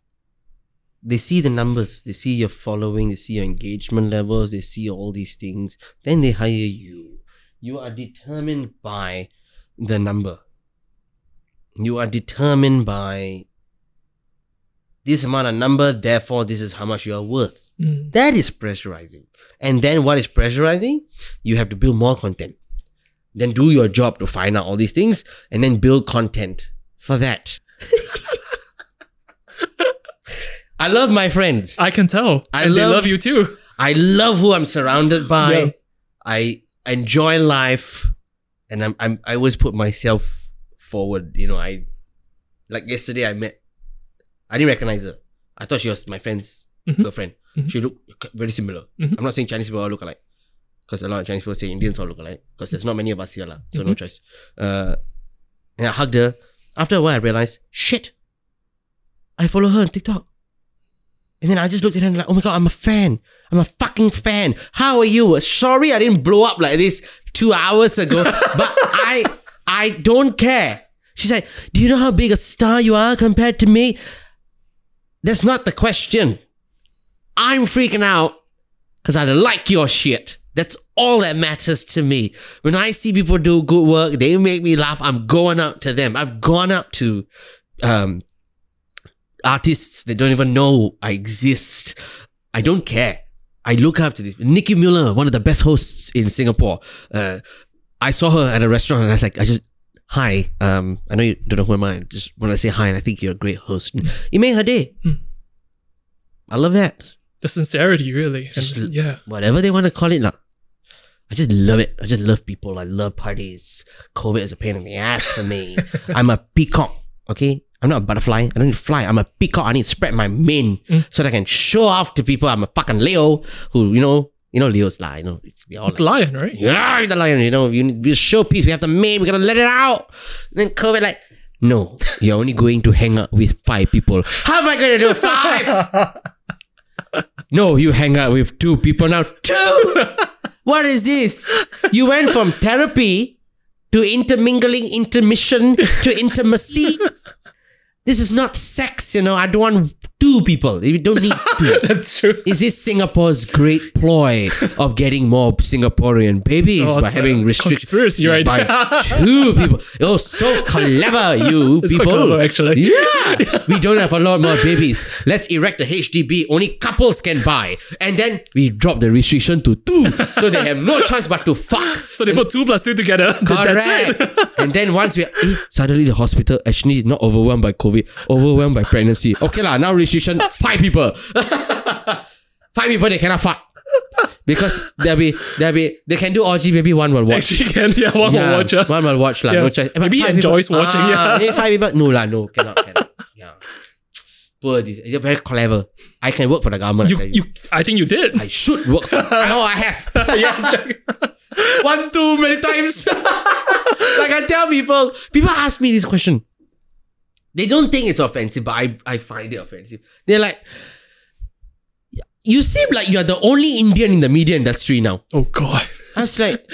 They see the numbers, they see your following, they see your engagement levels, they see all these things. Then they hire you. You are determined by the number. You are determined by this amount of number, therefore, this is how much you are worth. Mm. That is pressurizing. And then what is pressurizing? You have to build more content. Then do your job to find out all these things and then build content for that. I love my friends. I can tell. I and they love- love you too. I love who I'm surrounded by. Yeah. I enjoy life and I'm, I'm I always put myself forward. You know, I like yesterday I met I didn't recognize her. I thought she was my friend's Mhm. girlfriend. Mhm. She looked very similar. Mhm. I'm not saying Chinese people all look alike. Because a lot of Chinese people say Indians all look alike. Because there's not many of us here, lah. So no choice. Uh and I hugged her. After a while I realized, shit. I follow her on TikTok. And then I just looked at her and like, oh my god, I'm a fan. I'm a fucking fan. How are you? Sorry I didn't blow up like this two hours ago, but I I don't care. She's like, do you know how big a star you are compared to me? That's not the question. I'm freaking out because I like your shit. That's all that matters to me. When I see people do good work, they make me laugh. I'm going up to them. I've gone up to um, artists that don't even know I exist. I don't care. I look up to this. Nikki Muller, one of the best hosts in Singapore. Uh, I saw her at a restaurant and I was like, I just, hi. Um, I know you don't know who am I. Just when I say hi and I think you're a great host. You made her day. I love that. The sincerity, really. And, yeah. Whatever they want to call it now. I just love it. I just love people. I love parties. COVID is a pain in the ass for me. I'm a peacock. Okay. I'm not a butterfly. I don't need to fly. I'm a peacock. I need to spread my mane mm. so that I can show off to people. I'm a fucking Leo who, you know, you know, Leo's lie. You know, it's we all It's the lion, right? yeah, you're the lion. You know, you we showpiece. We have the mane. We gotta let it out. Then COVID, like, no, you're only going to hang out with five people. How am I gonna do five? no, you hang out with two people now. Two. what is this? You went from therapy to intermingling, intermission to intimacy. This is not sex, you know. I don't want two people. You don't need two. That's true. Is this Singapore's great ploy of getting more Singaporean babies Oh, by having restrictions right by two people? Oh, so clever, you It's people! clever, actually. Yeah, we don't have a lot more babies. Let's erect a HDB only couples can buy, and then we drop the restriction to two, so they have no choice but to fuck. So they put two plus two together. That's Correct. it. and then once we eh, suddenly the hospital actually not overwhelmed by COVID, overwhelmed by pregnancy. Okay lah, now restriction five people. five people they cannot fuck. Because there'll be there'll be they can do orgy, maybe one will watch. Actually, can yeah, one yeah, will watch. uh. One will watch lah, Yeah. no choice. But Maybe he enjoys people, watching, Ah, yeah. five people, no lah, no, cannot, cannot. Yeah. Poor. You're very clever. I can work for the government. I You, you, I think you did. I should work. For, I know I have. yeah, one too many times. like I tell people, people ask me this question. They don't think it's offensive, but I, I find it offensive. They're like, you seem like you're the only Indian in the media industry now. Oh God. I was like,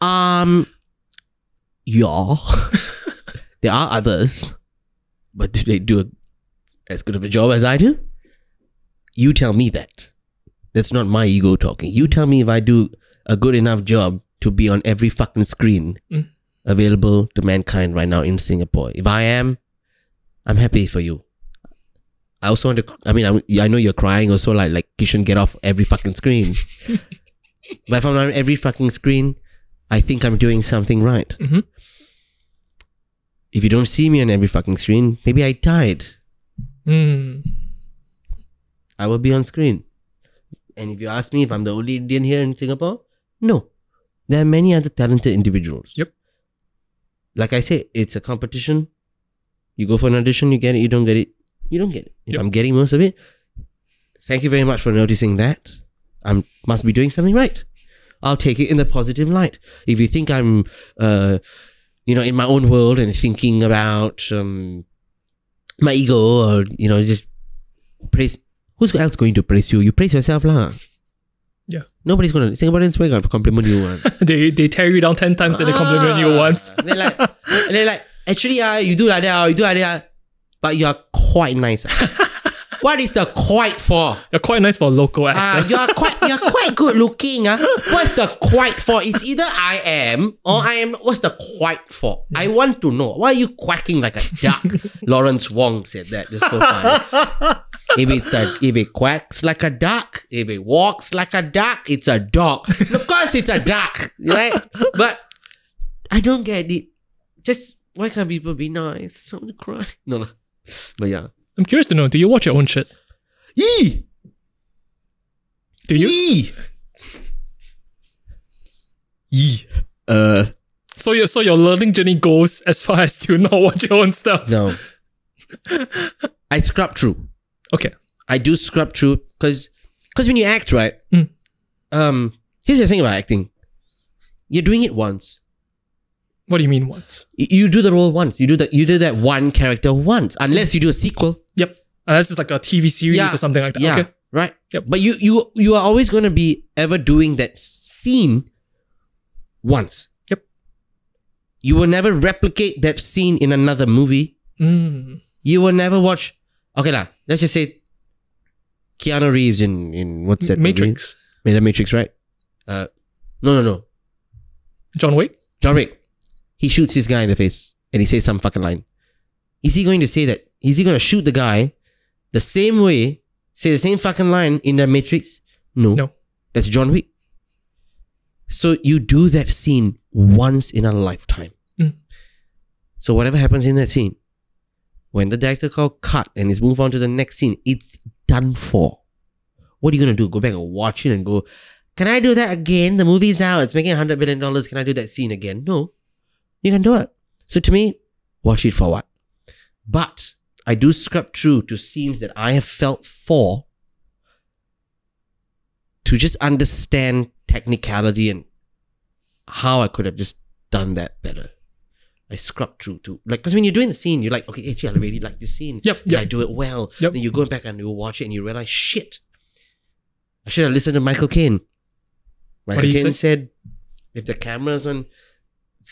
um, yeah. there are others, but do they do as good of a job as I do? You tell me that. That's not my ego talking. You tell me if I do a good enough job to be on every fucking screen Mm. available to mankind right now in Singapore. If I am, I'm happy for you. I also want to. I mean, I, I know you're crying. Also, like like you shouldn't get off every fucking screen. but if I'm on every fucking screen, I think I'm doing something right. Mhm. If you don't see me on every fucking screen, maybe I died. Mm. I will be on screen. And if you ask me if I'm the only Indian here in Singapore, no. There are many other talented individuals. Yep. Like I say, it's a competition. You go for an audition, you get it, you don't get it, you don't get it. If Yep. I'm getting most of it, thank you very much for noticing that. I must be doing something right. I'll take it in the positive light. If you think I'm, uh, you know, in my own world and thinking about um, my ego or, you know, just praise, who's else going to praise you? You praise yourself, lah. Yeah. Nobody's going to, Singaporeans will compliment you. They they tear you down ten times and they compliment you Ah. once. they're like, they're like, actually, uh, you do like that, uh, you do like that, uh, but you're quite nice. uh." what is the quite for? You're quite nice for a local actor. Ah, you're quite you're quite good looking. Uh. What's the quite for? It's either I am or I am. What's the quite for? I want to know. Why are you quacking like a duck? Lawrence Wong said that. It's so funny. if it's a if it quacks like a duck, if it walks like a duck, it's a dog. of course, it's a duck, right? But I don't get it. Just why can't people be nice? I want to cry. No, no. But yeah. I'm curious to know, do you watch your own shit? Yee! Do you? Yee! Yee. Uh, So your so your learning journey goes as far as to not watch your own stuff. no. I scrub through. Okay. I do scrub through because because when you act right, Mm. um, here's the thing about acting. You're doing it once. What do you mean once? You do the role once. You do that. You do that one character once, unless you do a sequel. Yep. Unless it's like a TV series Yeah. or something like that. Yeah, Okay. right. Yep. But you you you are always going to be ever doing that scene once. Yep. You will never replicate that scene in another movie. Mm. You will never watch. Okay, lah. Let's just say Keanu Reeves in in what's that? movie? Matrix. Maybe the Matrix, right? Uh, no, no, no. John Wick. John Wick. He shoots this guy in the face and he says some fucking line. Is he going to say that? Is he going to shoot the guy the same way, say the same fucking line in the Matrix? No. No. That's John Wick. So you do that scene once in a lifetime. Mm. So whatever happens in that scene, when the director call cut and is move on to the next scene, it's done for. What are you gonna do? Go back and watch it and go, can I do that again? The movie's out. It's making hundred billion dollars. Can I do that scene again? No, you can do it. So to me, watch it for what? But I do scrub through to scenes that I have felt for to just understand technicality and how I could have just done that better. I scrub through to like because when you're doing the scene, you're like, okay, actually, I really like this scene. Yep, Did yep. I do it well? Yep. Then you go back and you watch it and you realize, shit, I should have listened to Michael Caine. Michael Caine said, if the camera's on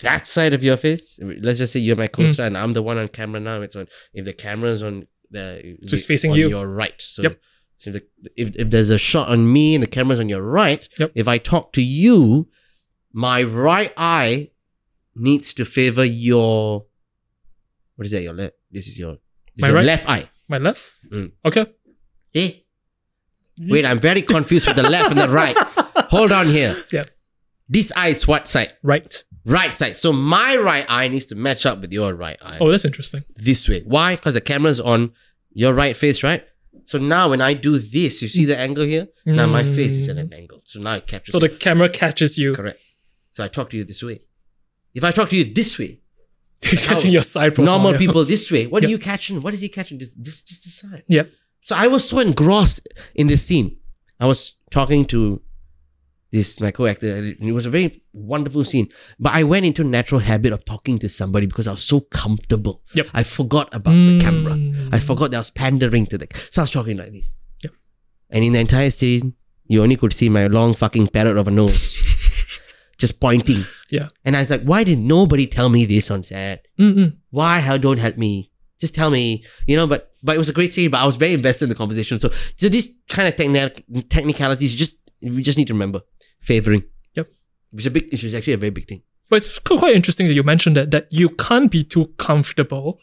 that side of your face, let's just say you're my Hmm. co-star and I'm the one on camera now. It's on if the camera's on the So it's facing on you. your right. So, Yep. so if, the, if if there's a shot on me and the camera's on your right, Yep. if I talk to you, my right eye needs to favor your what is that? Your left. This is your, this My your right? left eye. My left? Mm. Okay. Eh? Wait, I'm very confused with the left and the right. Hold on here. Yeah. This eye is what side? Right. Right side. So my right eye needs to match up with your right eye. Oh, that's interesting. This way. Why? Because the camera's on your right face, right? So now when I do this, you see the angle here? Now my face is at an angle. So now it captures So the camera catches you Correct. So I talk to you this way. If I talk to you this way, catching your side profile. normal yeah. people this way, what are you catching? What is he catching? This, this, just the side. Yeah. So I was so engrossed in this scene. I was talking to this my co-actor, and it, and it was a very wonderful scene. But I went into natural habit of talking to somebody because I was so comfortable. Yep. I forgot about the camera. Mm. I forgot that I was pandering to the. So I was talking like this. Yep. And in the entire scene, you only could see my long fucking parrot of a nose, just pointing. Yeah. And I was like, why did nobody tell me this on set? Mm-mm. why hell don't help me just tell me you know but but it was a great scene but i was very invested in the conversation so so these kind of techni- technicalities you just we just need to remember favoring Yep. it's a big it's actually a very big thing But it's quite interesting that you mentioned that that you can't be too comfortable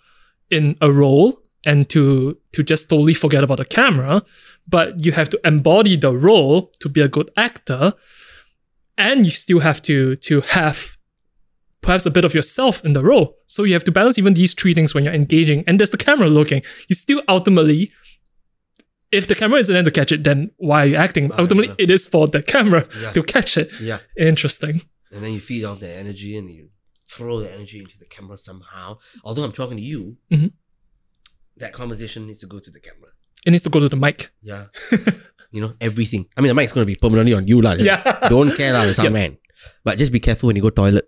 in a role and to to just totally forget about the camera, but you have to embody the role to be a good actor, and you still have to to have perhaps a bit of yourself in the role. So you have to balance even these three things when you're engaging, and there's the camera looking. You still ultimately. If the camera isn't there to catch it, then why are you acting? Ultimately, yeah. it is for the camera Yeah. to catch it. yeah Interesting. and then you feed off the energy and you throw the energy into the camera somehow although i'm talking to you Mhm. that conversation needs to go to the camera It needs to go to the mic. yeah you know everything i mean the mic's going to be permanently on you lah. Yeah. don't care lah, the sound man but just be careful when you go toilet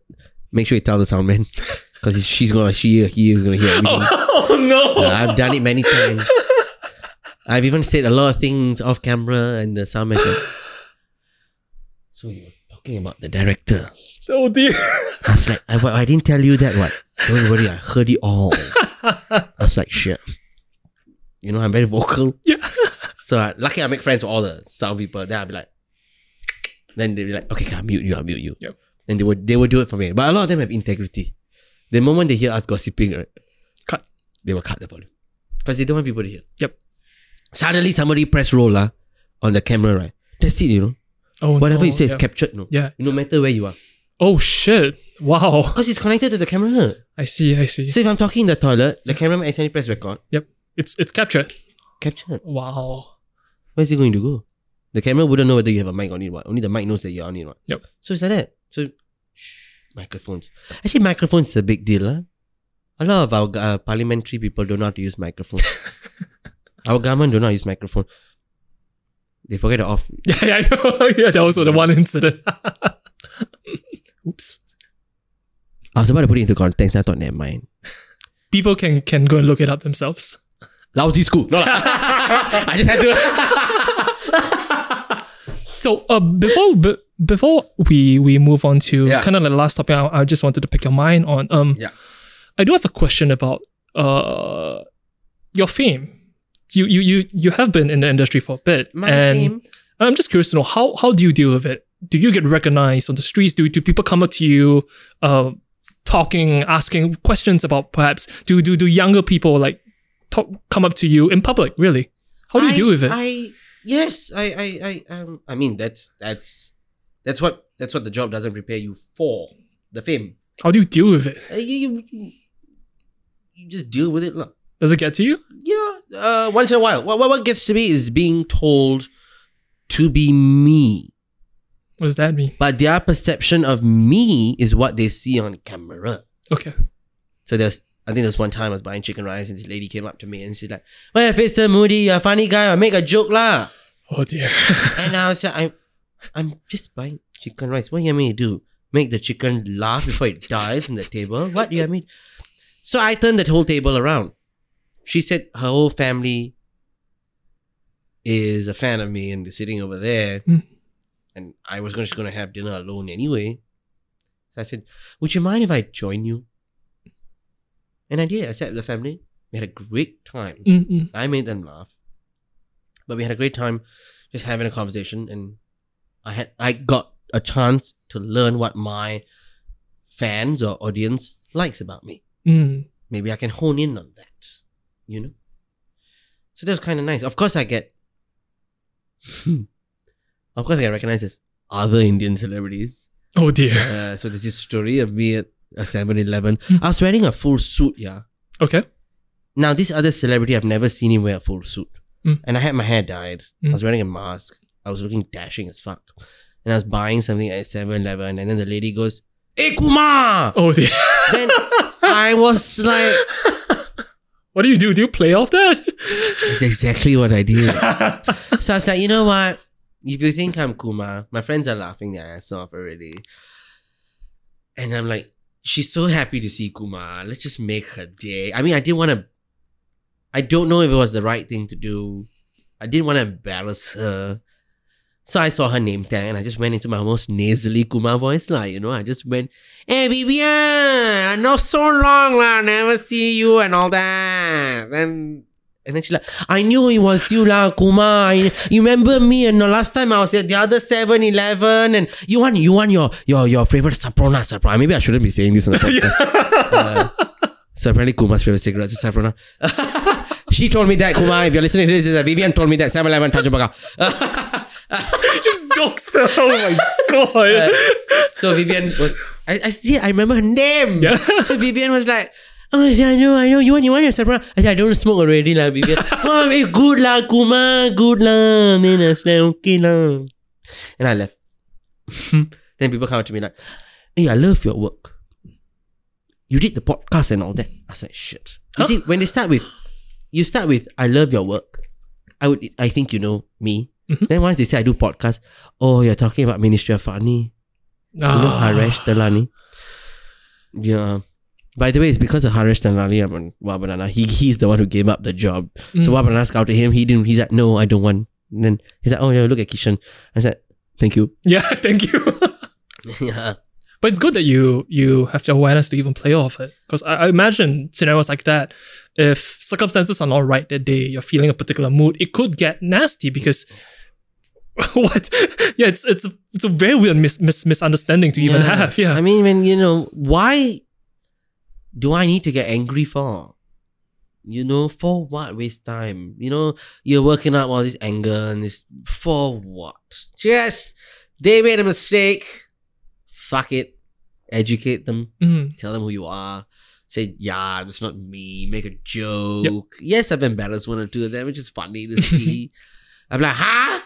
make sure you tell the sound man because she's gonna she or he is gonna hear everything Oh no! Uh, I've done it many times. I've even said a lot of things off camera and the sound said, So you're talking about the director. Oh dear. I was like, I, I didn't tell you that, what? Don't worry, I heard it all. I was like, shit. You know, I'm very vocal. Yeah. So uh, lucky I make friends with all the sound people. Then I'll be like, then they'll be like, okay, I'll mute you, I'll mute you. Yep. And they would they would do it for me. But a lot of them have integrity. The moment they hear us gossiping, right, Cut. they will cut the volume. Because they don't want people to hear. Yep. Suddenly somebody press roll lah on the camera, right? That's it, you know. Oh Whatever no, you say is captured, no. Yeah. No matter where you are. Oh shit. Wow. Because it's connected to the camera. I see, I see. So if I'm talking in the toilet, the cameraman accidentally press record, Yep. It's it's captured. captured. Wow. Where's it going to go? The camera wouldn't know whether you have a mic on it. What? Only the mic knows that you're on it. What? Yep. So it's like that. So, shh, microphones. Actually, microphones is a big deal. Huh? A lot of our uh, parliamentary people don't know how to use microphones. our government how to use microphone. They forget to off. Yeah, yeah, I know. yeah, that was the one incident. Oops. I was about to put it into context. And I thought, never mind. People can can go and look it up themselves. Lousy school. No. I just had to. So uh, before b- before we we move on to Yeah. kind of the last topic, I, I just wanted to pick your mind on. Um, Yeah. I do have a question about uh your fame. You you you you have been in the industry for a bit, My and fame? I'm just curious to know how how do you deal with it? Do you get recognized on the streets? Do do people come up to you, uh, talking, asking questions about perhaps do do do younger people like talk, come up to you in public? Really, how do you I- deal with it? I yes, I I I um I mean that's that's that's what that's what the job doesn't prepare you for. The fame. how do you deal with it? Uh, you, you, you just deal with it. lah. Does it get to you? Yeah, uh, once in a while. What, what gets to me is being told to be me. What does that mean? But their perception of me is what they see on camera. Okay. So there's I think there's one time I was buying chicken rice and this lady came up to me and she's like, Well, if it's a moody, you're a funny guy, I'll make a joke lah. Oh dear. And I was like, I'm, I'm just buying chicken rice. What do you want me to do? Make the chicken laugh before it dies on the table? What do you want me? So I turned that whole table around. She said her whole family is a fan of me and they're sitting over there. Mm. And I was just going to have dinner alone anyway. So I said, Would you mind if I join you? And I did. I sat with the family. We had a great time. Mm-mm. I made them laugh. But we had a great time just having a conversation and I had I got a chance to learn what my fans or audience likes about me. Mm. Maybe I can hone in on that. You know? So that was kind of nice. Of course I get Of course I get recognized as other Indian celebrities. Oh dear. Uh, so there's this story of me at a 7-Eleven. I was wearing a full suit, yeah. Okay. Now, this other celebrity, I've never seen him wear a full suit. Mm. And I had my hair dyed. I Mm. was wearing a mask. I was looking dashing as fuck. And I was buying something at 7 Eleven. And then the lady goes, Hey, Kumar! Oh dear. Then I was like, what do you do? Do you play off that? That's exactly what I did. so I was like, you know what? If you think I'm Kumar, my friends are laughing their ass off already. And I'm like, she's so happy to see Kumar. Let's just make her day. I mean, I didn't want to. I don't know if it was the right thing to do. I didn't want to embarrass her. So I saw her name tag and I just went into my most nasally Kumar voice, like, you know, I just went, Hey Vivian, I know so long, lah, never see you and all that. And and then she's like, I knew it was you, lah, Kumar. I- You remember me? And the last time I was at the other 7-Eleven, and you want you want your your your favorite Sampoerna, Sampoerna. Maybe I shouldn't be saying this on the podcast. Uh, so apparently Kumar's favorite cigarette is Sampoerna. she told me that, Kumar, If you're listening to this, is Vivian told me that 7-Eleven Tanjong Pagar. Just dogs. Oh my god. So Vivian was, I, I see, I remember her name. Yeah. So Vivian was like, Oh, yeah, I know, I know. You want, you want your Sampoerna? I said, I don't smoke already, lah, Vivian. oh, eh, good lah, Kumar, good lah. Then I said, okay lah. And I left. then people come up to me like, Hey, I love your work. You did the podcast and all that. I said, shit. You Huh? see, when they start with, you start with, I love your work. I would, I think you know me. Mhm. Then once they say I do podcast, oh, you're talking about Ministry of Funny. You know Ah. Haresh Tilani. Yeah. By the way, it's because of Haresh Tilani I'm on Wah!Banana. He he's the one who gave up the job. So Mm. Wah!Banana scouted him. He didn't. He's like, no, I don't want. And then he's like, oh yeah, look at Kishan. I said, thank you. Yeah, thank you. yeah. But it's good that you you have the awareness to even play off it. Because I, I imagine scenarios like that, if circumstances are not right that day, you're feeling a particular mood, it could get nasty because what? Yeah, it's it's it's a very weird mis- mis- misunderstanding to even have. Yeah. I mean, when you know, why do I need to get angry for? You know, for what? Waste time. You know, you're working up all this anger and this for what? Just they made a mistake. Fuck it. Educate them. Mm. Tell them who you are. Say, yeah, it's not me. Make a joke. Yes, I've embarrassed one or two of them, which is funny to see. I'm like, huh?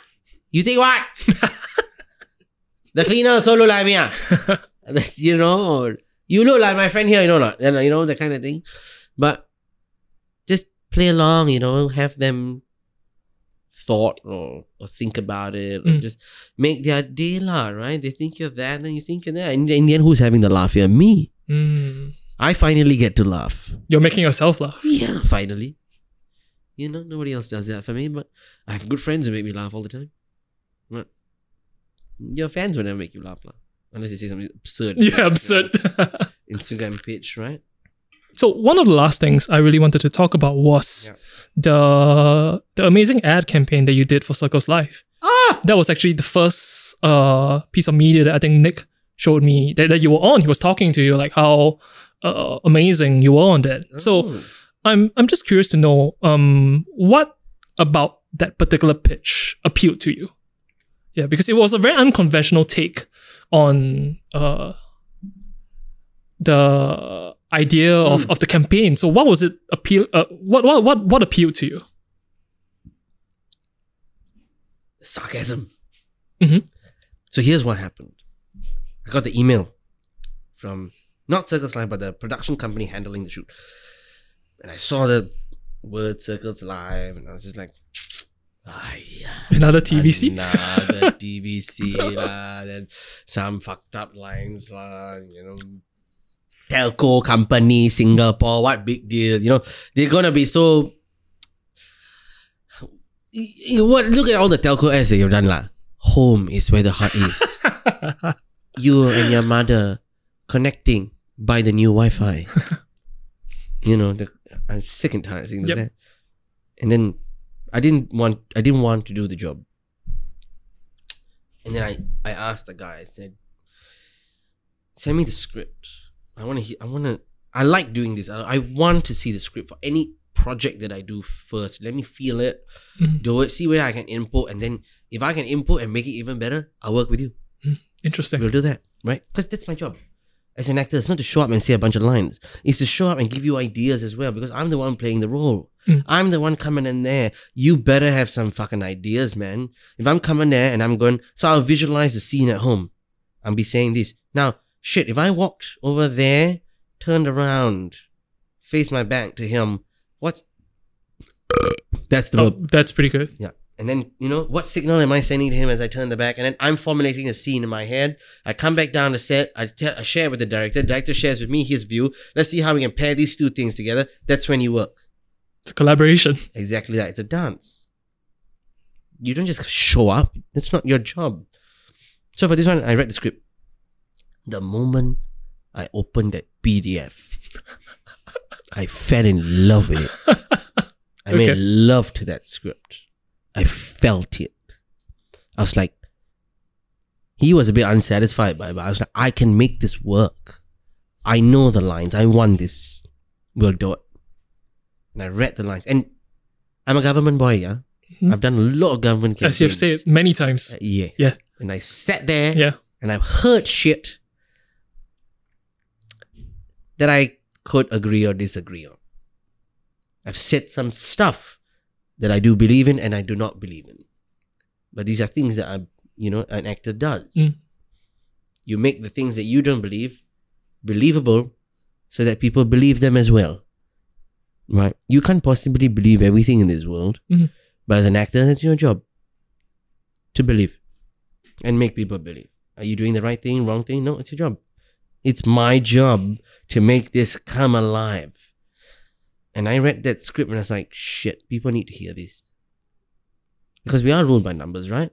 You think what? the cleaner also look like me, ah? you know, or you look like my friend here, you know not, you know, that kind of thing. But just play along, you know, have them thought or, or think about it, or Mm. just make their day lah, right? They think you're that, then you think you're that. And in the end, who's having the laugh here? Me. Mm. I finally get to laugh. You're making yourself laugh. Yeah, finally. You know, nobody else does that for me, but I have good friends who make me laugh all the time. Your fans will never make you laugh, lah. Unless they say something absurd. Yeah, absurd. Instagram page, right? So one of the last things I really wanted to talk about was Yeah. the the amazing ad campaign that you did for Circles Life. Ah! That was actually the first uh piece of media that I think Nick showed me that, that you were on. He was talking to you like how uh, amazing you were on that. So Oh. I'm I'm just curious to know um what about that particular pitch appealed to you? Yeah, because it was a very unconventional take on uh the idea of, of the campaign. So what was it appeal uh, what what what what appealed to you? sarcasm. Mhm. So here's what happened. I got the email from not Circles Life, but the production company handling the shoot. And I saw the word Circles Life, and I was just like, Another TVC? Another TVC lah. Then some fucked up lines lah. You know, telco company Singapore. What big deal? You know, they're gonna be so. You- you- What? Look at all the telco ads that you've done lah. Home is where the heart is. you and your mother connecting by the new Wi-Fi. you know, the, I'm sick and tired of seeing Yep. that. And then I didn't want I didn't want to do the job. And then I, I asked the guy, I said, send me the script. I wanna I wanna I like doing this. I, I want to see the script for any project that I do first. Let me feel it, Mhm. do it, see where I can input, and then if I can input and make it even better, I'll work with you. Interesting. We'll do that, right? Because that's my job. As an actor, it's not to show up and say a bunch of lines. It's to show up and give you ideas as well because I'm the one playing the role. Mm. I'm the one coming in there. You better have some fucking ideas, man. If I'm coming there and I'm going, so I'll visualize the scene at home. I'll be saying this. Now, shit, if I walked over there, turned around, faced my back to him, what's. That's the Oh, that's pretty good. Yeah. And then, you know, what signal am I sending to him as I turn the back? And then I'm formulating a scene in my head. I come back down the set. I, te- I share with the director. The director shares with me his view. Let's see how we can pair these two things together. That's when you work. It's a collaboration. Exactly that. It's a dance. You don't just show up. That's not your job. So for this one, I read the script. The moment I opened that PDF, I fell in love with it. I made Okay. love to that script. I felt it. I was like, he was a bit unsatisfied by it, but I was like, I can make this work. I know the lines. I want this. We'll do it. And I read the lines. And I'm a government boy, yeah? Mhm. I've done a lot of government campaigns. As you've said many times. Uh, yeah. Yeah. And I sat there Yeah. and I've heard shit that I could agree or disagree on. I've said some stuff that I do believe in and I do not believe in. But these are things that I, you know, an actor does. Mm. You make the things that you don't believe believable so that people believe them as well. Right? You can't possibly believe everything in this world. Mhm. But as an actor, that's your job to believe and make people believe. Are you doing the right thing, wrong thing? No, it's your job. It's my job to make this come alive. And I read that script and I was like, shit, people need to hear this. Because we are ruled by numbers, right?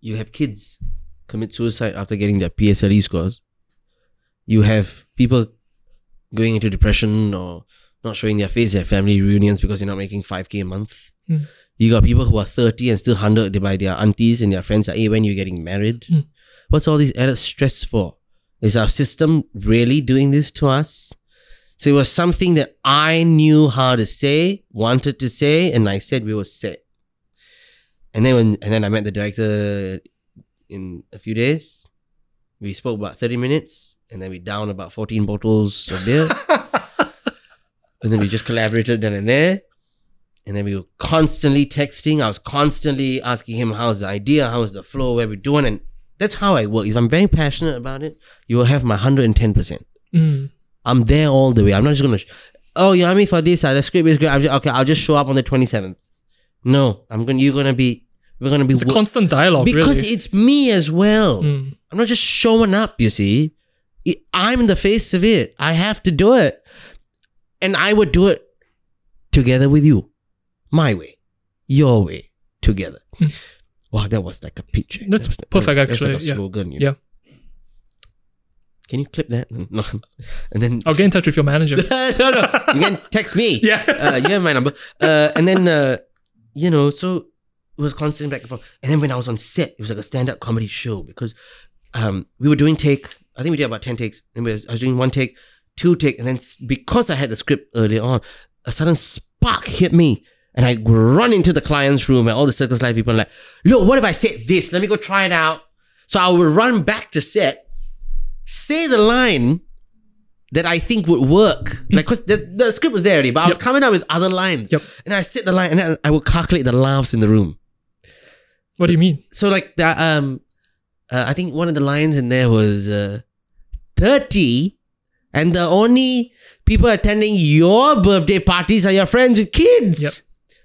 You have kids commit suicide after getting their PSLE scores. You have people going into depression or not showing their face at family reunions because they're not making 5k a month. Hmm. You got people who are 30 and still hunted by their aunties and their friends like, hey, when you're getting married? Hmm. What's all this added stress for? Is our system really doing this to us? So it was something that I knew how to say, wanted to say, and I said we will say. it. And then when and then I met the director in a few days. We spoke about 30 minutes and then we downed about 14 bottles of beer. and then we just collaborated then and there. And then we were constantly texting. I was constantly asking him how's the idea, how's the flow, where we're doing. And that's how I work. If I'm very passionate about it, you will have my 110%. Mm. I'm there all the way. I'm not just gonna. Sh- oh, you want me for this? Uh, the script is great. I'm just, okay, I'll just show up on the 27th. No, I'm gonna. You're gonna be. We're gonna be It's a wo- constant dialogue, because really. it's me as well. Mm. I'm not just showing up. You see, I'm in the face of it. I have to do it, and I would do it together with you, my way, your way, together. wow, that was like a picture. That's That was like- perfect, that's actually, like a yeah. slogan. You Yeah. Can you clip that? No. And then I'll get in touch with your manager. no, no. You can text me. Yeah. Uh, you have my number. Uh, and then, uh, you know, so it was constant back and forth. And then when I was on set, it was like a stand-up comedy show because um, we were doing take. I think we did about ten takes. And was- I was doing one take, two take, and then because I had the script earlier on, a sudden spark hit me. And I run into the client's room and all the Circles Life people are like, look, what if I said this? Let me go try it out. So I would run back to set, say the line that I think would work. Like, cause the, the script was there already, but I was coming up with other lines. Yep. And I said the line and then I would calculate the laughs in the room. What do you mean? So like that, um, uh, I think one of the lines in there was, uh, 30 and the only people attending your birthday parties are your friends with kids. Yep.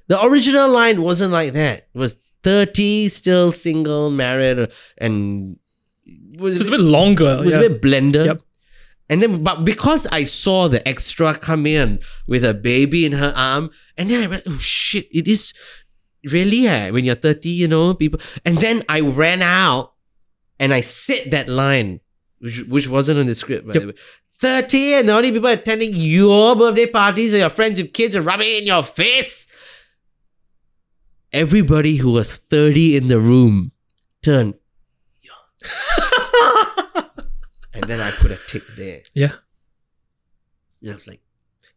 The original line wasn't like that. It was 30, still single, married, and was, So a bit longer. it was yeah. a bit blended. Yep. And then, but because I saw the extra come in with a baby in her arm, and then I went, oh shit, it is really eh, when you're 30, you know, people. And then I ran out and I said that line, which, which wasn't in the script, by Yep. the way. 30 and the only people attending your birthday parties are your friends with kids and rubbing it in your face. Everybody who was 30 in the room turned. and then I put a tick there. Yeah. And I was like,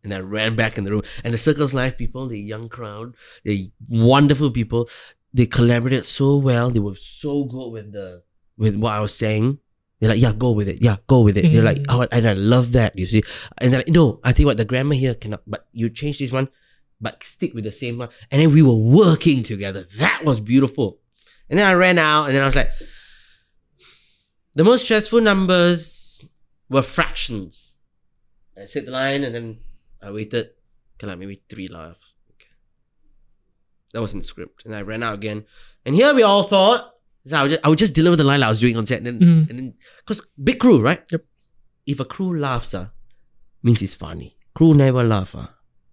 and I ran back in the room. And the Circles Life people, the young crowd, the wonderful people, they collaborated so well. They were so good with the with what I was saying. They're like, yeah, go with it. Yeah, go with it. They're like, Mm. oh, and I love that. You see, and they're like, no, I think what, the grammar here cannot. But you change this one, but stick with the same one. And then we were working together. That was beautiful. And then I ran out, and then I was like, the most stressful numbers were fractions. I said the line and then I waited till like maybe three laughs. Okay. That was in the script. And I ran out again. And here we all thought so I would just, I would just deliver the line I was doing on set and then Mhm. and then because big crew, right? Yep. If a crew laughs, uh, means it's funny. Crew never laugh, uh,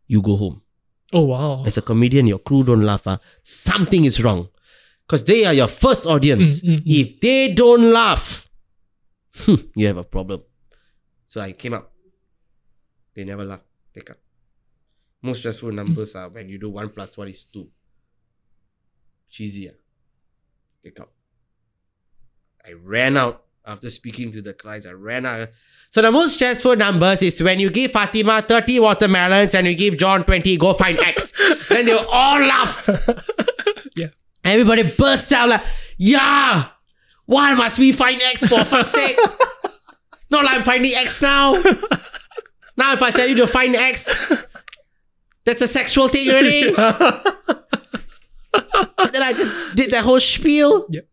you go home. Oh wow. As a comedian, your crew don't laugh, uh, something is wrong. Because they are your first audience. Mm, mm, mm. If they don't laugh, you have a problem. So I came up. They never laugh. Take up. Most stressful numbers are when you do one plus one is two. Cheesy. ah. Take up. I ran out after speaking to the clients. I ran out. So the most stressful numbers is when you give Fatima 30 watermelons and you give John 20, go find X. then they'll all laugh. Yeah. Everybody burst out like, yeah, why must we find X for fuck's sake? Not like I'm finding X now. now if I tell you to find X, that's a sexual thing already. then I just did that whole spiel. Yep.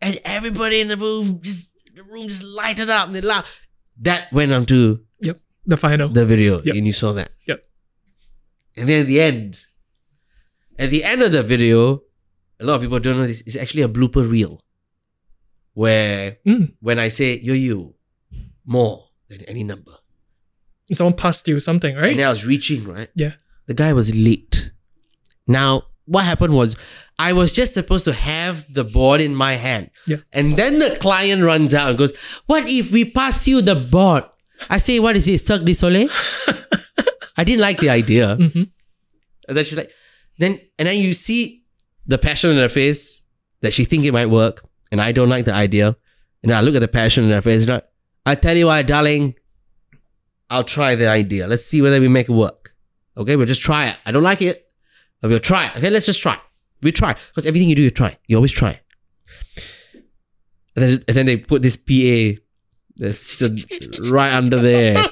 And everybody in the room just the room just lighted up and they laughed. That went on to Yep. The final. the video Yep. and you saw that. Yep. And then at the end, at the end of the video, a lot of people don't know this, it's actually a blooper reel. Where Mm. when I say you're you, more than any number. Someone passed you something, right? And I was reaching, right? Yeah. The guy was late. Now, what happened was I was just supposed to have the board in my hand. Yeah. And then the client runs out and goes, What if we pass you the board? I say, What is it? Cirque du Soleil? I didn't like the idea. Mm-hmm. And then she's like, then and then you see the passion in her face that she think it might work, and I don't like the idea. And I look at the passion in their face, and I, I tell you what, darling, I'll try the idea. Let's see whether we make it work. Okay, we'll just try it. I don't like it, but we'll try it. Okay, let's just try. We try because everything you do, you try. You always try. And then, and then they put this PA that's right under there.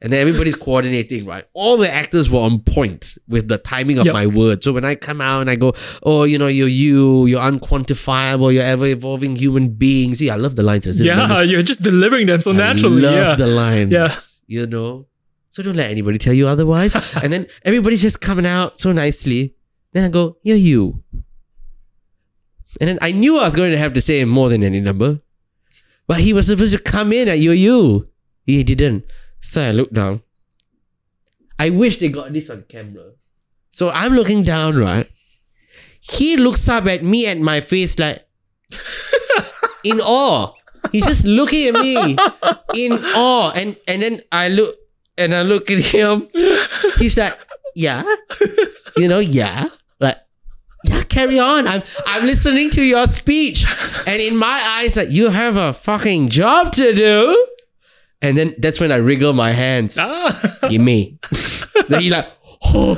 And then everybody's coordinating, right? All the actors were on point with the timing of Yep. my words. So when I come out and I go, oh, you know, you're you, you're unquantifiable, you're ever evolving human being. See, I love the lines. Said, Yeah, you're just delivering them so naturally. I love yeah. the lines. Yeah. You know? So don't let anybody tell you otherwise. and then everybody's just coming out so nicely. Then I go, you're you. And then I knew I was going to have to say more than any number. But he was supposed to come in at you're you. He didn't. So I look down. I wish they got this on camera. So I'm looking down, right? He looks up at me and my face like in awe. He's just looking at me in awe. And and then I look and I look at him. He's like, yeah. You know, yeah. Like, yeah, carry on. I'm I'm listening to your speech. And in my eyes, like, you have a fucking job to do. And then that's when I wriggle my hands. Ah, Give me. then he like, oh.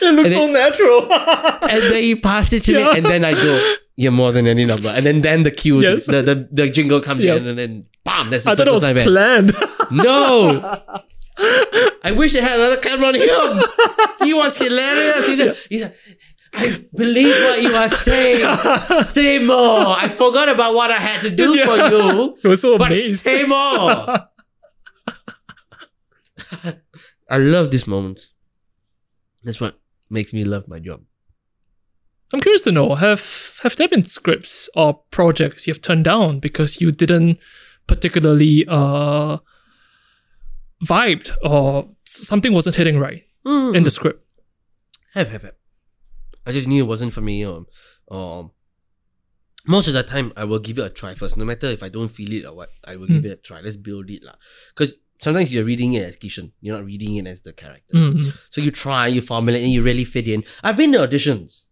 it looks And so natural. And then he passed it to Yeah. me. And then I go, you're more than any number. And then then the cue, Yes. the, the, the jingle comes Yep. in and then bam, that's the I thought it was planned. No. I wish they had another camera on him. He was hilarious. He's like, he's like, I believe what you are saying. Say more. I forgot about what I had to do for you. I was so But amazed. say more. I love this moment. That's what makes me love my job. I'm curious to know have have there been scripts or projects you've turned down because you didn't particularly uh vibed or something wasn't hitting right Mm. in the script? Have, have, have. I just knew it wasn't for me. Um, um, most of the time, I will give it a try first. No matter if I don't feel it or what, I will give it a try. Let's build it. Because sometimes you're reading it as Kishan. You're not reading it as the character. Mm. So you try, you formulate, and you really fit in. I've been to auditions.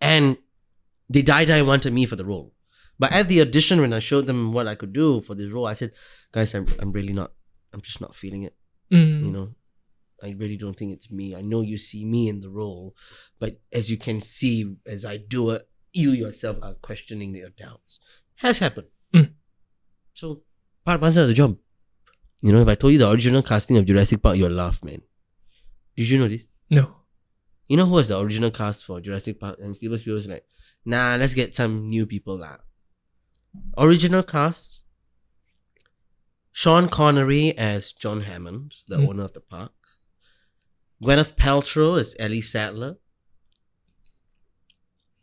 And they die die wanted me for the role. But at the audition, when I showed them what I could do for this role, I said, guys, I'm, I'm really not, I'm just not feeling it Mm. you know i really don't think it's me i know you see me in the role but as you can see as i do it you yourself are questioning your doubts has happened Mm. so part and of the job you know if i told you the original casting of jurassic park you'll laugh man did you know this No. you know who was the original cast for jurassic park and steven spielberg was like nah let's get some new people lah original cast Sean Connery as John Hammond, the Mm. owner of the park. Gwyneth Paltrow as Ellie Sattler.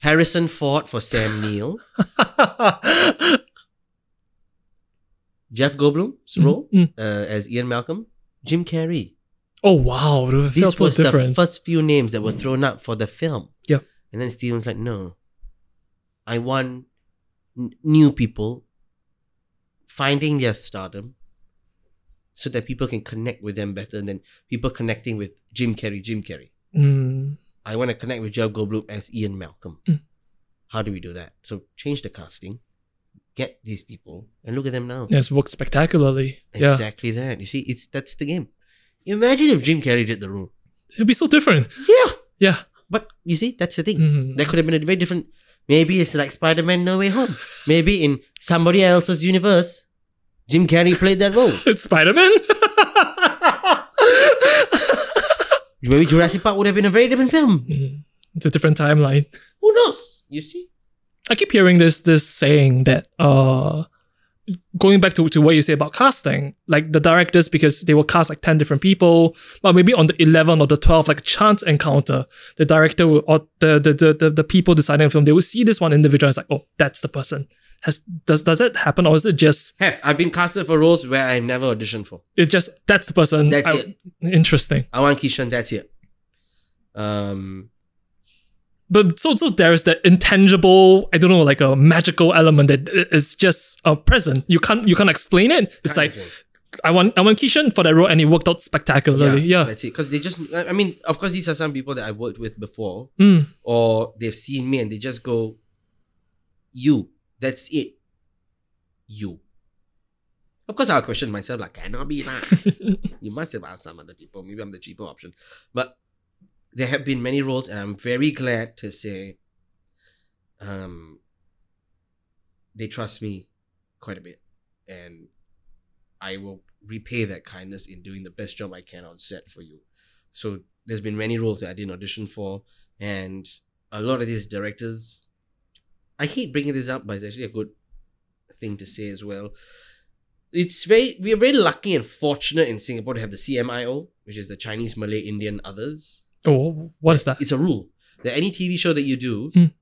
Harrison Ford for Sam Neill. Jeff Goldblum's role Mm. uh, as Ian Malcolm. Jim Carrey. Oh wow, it This felt so was the first few names that were thrown up for the film. Yep. And then Steven's like, no. I want n- new people finding their stardom so that people can connect with them better than people connecting with Jim Carrey, Jim Carrey. Mm. I want to connect with Jeff Goldblum as Ian Malcolm. Mm. How do we do that? So change the casting, get these people, and look at them now. It's worked spectacularly. Yeah. Exactly that. You see, it's that's the game. Imagine if Jim Carrey did the role. It'd be so different. Yeah. Yeah. But you see, that's the thing. Mhm. That could have been a very different. Maybe it's like Spider Man No Way Home. Maybe in somebody else's universe, Jim Carrey played that role. It's Spider Man. Maybe Jurassic Park would have been a very different film. it's a different timeline. Who knows? You see? I keep hearing this this saying that uh going back to, to what you say about casting, like the directors, because they will cast like 10 different people, but maybe on the 11 or the 12, like chance encounter, the director will, or the, the, the, the, the people deciding the film, they will see this one individual and it's like, oh, that's the person. Has, does, does that happen or is it just, Have I've been casted for roles where I've never auditioned for. it's just, that's the person. That's I- it. Interesting. I want Kishan, that's it. Um but so so there is that intangible, I don't know, like a magical element that is just uh, present. You can't you can't explain it. It's like. I want I want Kishan for that role, and it worked out spectacularly. Yeah, That's it. Because they just, I I mean, of course, these are some people that i've worked with before, Mm. or they've seen me and they just go, "You, that's it, you." Of course, I'll question myself like, "Cannot be that." you must have asked some other people. Maybe I'm the cheaper option, but there have been many roles, and I'm very glad to say, um, they trust me quite a bit, and I will repay that kindness in doing the best job I can on set for you. So there's been many roles that I didn't audition for, and a lot of these directors, I hate bringing this up, but it's actually a good thing to say as well. It's very we are very lucky and fortunate in Singapore to have the CMIO, which is the Chinese, Malay, Indian, others. Oh, what is that? It's a rule that any TV show that you do Mm.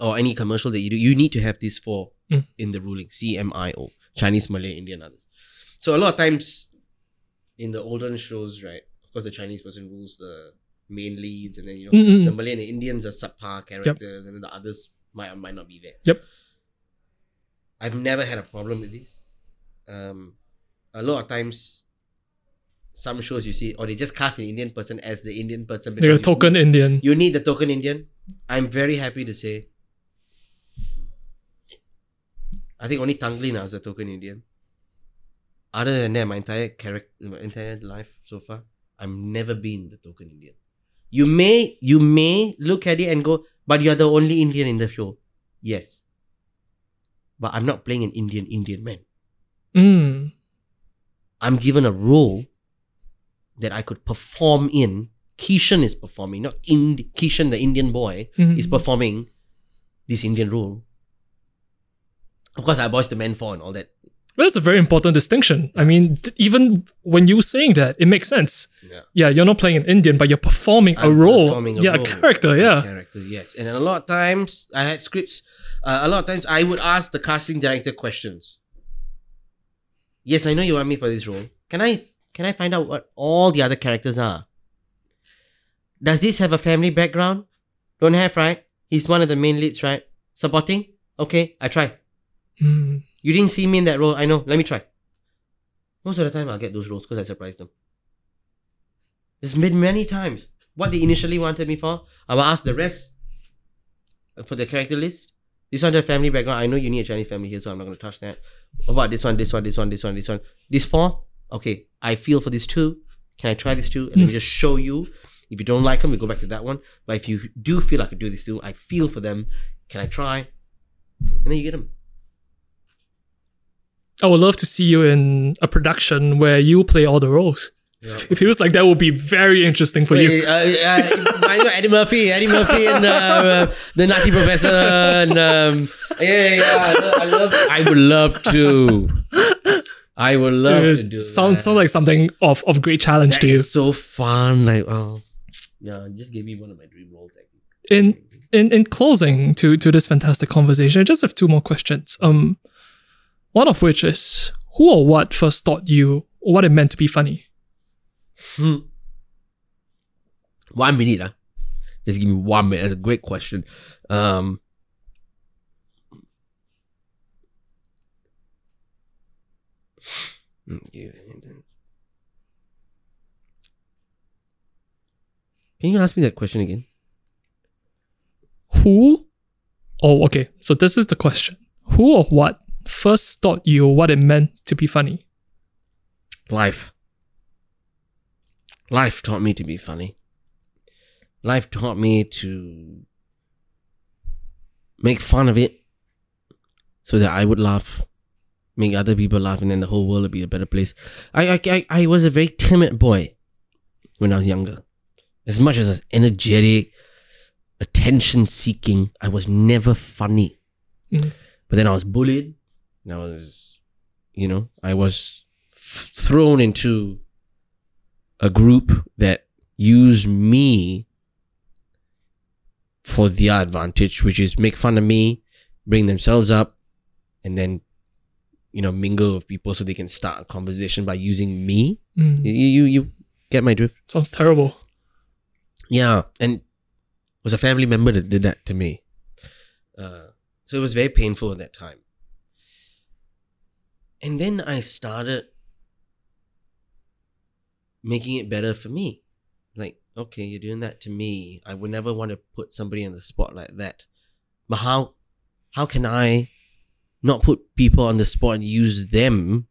or any commercial that you do, you need to have these four Mm. in the ruling CMIO Chinese, Malay, Indian, others. So a lot of times in the olden shows, right? Of course, the Chinese person rules the main leads, and then you know Mm, mm, the. Malay and the Indians are subpar characters, and then the others might or might not be there. Yep. I've never had a problem with this. Um, a lot of times, some shows you see, or they just cast an Indian person as the Indian person. They're a you token Indian. you need the token Indian. I'm very happy to say. I think only Tanglin is the token Indian. Other than that, my entire character, my entire life so far, I've never been the token Indian. You may, you may look at it and go, but you're the only Indian in the show. Yes. But I'm not playing an Indian Indian man. Mm. I'm given a role that I could perform in. Kishan is performing, not Ind- Kishan, the Indian boy, Mhm. is performing this Indian role. Of course, I boys the men for and all that. But that's a very important distinction. I mean, th- even when you saying that, it makes sense. Yeah. Yeah, you're not playing an Indian, but you're performing a I'm role. performing a yeah, role. a character. A Yeah. character, yes. And a lot of times, I had scripts. Uh, a lot of times, I would ask the casting director questions. Yes, I know you want me for this role. Can I can I find out what all the other characters are? Does this have a family background? Don't have, right? He's one of the main leads, right? Supporting? Okay, I try. Mm. You didn't see me in that role. I know. Let me try. Most of the time, I'll get those roles because I surprise them. There's been many times. What they initially wanted me for, I will ask the rest for the character list. This one, the family background. I know you need a Chinese family here, so I'm not going to touch that. What about this one, this one, this one, this one, this one? This four? Okay, I feel for this two. Can I try this two? And let me just show you. If you don't like them, we go back to that one. But if you do feel I could do this two, I feel for them. Can I try? And then you get them. I would love to see you in a production where you play all the roles. It feels like that would be very interesting for you. Wait, uh, uh, I know Eddie Murphy, Eddie Murphy, and uh, uh, the Nutty Professor, and um, yeah, yeah, I love, I would love to. I would love to do sounds sounds like something of, of great challenge That to you. so fun. Like, oh, yeah, just gave me one of my dream roles. I in in in closing to to this fantastic conversation, I just have two more questions. Um, one of which is who or what first taught you what it meant to be funny? One minute, ah. Just give me one minute. That's a great question. Um. Can you ask me that question again? Who? Oh, okay. So this is the question: Who or what first taught you what it meant to be funny? Life. Life taught me to be funny. Life taught me to make fun of it so that I would laugh, make other people laugh, and then the whole world would be a better place. I, I, I, was a very timid boy when I was younger. As much as I was energetic, attention seeking, I was never funny. Mhm. But then I was bullied, and I was, you know, I was f- thrown into a group that used me for their advantage, which is make fun of me, bring themselves up, and then you know mingle with people so they can start a conversation by using me. Mm, You you, you get my drift. sounds terrible. Yeah, and it was a family member that did that to me. Uh, so it was very painful at that time. And then I started making it better for me. Like, okay, you're doing that to me. I would never want to put somebody on the spot like that. But how how can I not put people on the spot and use them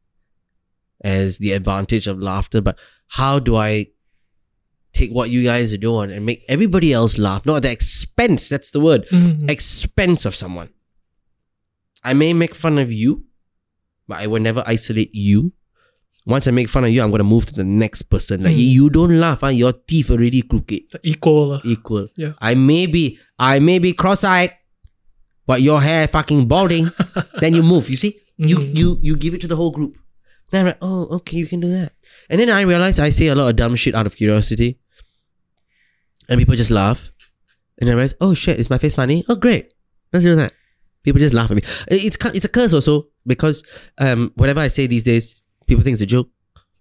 as the advantage of laughter, but how do I take what you guys are doing and make everybody else laugh? Not at the expense, that's the word. Mhm. Expense of someone. I may make fun of you, but I will never isolate you. Once I make fun of you, I'm gonna move to the next person. Like Mm. you don't laugh, huh? your teeth already crooked. Equal. uh, Equal. Yeah. I may be I may be cross-eyed, but your hair fucking balding. then you move. You see? You Mhm. you you give it to the whole group. Then I'm like, oh, okay, you can do that. And then I realize I say a lot of dumb shit out of curiosity. And people just laugh. And I realize, oh shit, is my face funny? Oh great. Let's do that. People just laugh at me. It's it's a curse also because um whatever I say these days, people think it's a joke.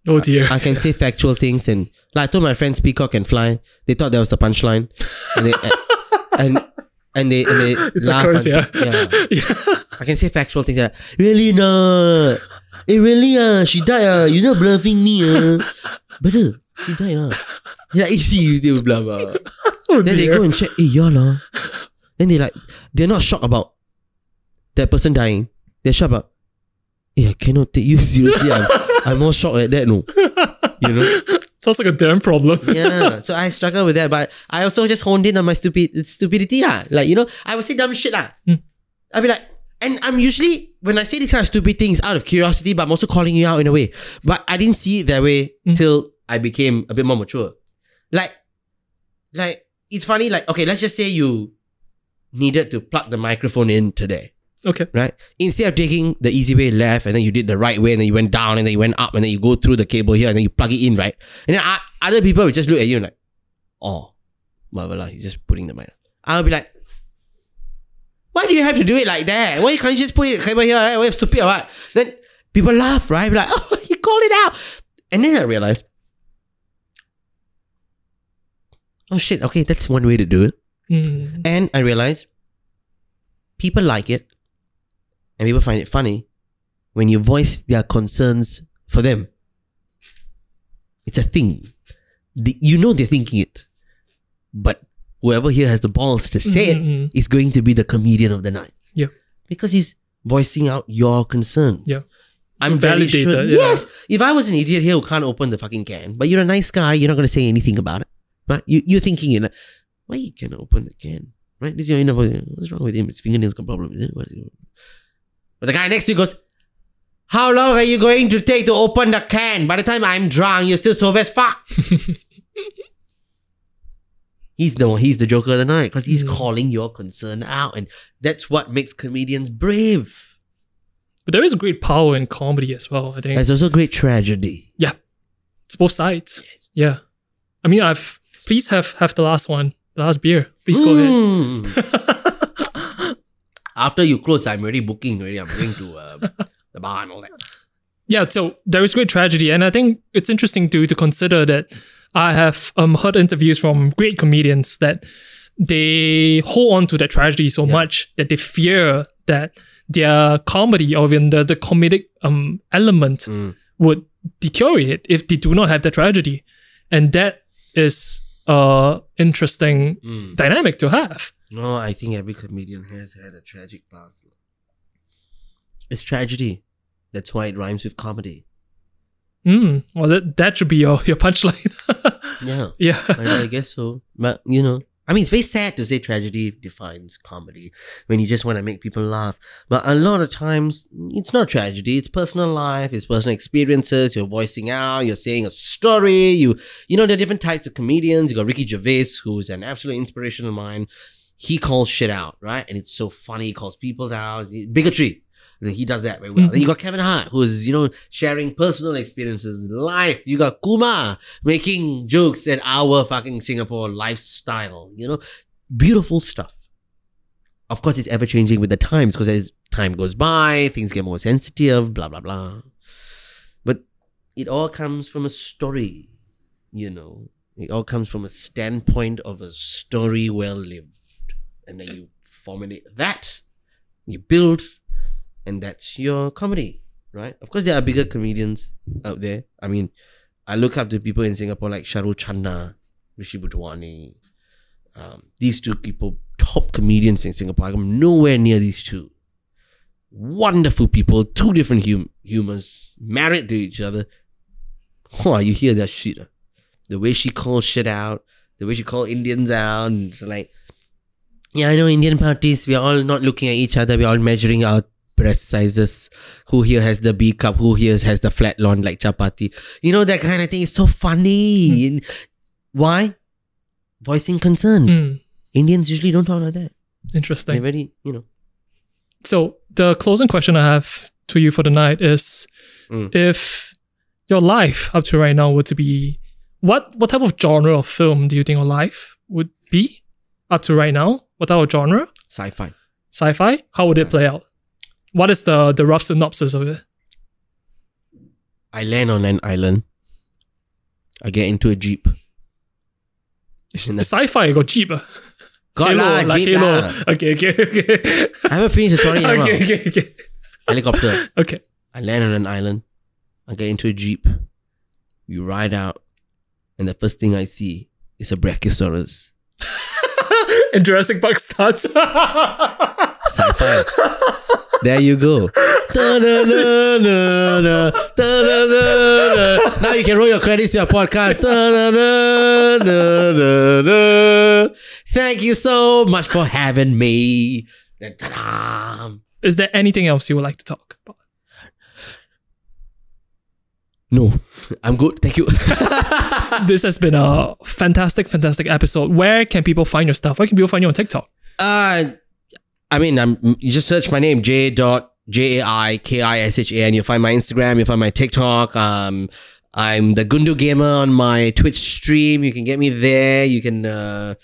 Oh dear. I can say factual things and like I told my friends peacock can fly. They thought that was the punchline. And they and and they and they It's a laugh curse, until- yeah. yeah. I can say factual things like really not. Eh really ah, she died ah. You're not bluffing me ah. Brother, she died ah. Yeah, easy you still bluff ah. Oh Then they go and check, eh yeah lah. Then they like they're not shocked about that person dying. They're shocked about Eh, I cannot take you seriously. I'm, I'm more shocked at that, no. You know? Sounds like a damn problem. yeah. So I struggle with that, but I also just honed in on my stupid stupidity lah. Like you know, I would say dumb shit lah. Hmm. I'd be like, and I'm usually when I say these kind of stupid things out of curiosity, but I'm also calling you out in a way. But I didn't see it that way Hmm. till I became a bit more mature. Like, like it's funny. Like okay, let's just say you needed to plug the microphone in today Okay. right? Instead of taking the easy way left and then you did the right way and then you went down and then you went up and then you go through the cable here and then you plug it in, right? And then other people will just look at you and like, oh, whatever he's just putting the mic. I'll be like, why do you have to do it like that? Why can't you just put it cable here, right? Why stupid or what? Then people laugh, right? Be like, oh, you called it out. And then I realized, oh shit, okay, that's one way to do it. Mm. And I realized people like it and people find it funny when you voice their concerns for them. It's a thing. The- you know they're thinking it. But whoever here has the balls to say Mhm, it is going to be the comedian of the night. Yeah. Because he's voicing out your concerns. Yeah. I'm very sure. yeah. Yes. If I was an idiot here who can't open the fucking can, but you're a nice guy, you're not going to say anything about it. Right? You, you're thinking, it, why you cannot open the can? Right? This is your inner voice. What's wrong with him? His fingernails got problem. Is? What is it? But the guy next to you goes, How long are you going to take to open the can? By the time I'm drunk, you're still sober as fuck. he's the one, he's the joker of the night because he's Mm. calling your concern out. And that's what makes comedians brave. But there is great power in comedy as well, I think. There's also great tragedy. yeah. It's both sides. Yeah. I mean I've please have have the last one. The last beer. Please go ahead. After you close, I'm already booking already. I'm going to uh, the bar and all that. Yeah, so there is great tragedy, and I think it's interesting to to consider that I have um heard interviews from great comedians that they hold on to that tragedy so much that they fear that their comedy or even the, the comedic um element Mm. would deteriorate if they do not have the tragedy. And that is a interesting Mm. dynamic to have. No, I think every comedian has had a tragic past. It's tragedy. That's why it rhymes with comedy. Mm, well, that, that should be your, your punchline. Yeah, yeah. I, I guess so. But you know, I mean, it's very sad to say tragedy defines comedy when you just want to make people laugh. But a lot of times, it's not tragedy. It's personal life. It's personal experiences. You're voicing out. You're saying a story. You, you know, there are different types of comedians. You got Ricky Gervais, who's an absolute inspiration of mine. He calls shit out, right? And it's so funny. He calls people out. Bigotry. And He does that very well. Then you mm-hmm. got Kevin Hart, who's, you know, sharing personal experiences, life. You got Kumar making jokes at our fucking Singapore lifestyle, you know, beautiful stuff. Of course, it's ever changing with the times because as time goes by, things get more sensitive, blah, blah, blah. But it all comes from a story, you know. It all comes from a standpoint of a story well lived. And then you formulate that, you build, and that's your comedy, right? Of course, there are bigger comedians out there. I mean, I look up to people in Singapore like Sharul Channa, Rishi Budhrani. Um, these two people, top comedians in Singapore. I'm nowhere near these two. Wonderful people, two different hum- humors, married to each other. Oh, you hear that shit. The way she calls shit out, the way she calls Indians out, and like, yeah, I know Indian parties, we're all not looking at each other, we're all measuring our breast sizes. Who here has the B cup? Who here has the flat lawn like chapati? You know, that kind of thing is so funny. And why? Voicing concerns. Mm, Indians usually don't talk like that. They're interesting. very, you know. So the closing question I have to you for the night is Mm. if your life up to right now were to be what what type of genre of film do you think your life would be up to right now? What type of genre? Sci-fi. Sci-fi? How would it play out? What is the the rough synopsis of it? I land on an island. I get into a jeep. It's In the- sci-fi got cheap. ah. God Halo, lah, like jeep Halo. lah. Okay, okay, okay. I haven't finished the story yet. okay, okay, okay. Helicopter. Okay. I land on an island. I get into a jeep. We ride out, and the first thing I see is a brachiosaurus. And Jurassic Park starts. Sci-fi. there you go. Da-da-da-da-da, da-da-da-da. Now you can roll your credits to your podcast. Da-da-da-da-da-da. Thank you so much for having me. Is there anything else you would like to talk about? No, I'm good. Thank you. this has been a fantastic, fantastic episode. Where can people find your stuff? Where can people find you on TikTok? Uh, I mean, I'm. You just search my name, J. Dot J A I K I S H A, and you'll find my Instagram. You'll find my TikTok. Um, I'm the Gundu Gamer on my Twitch stream. You can get me there. You can. Uh,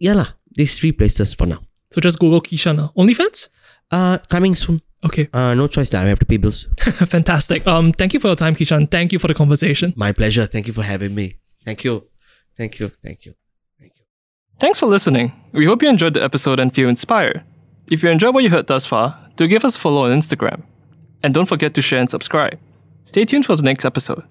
yeah lah. These three places for now. So just Google Kishana. OnlyFans? Uh, coming soon. Okay, Uh, no choice lah. I have to pay bills. fantastic. Um, thank you for your time, Kishan. Thank you for the conversation. My pleasure. Thank you for having me. Thank you. Thank you. Thank you. Thank you. Thanks for listening. We hope you enjoyed the episode and feel inspired. If you enjoyed what you heard thus far, do give us a follow on Instagram. And don't forget to share and subscribe. Stay tuned for the next episode.